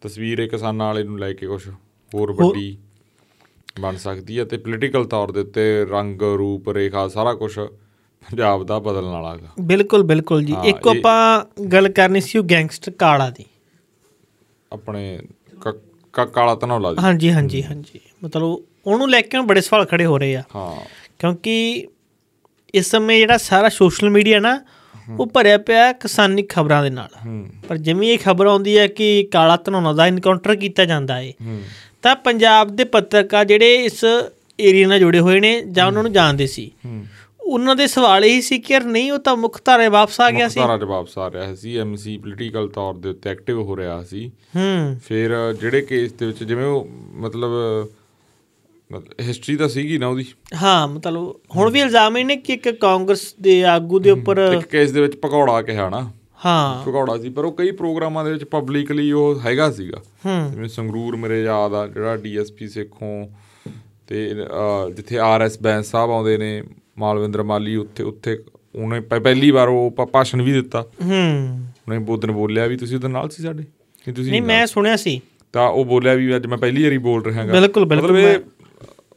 ਤਸਵੀਰ ਇਹ ਕਿਸਾਨਾਂ ਵਾਲੇ ਨੂੰ ਲੈ ਕੇ ਕੁਝ ਹੋਰ ਵੱਡੀ ਬਣ ਸਕਦੀ ਹੈ ਤੇ ਪੋਲੀਟੀਕਲ ਤੌਰ ਦੇ ਉੱਤੇ ਰੰਗ ਰੂਪ ਰੇਖਾ ਸਾਰਾ ਕੁਝ ਪੰਜਾਬ ਦਾ ਬਦਲਣ ਵਾਲਾ ਹੈਗਾ। ਬਿਲਕੁਲ ਬਿਲਕੁਲ ਜੀ। ਹਾਂ, ਇੱਕ ਆਪਾਂ ਗੱਲ ਕਰਨੀ ਸੀ ਉਹ ਗੈਂਗਸਟਰ ਕਾਲਾ ਦੀ। ਆਪਣੇ ਕਾਲਾ ਧਨੌਲਾ ਦੀ। ਹਾਂਜੀ ਹਾਂਜੀ ਹਾਂਜੀ। ਮਤਲਬ ਉਹਨੂੰ ਲੈ ਕੇ ਬੜੇ ਸਵਾਲ ਖੜੇ ਹੋ ਰਹੇ ਆ। ਹਾਂ। ਕਿਉਂਕਿ ਇਸ ਸਮੇਂ ਜਿਹੜਾ ਸਾਰਾ ਸੋਸ਼ਲ ਮੀਡੀਆ ਨਾ ਉਹ ਭਰਿਆ ਪਿਆ ਕਿਸਾਨੀ ਖਬਰਾਂ ਦੇ ਨਾਲ। ਪਰ ਜਿਵੇਂ ਇਹ ਖਬਰ ਆਉਂਦੀ ਹੈ ਕਿ ਕਾਲਾ ਧਨੌਲਾ ਦਾ ਇਨਕਾਊਂਟਰ ਕੀਤਾ ਜਾਂਦਾ ਹੈ ਤਾਂ ਪੰਜਾਬ ਦੇ ਪੱਤਰਕਾਰ ਜਿਹੜੇ ਇਸ ਏਰੀਆ ਨਾਲ ਜੁੜੇ ਹੋਏ ਨੇ ਜਾਂ ਉਹਨਾਂ ਨੂੰ ਜਾਣਦੇ ਸੀ। ਉਹਨਾਂ ਦੇ ਸਵਾਲ ਇਹ ਸੀ ਕਿ ਯਾਰ ਨਹੀਂ ਉਹ ਤਾਂ ਮੁੱਖ ਧਾਰੇ ਵਾਪਸ ਆ ਗਿਆ ਸੀ। ਮੁਖਤਾਰਾ ਜਵਾਬ ਆ ਰਿਹਾ ਸੀ। ਐਮਸੀ ਪੋਲੀਟੀਕਲ ਤੌਰ ਦੇ ਉੱਤੇ ਐਕਟਿਵ ਹੋ ਰਿਹਾ ਸੀ। ਹੂੰ। ਫਿਰ ਜਿਹੜੇ ਕੇਸ ਦੇ ਵਿੱਚ ਜਿਵੇਂ ਉਹ ਮਤਲਬ ਹਿਸਟਰੀ ਤਾਂ ਸੀਗੀ ਨਾ ਉਹਦੀ। ਹਾਂ ਮਤਲਬ ਹੁਣ ਵੀ ਇਲਜ਼ਾਮ ਇਹ ਨੇ ਕਿ ਇੱਕ ਕਾਂਗਰਸ ਦੇ ਆਗੂ ਦੇ ਉੱਪਰ ਇੱਕ ਕੇਸ ਦੇ ਵਿੱਚ ਪਕੌੜਾ ਕਿਹਾ ਨਾ। ਹਾਂ। ਪਕੌੜਾ ਸੀ ਪਰ ਉਹ ਕਈ ਪ੍ਰੋਗਰਾਮਾਂ ਦੇ ਵਿੱਚ ਪਬਲਿਕਲੀ ਉਹ ਹੈਗਾ ਸੀਗਾ। ਜਿਵੇਂ ਸੰਗਰੂਰ ਮੇਰੇ ਯਾਦ ਆ ਜਿਹੜਾ ਡੀਐਸਪੀ ਸੇਖੋਂ ਤੇ ਜਿੱਥੇ ਆਰਐਸ ਬੈਂਸ ਸਾਹਿਬ ਆਉਂਦੇ ਨੇ ਮਾਲਵਿੰਦਰ ਮਾਲੀ ਉੱਥੇ ਉੱਥੇ ਉਹਨੇ ਪਹਿਲੀ ਵਾਰ ਉਹ ਭਾਸ਼ਣ ਵੀ ਦਿੱਤਾ। ਹੂੰ। ਉਹਨੇ ਬੋਦਨ ਬੋਲਿਆ ਵੀ ਤੁਸੀਂ ਉਹਦੇ ਨਾਲ ਸੀ ਸਾਡੇ? ਕਿ ਤੁਸੀਂ ਨਹੀਂ ਮੈਂ ਸੁਣਿਆ ਸੀ। ਤਾਂ ਉਹ ਬੋਲਿਆ ਵੀ ਅੱਜ ਮੈਂ ਪਹਿਲੀ ਵਾਰੀ ਬੋਲ ਰਿਹਾ ਹਾਂ ਬਿਲਕੁਲ, ਬਿਲਕੁਲ,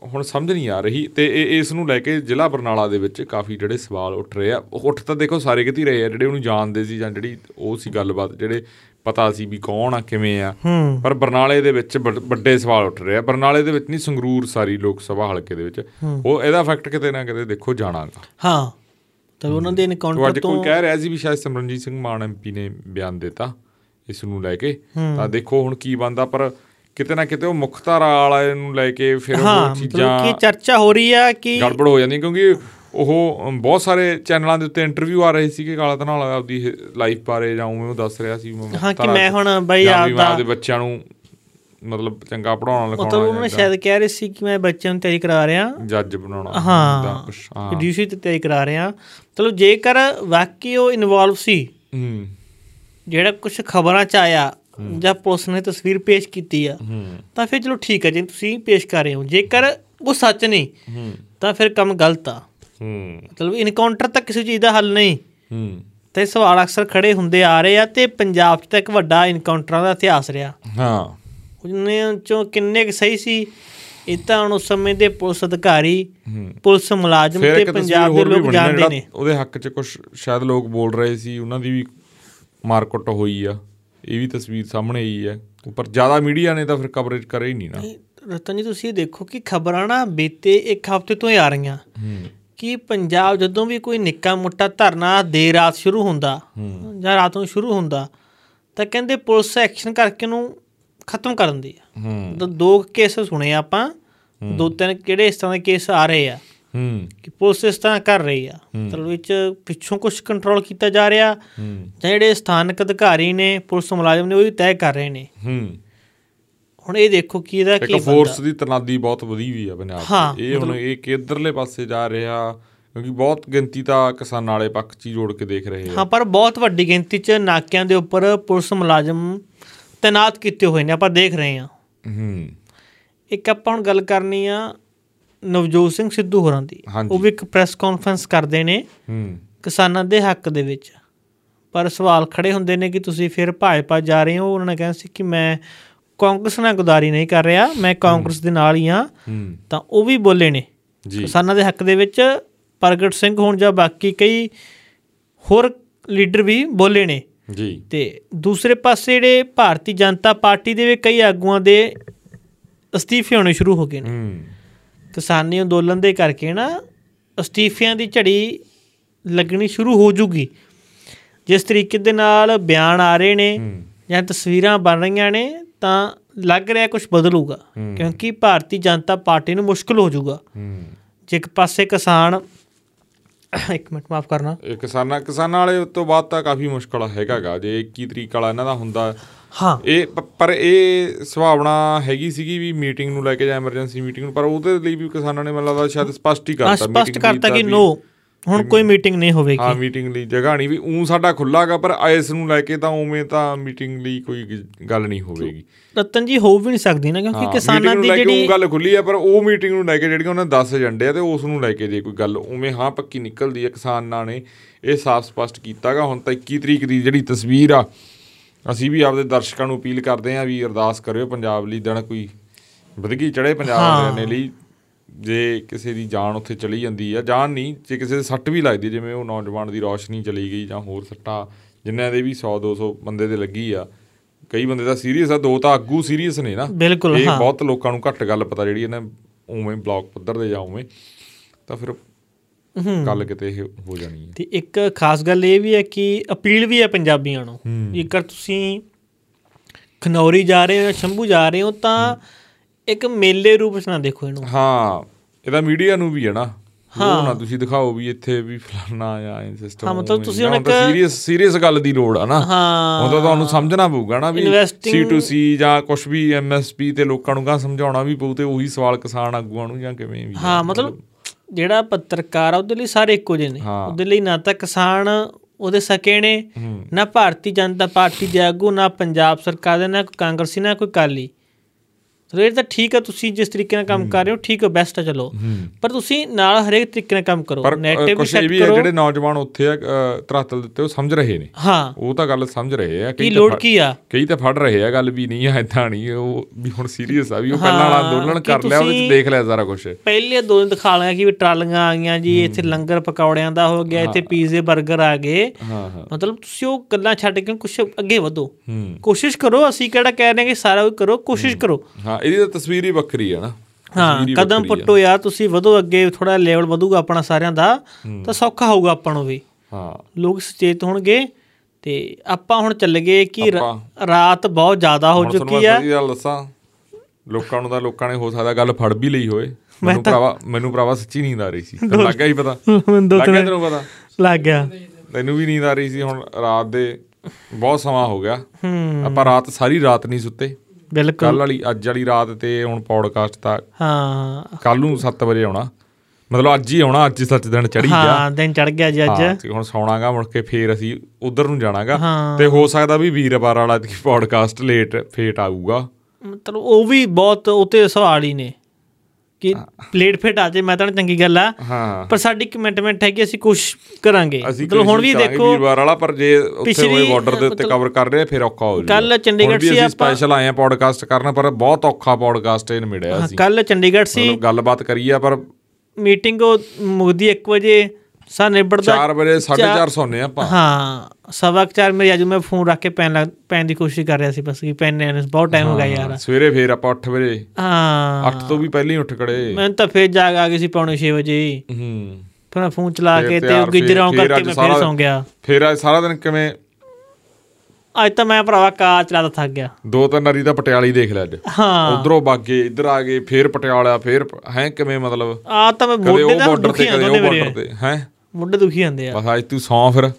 ਹੁਣ ਸਮਝ ਨਹੀਂ ਆ ਰਹੀ ਤੇ ਇਹ ਇਸ ਨੂੰ ਲੈ ਕੇ ਜ਼ਿਲ੍ਹਾ ਬਰਨਾਲਾ ਦੇ ਵਿੱਚ ਕਾਫੀ ਜਿਹੜੇ ਸਵਾਲ ਉੱਠ ਰਹੇ ਆ। ਉੱਠ ਤਾਂ ਦੇਖੋ ਸਾਰੇ ਕਿਤੇ ਰਹੇ ਆ ਜਿਹੜੇ ਉਹਨੂੰ ਜਾਣਦੇ ਸੀ ਜਾਂ ਜਿਹੜੀ ਉਹ ਸੀ ਗੱਲਬਾਤ ਜਿਹੜੇ ਪਤਾ ਸੀ ਵੀ ਕੌਣ ਆ ਕਿਵੇਂ ਆ। ਪਰ ਬਰਨਾਲੇ ਦੇ ਵਿੱਚ ਵੱਡ- ਸਵਾਲ ਉੱਠ ਰਹੇ ਆ। ਬਰਨਾਲੇ ਦੇ ਵਿੱਚ ਨਹੀਂ ਸੰਗਰੂਰ ਸਾਰੀ ਲੋਕ ਸਭਾ ਹਲਕੇ ਦੇ ਵਿੱਚ। ਉਹ ਇਹਦਾ ਇਫੈਕਟ ਕਿਤੇ ਨਾ ਕਿਤੇ ਦੇਖੋ ਜਾਣਾਗਾ। ਹਾਂ। ਤਾਂ ਉਹਨਾਂ ਦੇ ਇਨਕਾਊਂਟਰ ਤੋਂ ਕੋਈ ਕਹਿ ਰਿਹਾ ਸੀ ਵੀ ਸ਼ਾਇਦ ਸਿਮਰਨਜੀਤ ਸਿੰਘ ਮਾਨ ਐਮਪੀ ਨੇ ਬਿਆਨ ਦਿੱਤਾ ਇਸ ਨੂੰ ਲੈ ਕੇ। ਤਾਂ ਦੇਖੋ ਹੁਣ ਕੀ ਬੰਦਾ ਪਰ ਕਿਤੇ ਨਾ ਕਿਤੇ ਉਹ ਮੁੱਖ ਧਾਰਾ ਵਾਲੇ ਨੂੰ ਲੈ ਕੇ ਫਿਰ ਹਾਂ ਉਹ ਮਤਲਬ ਚੀਜ਼ਾਂ ਕਿ ਚਰਚਾ ਹੋ ਰਹੀ ਆ ਕਿ ਗੜਬੜ ਹੋ ਜਾਂਦੀਆਂ ਕਿਉਂਕਿ ਉਹ ਬਹੁਤ ਸਾਰੇ ਚੈਨਲਾਂ ਦੇ ਉੱਤੇ ਇੰਟਰਵਿਊ ਆ ਰਹੇ ਸੀ ਕਿ ਕਾਲਾ ਧਨਾਲ ਆਪਦੀ ਲਾਈਫ ਬਾਰੇ ਜਾਂ ਉਵੇਂ ਉਹ ਦੱਸ ਰਿਹਾ ਸੀ ਹਾਂ ਕਿ ਮੈਂ। ਹੁਣ ਬਈ ਆਪਦਾ- ਆਪਦੇ ਬੱਚਿਆਂ ਨੂੰ ਮਤਲਬ ਚੰਗਾ ਪੜਾਉਣਾ ਮਤਲਬ ਲਿਖਾਉਣਾ ਉਹਨਾਂ ਨੇ ਸ਼ਾਇਦ ਕਹਿ ਰਹੇ ਸੀ ਕਿ ਮੈਂ ਬੱਚਿਆਂ ਨੂੰ ਤਿਆਰੀ ਕਰਾ ਰਿਹਾ। ਜੱਜ ਬਣਾਉਣਾ ਹਾਂ ਹਾਂ। ਡੀਸੀ ਤੇ ਤਿਆਰੀ ਕਰਾ ਰਿਹਾ। ਮਤਲਬ ਜੇਕਰ ਵਾਕਈ ਉਹ ਇਨਵੋਲਵ ਸੀ ਹੂੰ। ਜਿਹੜਾ ਕੁਝ ਖਬਰਾਂ ਚ ਆਇਆ ਜਾਂ ਪੁਲਿਸ ਨੇ ਤਸਵੀਰ ਪੇਸ਼ ਕੀਤੀ ਆ ਤਾਂ ਫਿਰ ਚਲੋ ਠੀਕ ਹੈ ਜੇ ਤੁਸੀਂ ਪੇਸ਼ ਕਰ ਰਹੇ ਹੋ। ਜੇਕਰ ਉਹ ਸੱਚ ਨਹੀਂ ਤਾਂ ਫਿਰ ਕੰਮ ਗਲਤ ਆ। ਮਤਲਬ ਇਨਕਾਊਂਟਰ ਤਾਂ ਕਿਸੇ ਚੀਜ਼ ਦਾ ਹੱਲ ਨਹੀਂ। ਤੇ ਸਵਾਲ ਅਕਸਰ ਖੜੇ ਹੁੰਦੇ ਆ ਰਹੇ ਆ ਤੇ ਪੰਜਾਬ 'ਚ ਤਾਂ ਇੱਕ ਵੱਡਾ ਇਨਕਾਊਂਟਰਾਂ ਦਾ ਇਤਿਹਾਸ ਰਿਹਾ। ਹਾਂ। ਉਹਨਾਂ ਚੋਂ ਕਿੰਨੇ ਕੁ ਸਹੀ ਸੀ ਇਹ ਤਾਂ ਹੁਣ ਉਸ ਸਮੇਂ ਦੇ ਪੁਲਿਸ ਅਧਿਕਾਰੀ ਪੁਲਿਸ ਮੁਲਾਜ਼ਮ ਤੇ ਪੰਜਾਬ ਦੇ ਲੋਕ ਜਾਣਦੇ ਨੇ। ਉਹਦੇ ਹੱਕ 'ਚ ਕੁਝ ਸ਼ਾਇਦ ਲੋਕ ਬੋਲ ਰਹੇ ਸੀ ਉਹਨਾਂ ਦੀ ਵੀ ਮਾਰਕਟ ਹੋਈ ਆ। ਇਹ ਵੀ ਤਸਵੀਰ ਸਾਹਮਣੇ ਆਈ ਹੈ। ਪਰ ਜ਼ਿਆਦਾ ਮੀਡੀਆ ਨੇ ਤਾਂ ਫਿਰ ਕਵਰੇਜ ਕਰੇ ਹੀ ਨਹੀਂ ਨਾ। ਰਤਨ ਜੀ ਤੁਸੀਂ ਇਹ ਦੇਖੋ ਕਿ ਖਬਰਾਂ ਨਾ ਬੀਤੇ ਇੱਕ ਹਫ਼ਤੇ ਤੋਂ ਹੀ ਆ ਰਹੀਆਂ। ਕਿ ਪੰਜਾਬ ਜਦੋਂ ਵੀ ਕੋਈ ਨਿੱਕਾ ਮੋਟਾ ਧਰਨਾ ਦੇਰ ਰਾਤ ਸ਼ੁਰੂ ਹੁੰਦਾ ਜਾਂ ਰਾਤ ਨੂੰ ਸ਼ੁਰੂ ਹੁੰਦਾ ਤਾਂ ਕਹਿੰਦੇ ਪੁਲਿਸ ਐਕਸ਼ਨ ਕਰਕੇ ਨੂੰ ਖਤਮ ਕਰ ਦਿੰਦੀ ਆ। ਦੋ ਕੇਸ ਸੁਣੇ ਆਪਾਂ ਦੋ ਤਿੰਨ ਕਿਹੜੇ ਇਸ ਤਰ੍ਹਾਂ ਦੇ ਕੇਸ ਆ ਰਹੇ ਆ। ਹੂੰ। ਕਿ ਪੁਲਿਸ ਇਸ ਤਰ੍ਹਾਂ ਕਰ ਰਹੀ ਆ। ਮਤਲਬ ਵਿੱਚ ਪਿੱਛੋਂ ਕੁਝ ਕੰਟਰੋਲ ਕੀਤਾ ਜਾ ਰਿਹਾ। ਹੂੰ। ਜਿਹੜੇ ਸਥਾਨਕ ਅਧਿਕਾਰੀ ਨੇ ਪੁਲਿਸ ਮੁਲਾਜ਼ਮ ਨੇ ਉਹ ਵੀ ਤੈਅ ਕਰ ਰਹੇ ਨੇ। ਹੂੰ। ਹੁਣ ਇਹ ਦੇਖੋ ਕਿ ਇਹਦਾ ਕੀ ਇੱਕ ਫੋਰਸ ਦੀ ਤਨਾਦੀ ਬਹੁਤ ਵਧੀ ਵੀ ਆ ਪੰਜਾਬ ਹਾਂ, ਇਹ ਹੁਣ ਇਹ ਕਿੱਧਰਲੇ ਪਾਸੇ ਜਾ ਰਿਹਾ ਕਿਉਂਕਿ ਬਹੁਤ ਗਿਣਤੀ ਤਾਂ ਕਿਸਾਨਾਂ ਵਾਲੇ ਪੱਖ 'ਚ ਹੀ ਜੋੜ ਕੇ ਦੇਖ ਰਹੇ ਆ। ਹਾਂ ਪਰ ਬਹੁਤ ਵੱਡੀ ਗਿਣਤੀ 'ਚ ਨਾਕਿਆਂ ਦੇ ਉੱਪਰ ਪੁਲਿਸ ਮੁਲਾਜ਼ਮ ਤੈਨਾਤ ਕੀਤੇ ਹੋਏ ਨੇ ਆਪਾਂ ਦੇਖ ਰਹੇ ਹਾਂ। ਹੂੰ। ਇੱਕ ਆਪਾਂ ਹੁਣ ਗੱਲ ਕਰਨੀ ਆ ਨਵਜੋਤ ਸਿੰਘ ਸਿੱਧੂ ਹੋਰਾਂ ਦੀ। ਉਹ ਵੀ ਇੱਕ ਪ੍ਰੈਸ ਕਾਨਫਰੰਸ ਕਰਦੇ ਨੇ। ਹੂੰ। ਕਿਸਾਨਾਂ ਦੇ ਹੱਕ ਦੇ ਵਿੱਚ। ਪਰ ਸਵਾਲ ਖੜੇ ਹੁੰਦੇ ਨੇ ਕਿ ਤੁਸੀਂ ਫਿਰ ਭਾਜਪਾ ਜਾ ਰਹੇ ਹੋ? ਉਹਨਾਂ ਨੇ ਕਿਹਾ ਸੀ ਕਿ ਮੈਂ ਕਾਂਗਰਸ ਨਾਲ ਗਦਾਰੀ ਨਹੀਂ ਕਰ ਰਿਹਾ ਮੈਂ ਕਾਂਗਰਸ ਦੇ ਨਾਲ ਹੀ ਹਾਂ। ਹੂੰ। ਤਾਂ ਉਹ ਵੀ ਬੋਲੇ ਨੇ। ਕਿਸਾਨਾਂ ਦੇ ਹੱਕ ਦੇ ਵਿੱਚ ਪ੍ਰਗਟ ਸਿੰਘ ਹੋਣ ਜਾਂ ਬਾਕੀ ਕਈ ਹੋਰ ਲੀਡਰ ਵੀ ਬੋਲੇ ਨੇ। ਜੀ। ਤੇ ਦੂਸਰੇ ਪਾਸੇ ਜਿਹੜੇ ਭਾਰਤੀ ਜਨਤਾ ਪਾਰਟੀ ਦੇ ਵੀ ਕਈ ਆਗੂਆਂ ਦੇ ਅਸਤੀਫੇ ਹੋਣੇ ਸ਼ੁਰੂ ਹੋ ਗਏ ਨੇ। ਕਿਸਾਨੀ ਅੰਦੋਲਨ ਦੇ ਕਰਕੇ ਨਾ ਅਸਤੀਫਿਆਂ ਦੀ ਝੜੀ ਲੱਗਣੀ ਸ਼ੁਰੂ ਹੋ ਜੂਗੀ। ਜਿਸ ਤਰੀਕੇ ਦੇ ਨਾਲ ਬਿਆਨ ਆ ਰਹੇ ਨੇ ਜਾਂ ਤਸਵੀਰਾਂ ਬਣ ਰਹੀਆਂ ਨੇ ਤਾਂ ਲੱਗ ਰਿਹਾ ਕੁਝ ਬਦਲੂਗਾ। ਕਿਉਂਕਿ ਭਾਰਤੀ ਜਨਤਾ ਪਾਰਟੀ ਨੂੰ ਮੁਸ਼ਕਲ ਹੋ ਜਾਊਗਾ ਜੇ ਇੱਕ ਪਾਸੇ ਕਿਸਾਨ ਇੱਕ ਮਿੰਟ ਮਾਫ ਕਰਨਾ। ਇਹ ਕਿਸਾਨਾਂ ਕਿਸਾਨਾਂ ਵਾਲੇ ਤੋਂ ਬਾਅਦ ਤਾਂ ਕਾਫੀ ਮੁਸ਼ਕਲ ਹੈਗਾਗਾ। ਜੇ 21 ਤਰੀਕ ਵਾਲਾ ਇਹਨਾਂ ਦਾ ਹੁੰਦਾ ਹਾਂ। ਇਹ ਪਰ ਇਹ ਸੁਭਾਵਨਾ ਹੈਗੀ ਸੀਗੀ ਵੀ ਮੀਟਿੰਗ ਨੂੰ ਲੈ ਕੇ ਜਾਂ ਐਮਰਜੈਂਸੀ ਮੀਟਿੰਗ ਨੂੰ ਪਰ ਉਹਦੇ ਲਈ ਵੀ ਕਿਸਾਨਾਂ ਨੇ ਮੈਨੂੰ ਲੱਗਦਾ ਸ਼ਾਇਦ ਸਪਸ਼ਟ ਹੀ ਹਾਂ ਕਰਤਾ ਸਪਸ਼ਟ meeting ਕਰਤਾ ਕਿ ਨੋ ਹੁਣ ਕੋਈ ਮੀਟਿੰਗ ਨਹੀਂ ਹਾਂ ਹੋਵੇਗੀ ਮੀਟਿੰਗ ਲਈ ਜਗ੍ਹਾ ਨਹੀਂ ਵੀ ਉਂ ਸਾਡਾ ਖੁੱਲਾਗਾ ਪਰ ਇਸ ਨੂੰ ਲੈ ਕੇ ਤਾਂ ਉਵੇਂ ਤਾਂ ਮੀਟਿੰਗ ਲਈ ਕੋਈ ਗੱਲ ਨਹੀਂ ਹੋਵੇਗੀ। ਰਤਨ ਜੀ ਹੋ ਵੀ ਨਹੀਂ ਸਕਦੀ ਨਾ ਕਿਉਂਕਿ ਹਾਂ, ਕਿਸਾਨਾਂ ਦੀ ਜਿਹੜੀ ਉਹ ਗੱਲ ਖੁੱਲੀ ਆ ਪਰ ਉਹ ਮੀਟਿੰਗ ਨੂੰ ਲੈ ਕੇ ਜਿਹੜੀਆਂ ਉਹਨਾਂ 10 ਏਜੰਡੇ ਆ ਤੇ ਉਸ ਨੂੰ ਲੈ ਕੇ ਜੇ ਕੋਈ ਗੱਲ ਉਵੇਂ ਹਾਂ ਪੱਕੀ ਨਿਕਲਦੀ ਆ ਕਿਸਾਨਾਂ ਨੇ ਇਹ ਸਾਫ਼ ਸਪਸ਼ਟ ਕੀਤਾਗਾ ਹੁਣ ਤਾਂ 21 ਤਰੀਕ ਦੀ ਜਿਹੜੀ ਤਸਵੀਰ ਆ ਅਸੀਂ ਵੀ ਆਪਦੇ ਦਰਸ਼ਕਾਂ ਨੂੰ ਅਪੀਲ ਕਰਦੇ ਆ ਵੀ ਅਰਦਾਸ ਕਰਿਓ ਪੰਜਾਬ ਲਈ ਦਿਨ ਕੋਈ ਵਧਗੀ ਚੜੇ ਪੰਜਾਬ ਨੇ ਲਈ। ਜੇ ਕਿਸੇ ਦੀ ਜਾਨ ਉੱਥੇ ਚਲੀ ਜਾਂਦੀ ਆ ਜਾਨ ਨਹੀਂ ਜੇ ਕਿਸੇ ਦੇ ਸੱਟ ਵੀ ਲੱਗਦੀ ਜਿਵੇਂ ਉਹ ਨੌਜਵਾਨ ਦੀ ਰੌਸ਼ਨੀ ਚਲੀ ਗਈ ਜਾਂ ਹੋਰ ਸੱਟਾਂ ਜਿਨ੍ਹਾਂ ਦੇ ਵੀ 100 200 ਬੰਦੇ ਦੇ ਲੱਗੀ ਆ। ਕਈ ਬੰਦੇ ਤਾਂ ਸੀਰੀਅਸ ਆ ਦੋ ਤਾਂ ਆਗੂ ਸੀਰੀਅਸ ਨੇ ਨਾ। ਬਿਲਕੁਲ ਇਹ ਹਾਂ। ਬਹੁਤ ਲੋਕਾਂ ਨੂੰ ਘੱਟ ਗੱਲ ਪਤਾ ਜਿਹੜੀ ਇਹਨੇ ਉਵੇਂ ਬਲੌਕ ਪੱਧਰ ਦੇ ਜਾਂ ਉਵੇਂ। ਤਾਂ ਫਿਰ ਗੱਲ ਕਿਤੇ ਇਹ ਹੋ ਜਾਣੀ ਹੈ। ਤੇ ਇੱਕ ਖਾਸ ਗੱਲ ਇਹ ਵੀ ਹੈ ਕਿ ਅਪੀਲ ਵੀ ਹੈ ਪੰਜਾਬੀਆਂ ਨੂੰ ਜੇਕਰ ਤੁਸੀਂ ਖਨੌਰੀ ਜਾ ਰਹੇ ਹੋ ਜਾਂ ਸ਼ੰਭੂ ਜਾ ਰਹੇ ਹੋ ਤਾਂ ਇੱਕ ਮੇਲੇ ਰੂਪ ਵਿੱਚ ਨਾ ਦੇਖੋ ਇਹਨੂੰ। ਹਾਂ ਇਹਦਾ ਮੀਡੀਆ ਨੂੰ ਵੀ ਹੈ ਨਾ। ਉਹ ਨਾ ਤੁਸੀਂ ਦਿਖਾਓ ਵੀ ਇੱਥੇ ਵੀ ਫਲਾਨਾ ਆ ਸਿਸਟਮ ਹਾਂ, ਮਤਲਬ ਤੁਸੀਂ ਹੁਣ ਇੱਕ- ਸੀਰੀਅਸ ਸੀਰੀਅਸ ਗੱਲ ਦੀ ਲੋੜ ਆ ਨਾ। ਹਾਂ। ਉਹ ਤੁਹਾਨੂੰ ਸਮਝਣਾ ਪਊਗਾ ਨਾ ਵੀ Investing- C2C ਜਾਂ ਕੁਝ ਵੀ MSP ਤੇ ਲੋਕਾਂ ਨੂੰ ਕਾ ਸਮਝਾਉਣਾ ਵੀ ਪਊ ਤੇ ਉਹੀ ਸਵਾਲ ਕਿਸਾਨ ਆਗੂਆਂ ਨੂੰ ਜਾਂ ਕਿਵੇਂ ਵੀ। ਹਾਂ ਮਤਲਬ ਜਿਹੜਾ ਪੱਤਰਕਾਰ ਆ ਉਹਦੇ ਲਈ ਸਾਰੇ ਇੱਕੋ ਜਿਹੇ ਨੇ। ਉਹਦੇ ਲਈ ਨਾ ਤਾਂ ਕਿਸਾਨ ਉਹਦੇ ਸਕੇ ਨੇ ਨਾ ਭਾਰਤੀ ਜਨਤਾ ਪਾਰਟੀ ਦੇ ਆਗੂ ਨਾ ਪੰਜਾਬ ਸਰਕਾਰ ਦੇ ਨਾ ਕੋਈ ਕਾਂਗਰਸੀ ਨਾ ਕੋਈ ਕਾਲੀ ਸੋ ਇਹ ਤਾਂ ਠੀਕ ਆ ਤੁਸੀਂ ਜਿਸ ਤਰੀਕੇ ਨਾਲ ਕੰਮ ਕਰ ਰਹੇ ਹੋ ਠੀਕ ਹੈ ਬੈਸਟ ਆ ਚਲੋ। ਪਰ ਤੁਸੀਂ ਨਾਲ ਹਰੇਕ ਤਰੀਕੇ ਨਾਲ ਕੰਮ ਕਰੋ ਨੈਟਿਵ ਵੀ ਸੈੱਟ ਕਰੋ। ਜਿਹੜੇ ਨੌਜਵਾਨ ਉੱਥੇ ਆ ਅ, ਧਰਾਤਲ ਦਿੱਤੇ ਉਹ ਸਮਝ ਰਹੇ ਨੇ। ਹਾਂ। ਉਹ ਤਾਂ ਗੱਲ ਸਮਝ ਰਹੇ ਆ ਕੀ ਲੋੜ ਕੀ ਆ? ਕਈ ਤਾਂ ਫੜ ਰਹੇ ਆ ਗੱਲ ਵੀ ਨਹੀਂ ਆ ਇਦਾਂ ਨਹੀਂ ਉਹ ਵੀ ਹੁਣ ਸੀਰੀਅਸ ਆ ਵੀ ਉਹ ਪਹਿਲਾਂ ਵਾਲਾ ਅੰਦੋਲਨ ਕਰ ਲਿਆ ਉਹਦੇ ਤੁਸੀਂ- ਚ ਦੇਖ ਲਿਆ ਸਾਰਾ ਕੁਝ ਪਹਿਲੇ ਦੋ ਦਿਨ ਦਿਖਾ ਲਿਆ ਕਿ ਵੀ ਟਰਾਲੀਆਂ ਆ ਗਈਆਂ ਜੀ ਇੱਥੇ ਲੰਗਰ ਪਕੌੜਿਆਂ ਦਾ ਹੋ ਗਿਆ ਇੱਥੇ ਪੀਜ਼ੇ 버ਗਰ ਆ ਗਏ। ਮਤਲਬ ਤੁਸੀਂ ਉਹ ਗੱਲਾਂ ਛੱਡ ਕੇ ਕੁਝ ਅੱਗੇ ਵਧੋ। ਕੋਸ਼ਿਸ਼ ਕਰੋ ਅਸੀਂ ਕਿਹੜਾ ਕਹਿ ਰਹੇ ਹਾਂ ਕਿ ਸਾਰਾ ਕੁਝ ਕਰੋ ਕੋਸ਼ਿਸ਼ ਕਰੋ। ਹਾਂ ਇਹਦੀ ਤਾਂ ਤਸਵੀਰ ਹੀ ਵੱਖਰੀ ਆ ਨਾ। ਹਾਂ ਕਦਮ। ਪੁੱਟੋ ਯਾਰ ਤੁਸੀਂ ਵਧੋ ਅੱਗੇ ਥੋੜਾ ਲੈਵਲ ਵਧੂਗਾ ਆਪਣਾ ਸਾਰਿਆਂ ਦਾ ਤਾਂ ਸੌਖਾ ਹੋਊਗਾ ਆਪਾਂ ਨੂੰ ਵੀ। ਹਾਂ। ਲੋਕ ਸੁਚੇਤ ਹੋਣਗੇ ਤੇ ਆਪਾਂ ਹੁਣ ਚੱਲ ਗਏ ਕਿ ਰਾਤ ਬਹੁਤ ਜ਼ਿਆਦਾ ਹੋ ਹੁਣ ਤੁਹਾਨੂੰ ਚੁੱਕੀ ਆ। ਸਹੀ ਗੱਲ ਦੱਸਾਂ ਲੋਕਾਂ ਨੂੰ ਤਾਂ ਲੋਕਾਂ ਨੇ ਹੋ ਸਕਦਾ ਗੱਲ ਫੜ ਵੀ ਲਈ ਹੋਏ ਮੈਨੂੰ ਭਰਾਵਾ ਮੈਨੂੰ ਭਰਾਵਾ ਸੱਚੀ ਨੀਂਦ ਆ ਰਹੀ ਸੀ। ਲੱਗਾ ਹੀ ਪਤਾ। ਲੱਗ ਗਿਆ ਤਿੰਨ ਪਤਾ? ਲੱਗ ਗਿਆ। ਤੈਨੂੰ ਵੀ ਨੀਂਦ ਆ ਰਹੀ ਸੀ ਹੁਣ ਰਾਤ ਦੇ ਬਹੁਤ ਸਮਾਂ ਹੋ ਗਿਆ। ਆਪਾਂ ਰਾਤ ਸਾਰੀ ਰਾਤ ਨਹੀਂ ਸੁੱਤੇ। ਬਿਲਕੁਲ। ਕੱਲ ਵਾਲੀ ਅੱਜ ਵਾਲੀ ਰਾਤ ਤੇ ਹੁਣ ਪੌਡਕਾਸਟ ਤਾਂ ਹਾਂ। ਕੱਲ ਨੂੰ 7 ਵਜੇ ਆਉਣਾ। ਮਤਲਬ ਅੱਜ ਹੀ ਆਉਣਾ ਅੱਜ ਹੀ ਸੱਚ ਦਿਨ ਚੜੀ ਗਿਆ। ਹਾਂ ਦਿਨ ਚੜ ਗਿਆ ਜੀ ਅੱਜ। ਹੁਣ ਸੌਣਾਗਾ ਮੁੜ ਕੇ ਫੇਰ ਅਸੀਂ ਉਧਰ ਨੂੰ ਜਾਣਾਗਾ। ਤੇ ਹੋ ਸਕਦਾ ਵੀ ਵੀਰਵਾਰ ਵਾਲਾ ਪੌਡਕਾਸਟ ਲੇਟ ਫੇਟ ਆਊਗਾ। ਮਤਲਬ ਉਹ ਵੀ ਬਹੁਤ ਉਤੇ ਸਵਾਲ ਹੀ ਨੇ। ਕਿ ਪਲੇਟ ਫਿਟ ਆ ਜੇ ਮੈਂ ਤਾਂ ਚੰਗੀ ਗੱਲ ਆ। ਪਰ ਸਾਡੀ ਕਮਿਟਮੈਂਟ ਹੈ ਕਿ ਅਸੀਂ ਕੋਸ਼ਿਸ਼ ਕਰਾਂਗੇ। ਮਤਲਬ ਹੁਣ ਵੀ ਦੇਖੋ ਵੀਰਵਾਰ ਵਾਲਾ ਪਰ ਜੇ ਉੱਥੇ ਹੋਏ ਬਾਰਡਰ ਦੇ ਉੱਤੇ ਕਵਰ ਕਰ ਰਹੇ ਫਿਰ ਔਖਾ ਹੋ ਜਾਊਗਾ ਕੱਲ੍ਹ ਚੰਡੀਗੜ੍ਹ ਸੀ ਆਪਾਂ- ਸਪੈਸ਼ਲ ਆਏ ਆ ਪੌਡਕਾਸਟ ਕਰਨ ਪਰ ਬਹੁਤ ਔਖਾ ਪੌਡਕਾਸਟ ਇਹ ਮਿਲਿਆ ਸੀ। ਕੱਲ ਚੰਡੀਗੜ੍ਹ ਸੀ। ਗੱਲਬਾਤ ਕਰੀ ਆ ਪਰ ਮੀਟਿੰਗ ਉਹ ਮੁਕਦੀ 1 ਵਜੇ। ਸਾ ਨਿਬੜਦਾ 4 ਵਜੇ 4:30 ਸੌਂਦੇ ਆ ਆਪਾਂ। ਹਾਂ ਸਵਾ ਕੁ ਚਾਰ ਮੇਰੇ ਅੱਜ ਮੈਂ ਫੋਨ ਰੱਖ ਕੇ ਪੈਣ ਲੱਗ ਪੈਣ ਦੀ ਕੋਸ਼ਿਸ਼ ਕਰ ਰਿਹਾ ਸੀ ਬਸ ਕਿ ਪੈਣੇ ਨੇ ਬਹੁਤ ਟਾਈਮ ਹੋ ਗਿਆ ਯਾਰ। ਸਵੇਰੇ ਫੇਰ ਆਪਾਂ 8 ਵਜੇ। ਹਾਂ। 8 ਤੋਂ ਵੀ ਪਹਿਲਾਂ ਹੀ ਉੱਠ ਖੜੇ। ਮੈਂ ਤਾਂ ਫੇਰ ਜਾਗ ਆ ਗਈ ਸੀ ਪੌਣੇ 6 ਵਜੇ। ਹੂੰ। ਫਿਰ ਮੈਂ ਫੋਨ ਚਲਾ ਕੇ ਤੇ ਗਿੱਜਰਾਂ ਕਰਕੇ ਮੈਂ ਫੇਰ ਸੌਂ ਗਿਆ। ਫੇਰ ਅੱਜ ਸਾਰਾ ਦਿਨ ਕਿਵੇਂ? ਅੱਜ ਤਾਂ ਮੈਂ ਭਰਾਵਾ ਕਾਰ ਚਲਾਦਾ ਥੱਕ ਗਿਆ। ਦੋ ਤਿੰਨ ਵਾਰੀ ਤਾਂ ਪਟਿਆਲੇ ਹੀ ਦੇਖ ਲਿਆ ਅੱਜ। ਹਾਂ। ਉਧਰੋਂ ਬਾਗੇ ਇੱਧਰ ਆ ਗਏ ਫੇਰ ਪਟਿਆਲਾ ਫੇਰ ਹੈ ਕਿਵੇਂ ਮਤਲਬ? ਆ ਤਾਂ ਮੈਂ ਉਹ ਦਾ ਦੁਖੀ ਕਦੇ ਦੋਨੇ ਮੇਰੇ। ਹੈ? ਮੋਢੇ ਦੁਖੀ ਜਾਂਦੇ ਆ। ਬਸ ਅੱਜ ਤੂੰ ਸੌਂ ਫਿਰ।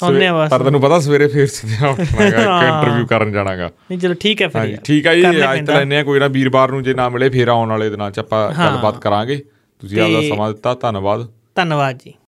ਸੌਂਦੇ ਆ ਬਸ। ਪਰ ਤੈਨੂੰ ਪਤਾ ਸਵੇਰੇ ਫੇਰ ਸਿੱਧਾ ਉੱਠਣਾਗਾ ਇੱਕ ਇੰਟਰਵਿਊ ਕਰਨ ਜਾਣਾਗਾ। ਨਹੀਂ ਚਲੋ ਠੀਕ ਹੈ ਫਿਰ। ਠੀਕ ਆ ਜੀ ਅੱਜ। ਤਾਂ ਲੈਨੇ ਆ ਕੋਈ ਨਾ ਵੀਰਵਾਰ ਨੂੰ ਜੇ ਨਾ ਮਿਲੇ ਫੇਰ ਆਉਣ ਵਾਲੇ ਦਿਨਾਂ ਚ ਆਪਾਂ ਗੱਲਬਾਤ ਕਰਾਂਗੇ। ਤੁਸੀਂ ਆਪਦਾ ਸਮਾਂ ਦਿੱਤਾ ਧੰਨਵਾਦ। ਧੰਨਵਾਦ ਜੀ।